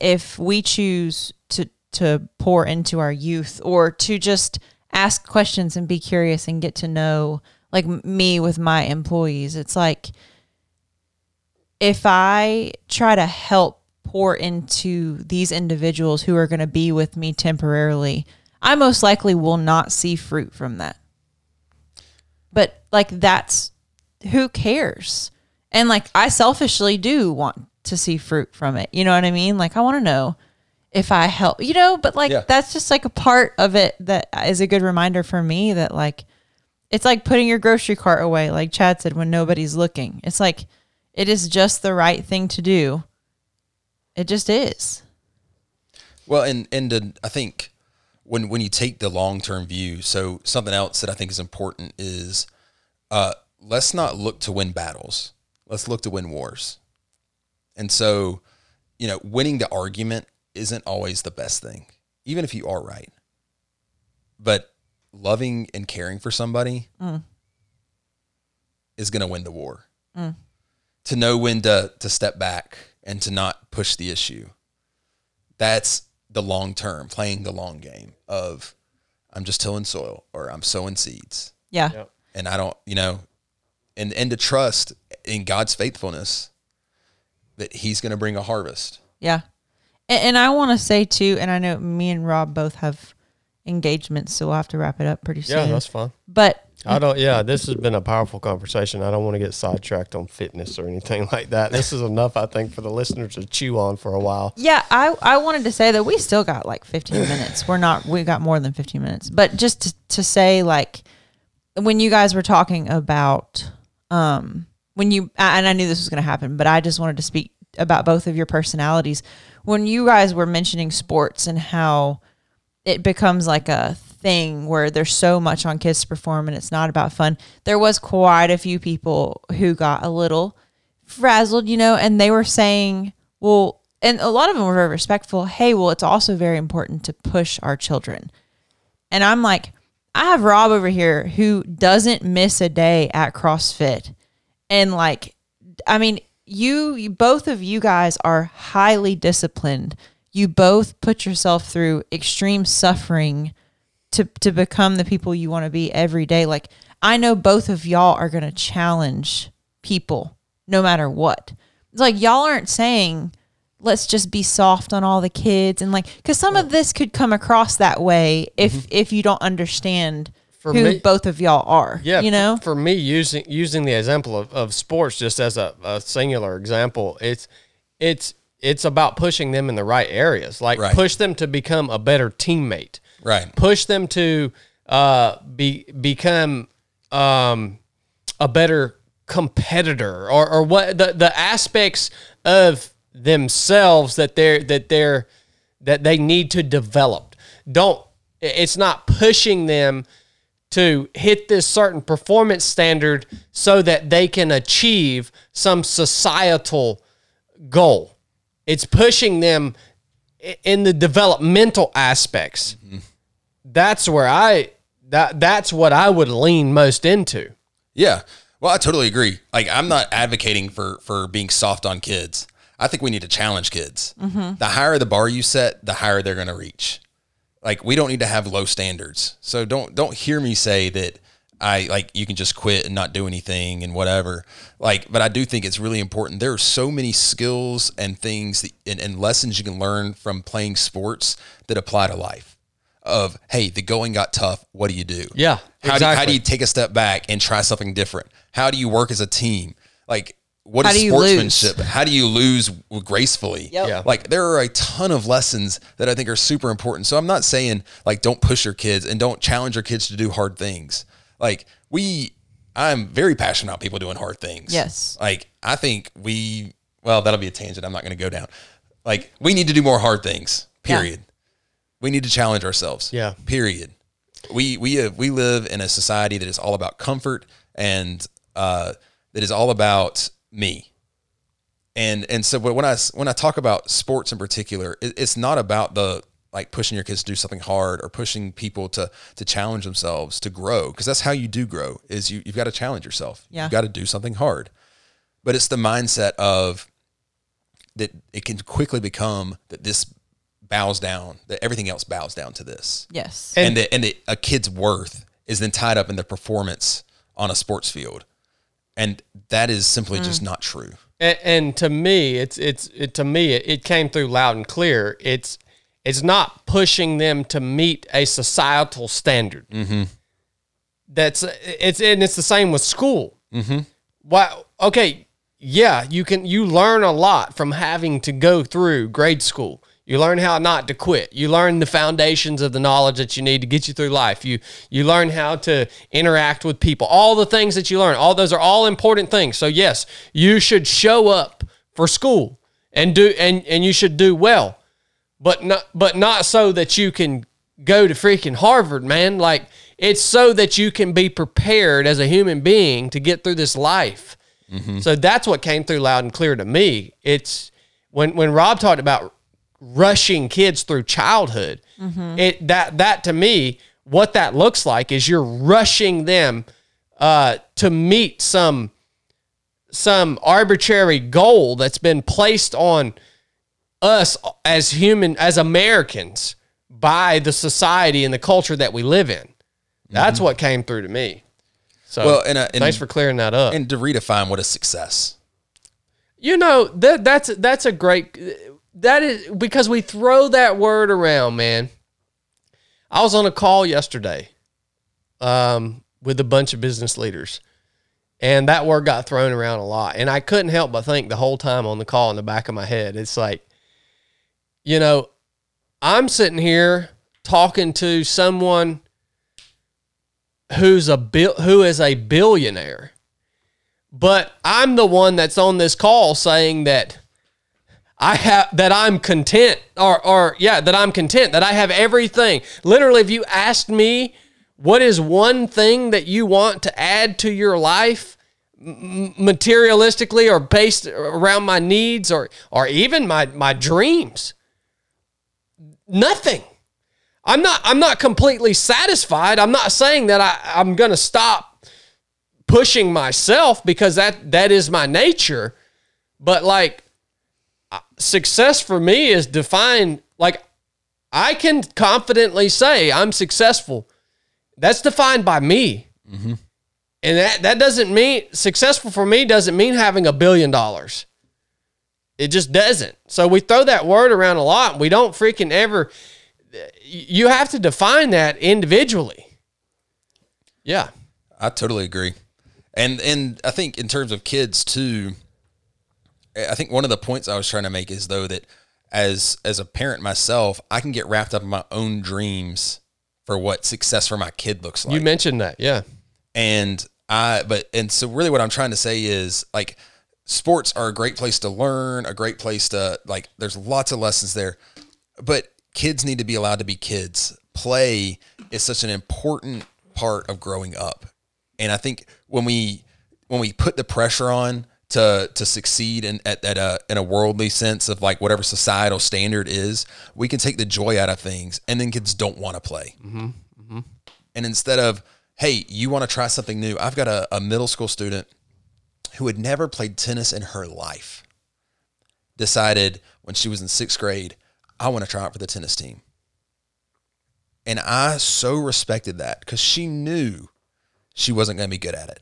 if we choose to to pour into our youth or to just ask questions and be curious and get to know like me with my employees. It's like if I try to help pour into these individuals who are going to be with me temporarily, I most likely will not see fruit from that. But like that's who cares? And like I selfishly do want to see fruit from it. You know what I mean? Like I want to know if I help, you know, but like Yeah. that's just like a part of it that is a good reminder for me that like it's like putting your grocery cart away, like Chad said, when nobody's looking. It's like it is just the right thing to do. It just is. Well, and and uh, I think when when you take the long term view, so something else that I think is important is uh, let's not look to win battles. Let's look to win wars. And so, you know, winning the argument isn't always the best thing, even if you are right. But loving and caring for somebody mm. is going to win the war. Mm. To know when to to step back and to not push the issue that's the long term, playing the long game of I'm just tilling soil or I'm sowing seeds. Yeah. Yep. And I don't, you know, and and to trust in God's faithfulness that He's going to bring a harvest. Yeah. And, and I want to say too, and I know me and Rob both have engagements, so we'll have to wrap it up pretty soon. Yeah, that's fine. but I don't. Yeah, this has been a powerful conversation. I don't want to get sidetracked on fitness or anything like that. This is enough, I think, for the listeners to chew on for a while. yeah, I, I wanted to say that we still got like 15 minutes. We're not, we got more than 15 minutes. But just to, to say, like, when you guys were talking about, um, when you, and I knew this was going to happen, but I just wanted to speak about both of your personalities. When you guys were mentioning sports and how it becomes like a thing where there's so much on kids to perform and it's not about fun. There was quite a few people who got a little frazzled, you know, and they were saying, well, and a lot of them were very respectful. Hey, well, it's also very important to push our children. And I'm like, I have Rob over here who doesn't miss a day at CrossFit. And like, I mean, you, you both of you guys are highly disciplined. You both put yourself through extreme suffering to to become the people you want to be every day. Like I know both of y'all are going to challenge people no matter what. It's like y'all aren't saying let's just be soft on all the kids and like cuz some of this could come across that way if mm-hmm. if you don't understand For who me- both of y'all are. Yeah, you for- know? for, me using using the example of, of sports just as a, a singular example, it's it's it's about pushing them in the right areas, like Right. push them to become a better teammate, Right. push them to uh, be become um, a better competitor, or or what the the aspects of themselves that they're that they're that they need to develop. Don't it's not pushing them to hit this certain performance standard so that they can achieve some societal goal. It's pushing them in the developmental aspects. Mm-hmm. That's where I that that's what I would lean most into. Yeah. Well, I totally agree. Like, I'm not advocating for for being soft on kids. I think we need to challenge kids. Mm-hmm. The higher the bar you set, the higher they're going to reach. Like, we don't need to have low standards. So don't don't hear me say that I like you can just quit and not do anything and whatever. Like, but I do think it's really important. There are so many skills and things that, and, and lessons you can learn from playing sports that apply to life. Of hey, the going got tough. What do you do? Yeah, How do, how do you take a step back and try something different? How do you work as a team? Like, what How is do lose? sportsmanship? How do you lose gracefully? Yep. Yeah. Like, there are a ton of lessons that I think are super important. So I'm not saying like don't push your kids and don't challenge your kids to do hard things. Like we, I'm very passionate about people doing hard things. Yes. Like I think we, well, that'll be a tangent. I'm not going to go down. Like we need to do more hard things. Period. We need to challenge ourselves. Yeah. Period. We we have, we live in a society that is all about comfort and uh, that is all about me. And and so when I when I talk about sports in particular, it, it's not about the like pushing your kids to do something hard or pushing people to to challenge themselves to grow because that's how you do grow is you you've got to challenge yourself. Yeah. You've got to do something hard. But it's the mindset of that it can quickly become that this bows down, that everything else bows down to this. Yes. And, that and that a kid's worth is then tied up in the performance on a sports field. And that is simply just not true. And, and to me, it's it's it, to me it, it came through loud and clear. It's it's not pushing them to meet a societal standard. Mm-hmm. That's it's and it's the same with school. Mm-hmm. Why? Okay, yeah, you can you learn a lot from having to go through grade school. You learn how not to quit. You learn the foundations of the knowledge that you need to get you through life. You you learn how to interact with people. All the things that you learn, all those are all important things. So yes, you should show up for school and do and and you should do well. But not but not so that you can go to freaking Harvard, man. Like it's so that you can be prepared as a human being to get through this life. Mm-hmm. So that's what came through loud and clear to me. It's when when Rob talked about rushing kids through childhood. It that that to me, what that looks like is you're rushing them uh, to meet some some arbitrary goal that's been placed on us as human as Americans by the society and the culture that we live in. That's what came through to me. So Well, and, uh, and- thanks for clearing that up. And to redefine what is success. You know that that's that's a great that is because we throw that word around, man. I was on a call yesterday um, with a bunch of business leaders, and that word got thrown around a lot. And I couldn't help but think the whole time on the call in the back of my head, it's like, you know, I'm sitting here talking to someone who's a who is a billionaire but I'm the one that's on this call saying that I have that I'm content or or yeah, that I'm content, that I have everything. Literally, if you asked me what is one thing that you want to add to your life materialistically or based around my needs or or even my my dreams, nothing. I'm not I'm not completely satisfied. I'm not saying that I, I'm gonna stop pushing myself because that that is my nature but like success for me is defined like i can confidently say i'm successful. That's defined by me. Mm-hmm. And that that doesn't mean successful for me doesn't mean having a billion dollars. It just doesn't. So we throw that word around a lot. And we don't freaking ever you have to define that individually. Yeah. I totally agree. And and I think in terms of kids too, I think one of the points I was trying to make is though that as as a parent myself, I can get wrapped up in my own dreams for what success for my kid looks like. you mentioned that yeah and I but and so really what I'm trying to say is like sports are a great place to learn, a great place to like there's lots of lessons there. But kids need to be allowed to be kids. Play is such an important part of growing up. And I think when we when we put the pressure on to to succeed in at, at a in a worldly sense of like whatever societal standard is, we can take the joy out of things, and then kids don't want to play. Mm-hmm, mm-hmm. And instead of, hey, you want to try something new? I've got a, a middle school student who had never played tennis in her life. Decided when she was in sixth grade, I want to try out for the tennis team. And I so respected that because she knew she wasn't going to be good at it.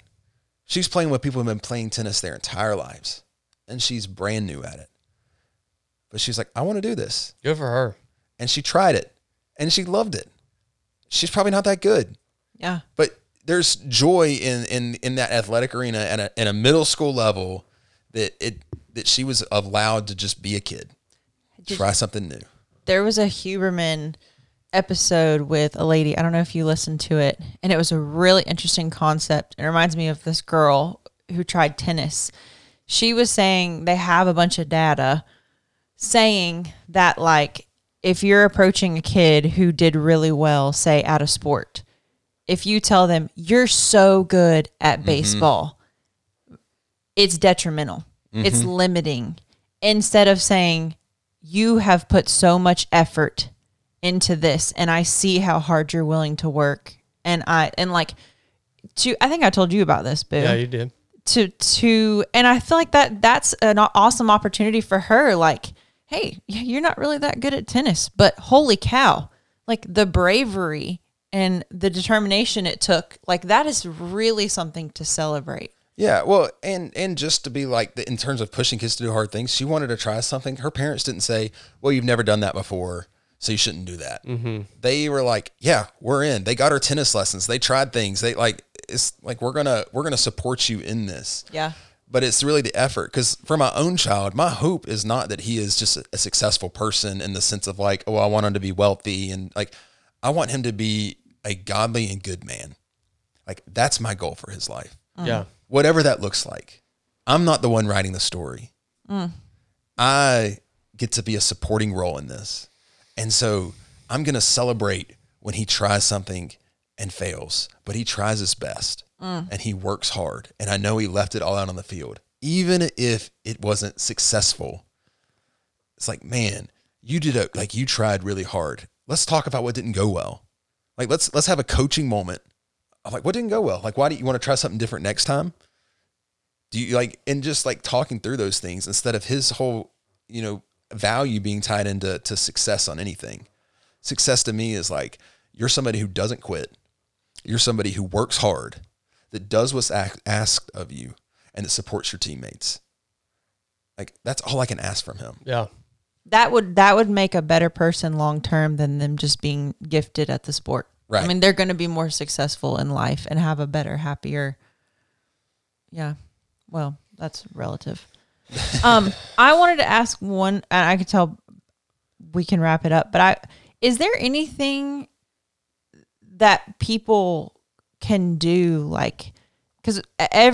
She's playing with people who've been playing tennis their entire lives, and she's brand new at it. But she's like, I want to do this Good for her. and she tried it and she loved it. She's probably not that good, Yeah. but there's joy in in in that athletic arena and a, in a middle school level that it that she was allowed to just be a kid, try something new. there was a Huberman episode with a lady. I don't know if you listened to it, and it was a really interesting concept. It reminds me of this girl who tried tennis. She was saying they have a bunch of data saying that, like, if you're approaching a kid who did really well, say at a sport, if you tell them you're so good at mm-hmm. baseball, it's detrimental. It's mm-hmm. limiting. Instead of saying, you have put so much effort into this and I see how hard you're willing to work. And I and like to I think I told you about this, Boo. Yeah, you did. to to and I feel like that that's an awesome opportunity for her. Like hey, yeah, you're not really that good at tennis, but holy cow, like the bravery and the determination it took, like that is really something to celebrate. Yeah, well, and and just to be like in terms of pushing kids to do hard things, she wanted to try something. Her parents didn't say, "Well, you've never done that before, so you shouldn't do that." Mm-hmm. They were like, "Yeah, we're in." They got her tennis lessons. They tried things. They like it's like we're gonna we're gonna support you in this. Yeah. But it's really the effort because for my own child, my hope is not that he is just a, a successful person in the sense of like, oh, I want him to be wealthy and like, I want him to be a godly and good man. Like that's my goal for his life Yeah. whatever that looks like. I'm not the one writing the story. I get to be a supporting role in this. And so I'm going to celebrate when he tries something and fails, but he tries his best mm. and he works hard. And I know he left it all out on the field. Even if it wasn't successful, it's like, man, you did a, like, you tried really hard. Let's talk about what didn't go well. Like, let's, let's have a coaching moment of like, what didn't go well? Like, why do you want to try something different next time? do you like and just like talking through those things instead of his whole you know value being tied into to success on anything success to me is like you're somebody who doesn't quit you're somebody who works hard that does what's asked of you and that supports your teammates like that's all i can ask from him Yeah. That would that would make a better person long term than them just being gifted at the sport. Right. I mean, they're going to be more successful in life and have a better, happier. Yeah. Well, that's relative. Um, I wanted to ask one, and I could tell we can wrap it up, but I is there anything that people can do like because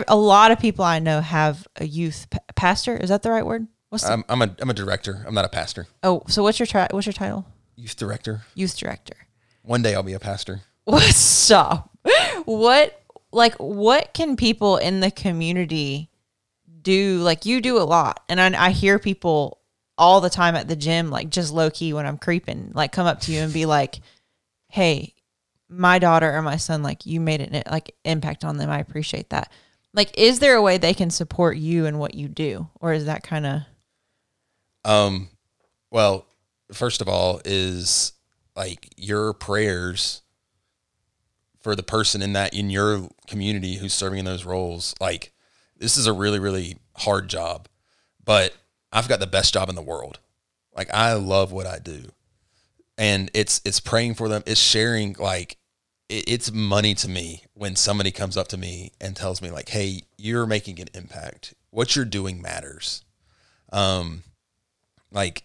a lot of people I know have a youth pa- pastor. Is that the right word? What's the, I'm, I'm a i'm a director i'm not a pastor oh? So what's your tri- what's your title? youth director Youth director. one day i'll be a pastor What stop? What like what can people in the community do? Like you do a lot, and I, I hear people all the time at the gym, like just low key when I'm creeping, like come up to you and be like, "Hey, my daughter or my son, like you made an like impact on them. I appreciate that." Like, is there a way they can support you and what you do, or is that kind of Um, well, first of all, is like your prayers for the person in that in your community who's serving in those roles. Like, this is a really really hard job, but I've got the best job in the world. Like, I love what I do, and it's it's praying for them. It's sharing like. it- It's money to me when somebody comes up to me and tells me like, "Hey, you're making an impact. What you're doing matters." Um, like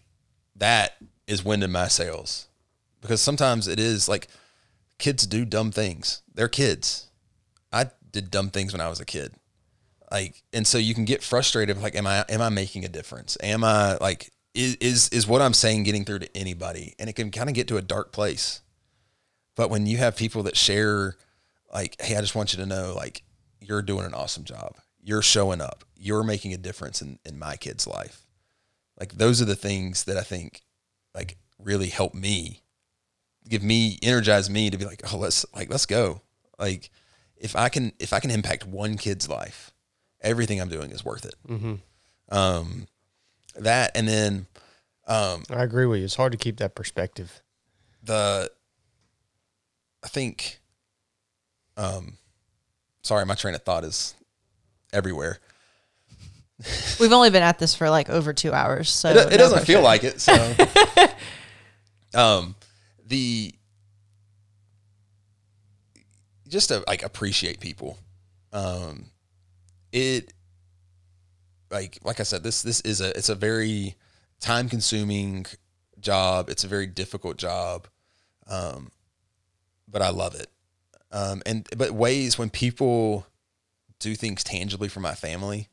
that is wind in my sails because sometimes it is like kids do dumb things they're kids i did dumb things when i was a kid like and so you can get frustrated like am i am i making a difference? Am i like is is, is what i'm saying getting through to anybody? And it can kind of get to a dark place. But when you have people that share like hey i just want you to know like you're doing an awesome job. You're showing up. You're making a difference in, in my kid's life. Like those are the things that I think like really help me give me energize me to be like oh let's like let's go. Like if I can if I can impact one kid's life everything I'm doing is worth it um that and then um I agree with you. It's hard to keep that perspective. the I think um sorry my train of thought is everywhere we've only been at this for like over two hours, so it, it no doesn't pressure. feel like it. So, um, the just to like appreciate people. Um, it like like I said, this this is a it's a very time consuming job. It's a very difficult job, um, but I love it. Um, and but ways when people do things tangibly for my family.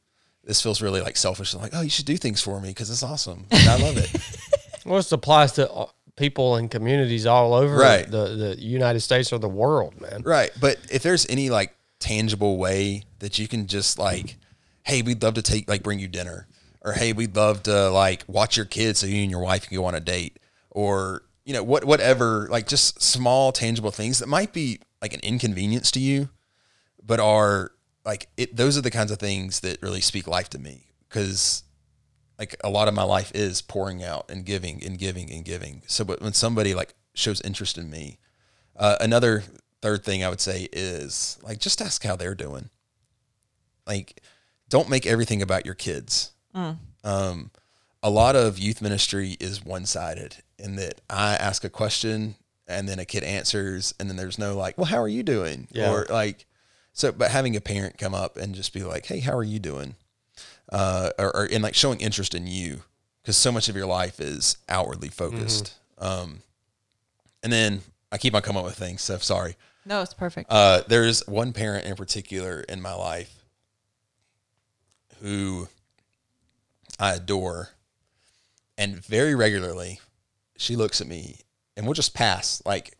This feels really like selfish. I'm like, oh, you should do things for me because it's awesome. And I love it. Well, this applies to uh, people and communities all over Right. the, the United States or the world, man. Right. But if there's any like tangible way that you can just like, hey, we'd love to take like bring you dinner, or hey, we'd love to like watch your kids so you and your wife can go on a date, or you know what whatever like just small tangible things that might be like an inconvenience to you, but are like it. Those are the kinds of things that really speak life to me because like a lot of my life is pouring out and giving and giving and giving. So, but when somebody like shows interest in me, uh, another third thing I would say is like just ask how they're doing. Like, don't make everything about your kids. Um, a lot of youth ministry is one sided in that I ask a question and then a kid answers, and then there's no like, well, how are you doing? Yeah. Or like, so, but having a parent come up and just be like, hey, how are you doing? Uh, or, or and like showing interest in you because so much of your life is outwardly focused. Um, and then I keep on coming up with things, so sorry. No, it's perfect. Uh, there's one parent in particular in my life who I adore, and very regularly she looks at me, and we'll just pass like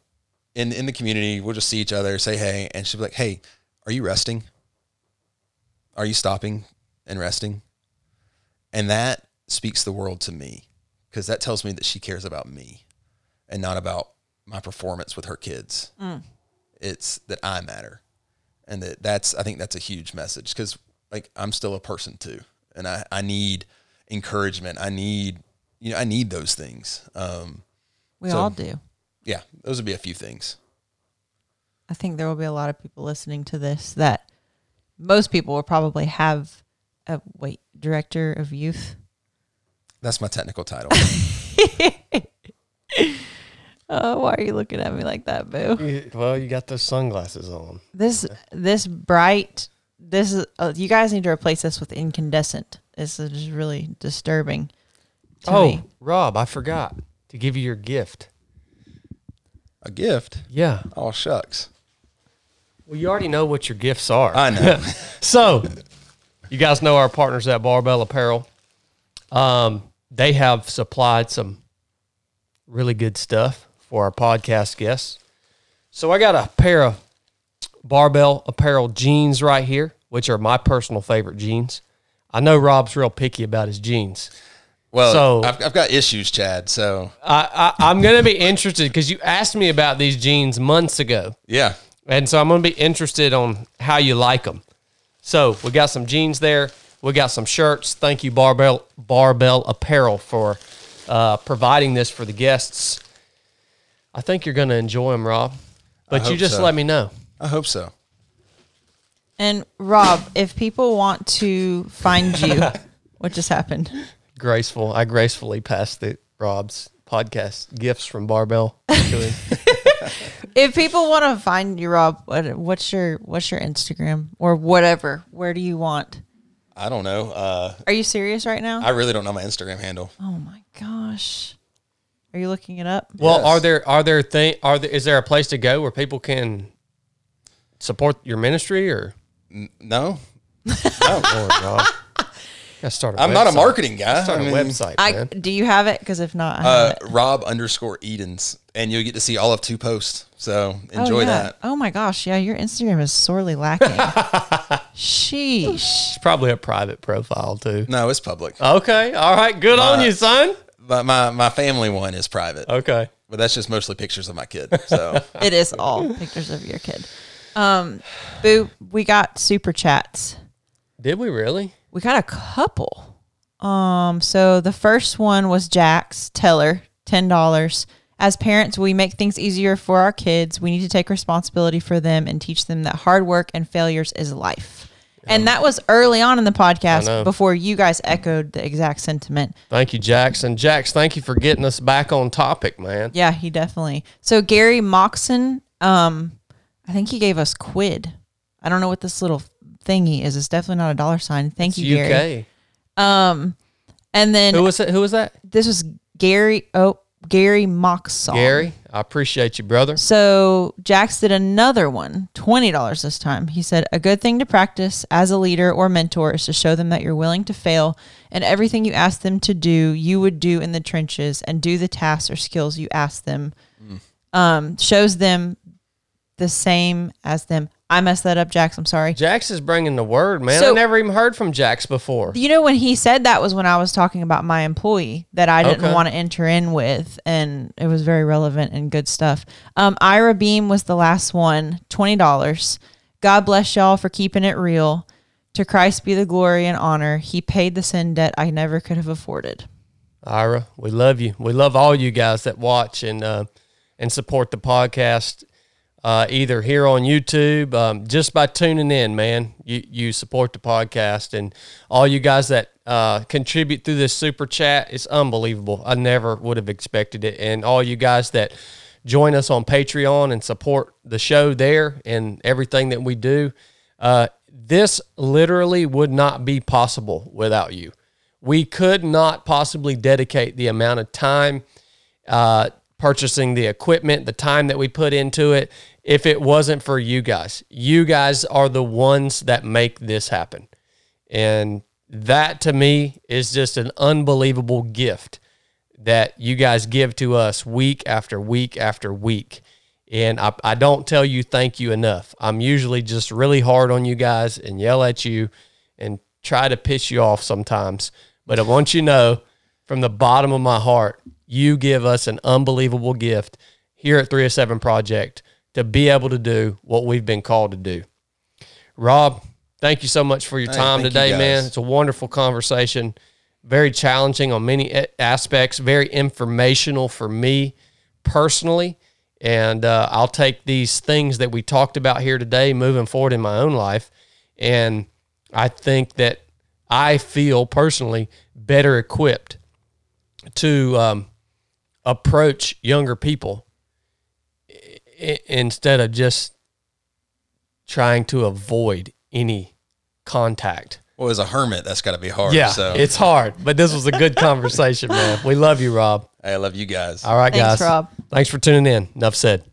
in in the community. We'll just see each other, say hey, and she'll be like, "Hey, are you resting? Are you stopping and resting?" And that speaks the world to me because that tells me that she cares about me and not about my performance with her kids it's that I matter, and that that's I think that's a huge message because like I'm still a person too, and I I need encouragement. I need you know I need those things. Um, we so- all do. yeah, those would be a few things. I think there will be a lot of people listening to this that most people will probably have a wait director of youth. That's my technical title. Oh, why are you looking at me like that, Boo? Well, you got those sunglasses on. This this bright. This is uh, you guys need to replace this with incandescent. This is just really disturbing. To Oh, me. Rob, I forgot to give you your gift. a gift. Yeah. Oh shucks. Well, you already know what your gifts are. I know. So, you guys know our partners at Barbell Apparel. Um, they have supplied some really good stuff for our podcast guests. So, I got a pair of Barbell Apparel jeans right here, which are my personal favorite jeans. I know Rob's real picky about his jeans. Well, So- I've, I've got issues, Chad. So I, I, I'm going to be interested because you asked me about these jeans months ago. yeah, And so I'm going to be interested on how you like them. So we got some jeans there. We got some shirts. Thank you, Barbell Barbell Apparel, for uh, providing this for the guests. I think you're going to enjoy them, Rob. But you just so. let me know. I hope so. And Rob, if people want to find you, what just happened? Graceful. I gracefully passed the Rob's podcast gifts from Barbell. If people want to find you, Rob, what, what's your what's your Instagram or whatever? Where do you want? I don't know. Uh, Are you serious right now? I really don't know my Instagram handle. oh my gosh, are you looking it up? Well, Yes. are there are there thing are there is there a place to go where people can support your ministry or? No, Lord, Rob. Gotta start a I'm not a website. marketing guy. Start I a mean, website, I man. do you have it? Because if not, I have Uh, it. Rob underscore Edens, and you'll get to see all of two posts. So Oh, enjoy yeah. that. Oh my gosh, yeah, your Instagram is sorely lacking. Sheesh. It's probably a private profile too. No, it's public. Okay. All right. Good on you, son. But my my family one is private, Okay. but that's just mostly pictures of my kid. So It is all pictures of your kid. Um, Boo, we got super chats. Did we really? We got a couple. Um, so the first one was Jax Teller, ten dollars. As parents, we make things easier for our kids. We need to take responsibility for them and teach them that hard work and failures is life. And that was early on in the podcast before you guys echoed the exact sentiment. Thank you, Jackson. Jax, thank you for getting us back on topic, man. Yeah, he definitely. So Gary Moxon, um, I think he gave us quid. I don't know what this little thingy is. It's definitely not a dollar sign. Thank you, Gary. Um, and then Who was it? Who was that? this was Gary. Oh, Gary Moxon. Gary. I appreciate you, brother. So Jax did another one, twenty dollars this time. He said, "A good thing to practice as a leader or mentor is to show them that you're willing to fail, and everything you ask them to do, you would do in the trenches, and do the tasks or skills you ask them. Um, shows them the same as them. I messed that up, Jax. I'm sorry. Jax is bringing the word, man. I never even heard from Jax before. You know, when he said that was when I was talking about my employee that I didn't Okay. want to enter in with, and it was very relevant and good stuff. Um, Ira Beam was the last one, twenty dollars. God bless y'all for keeping it real. To Christ be the glory and honor. He paid the sin debt I never could have afforded. Ira, we love you. We love all you guys that watch and uh, and support the podcast, uh, either here on YouTube, um, just by tuning in. Man, you you support the podcast, and all you guys that uh, contribute through this super chat. It's unbelievable. I never would have expected it, and all you guys that join us on Patreon and support the show there and everything that we do. Uh, this literally would not be possible without you we could not possibly dedicate the amount of time uh, purchasing the equipment, the time that we put into it, if it wasn't for you guys. You guys are the ones that make this happen. And that to me is just an unbelievable gift that you guys give to us week after week after week. And I, I don't tell you thank you enough. I'm usually just really hard on you guys and yell at you and try to piss you off sometimes. But I want you to know from the bottom of my heart, you give us an unbelievable gift here at Three of Seven Project to be able to do what we've been called to do. Rob, thank you so much for your Hey, time thank you, today, man. It's a wonderful conversation, very challenging on many aspects, very informational for me personally. And uh, I'll take these things that we talked about here today moving forward in my own life. And I think that I feel personally better equipped to um, approach younger people i- instead of just trying to avoid any contact. Well, as a hermit, that's got to be hard. Yeah, So it's hard, but this was a good conversation, man. We love you, Rob. I love you guys. All right, Thanks, guys. Rob. Thanks for tuning in. Enough said.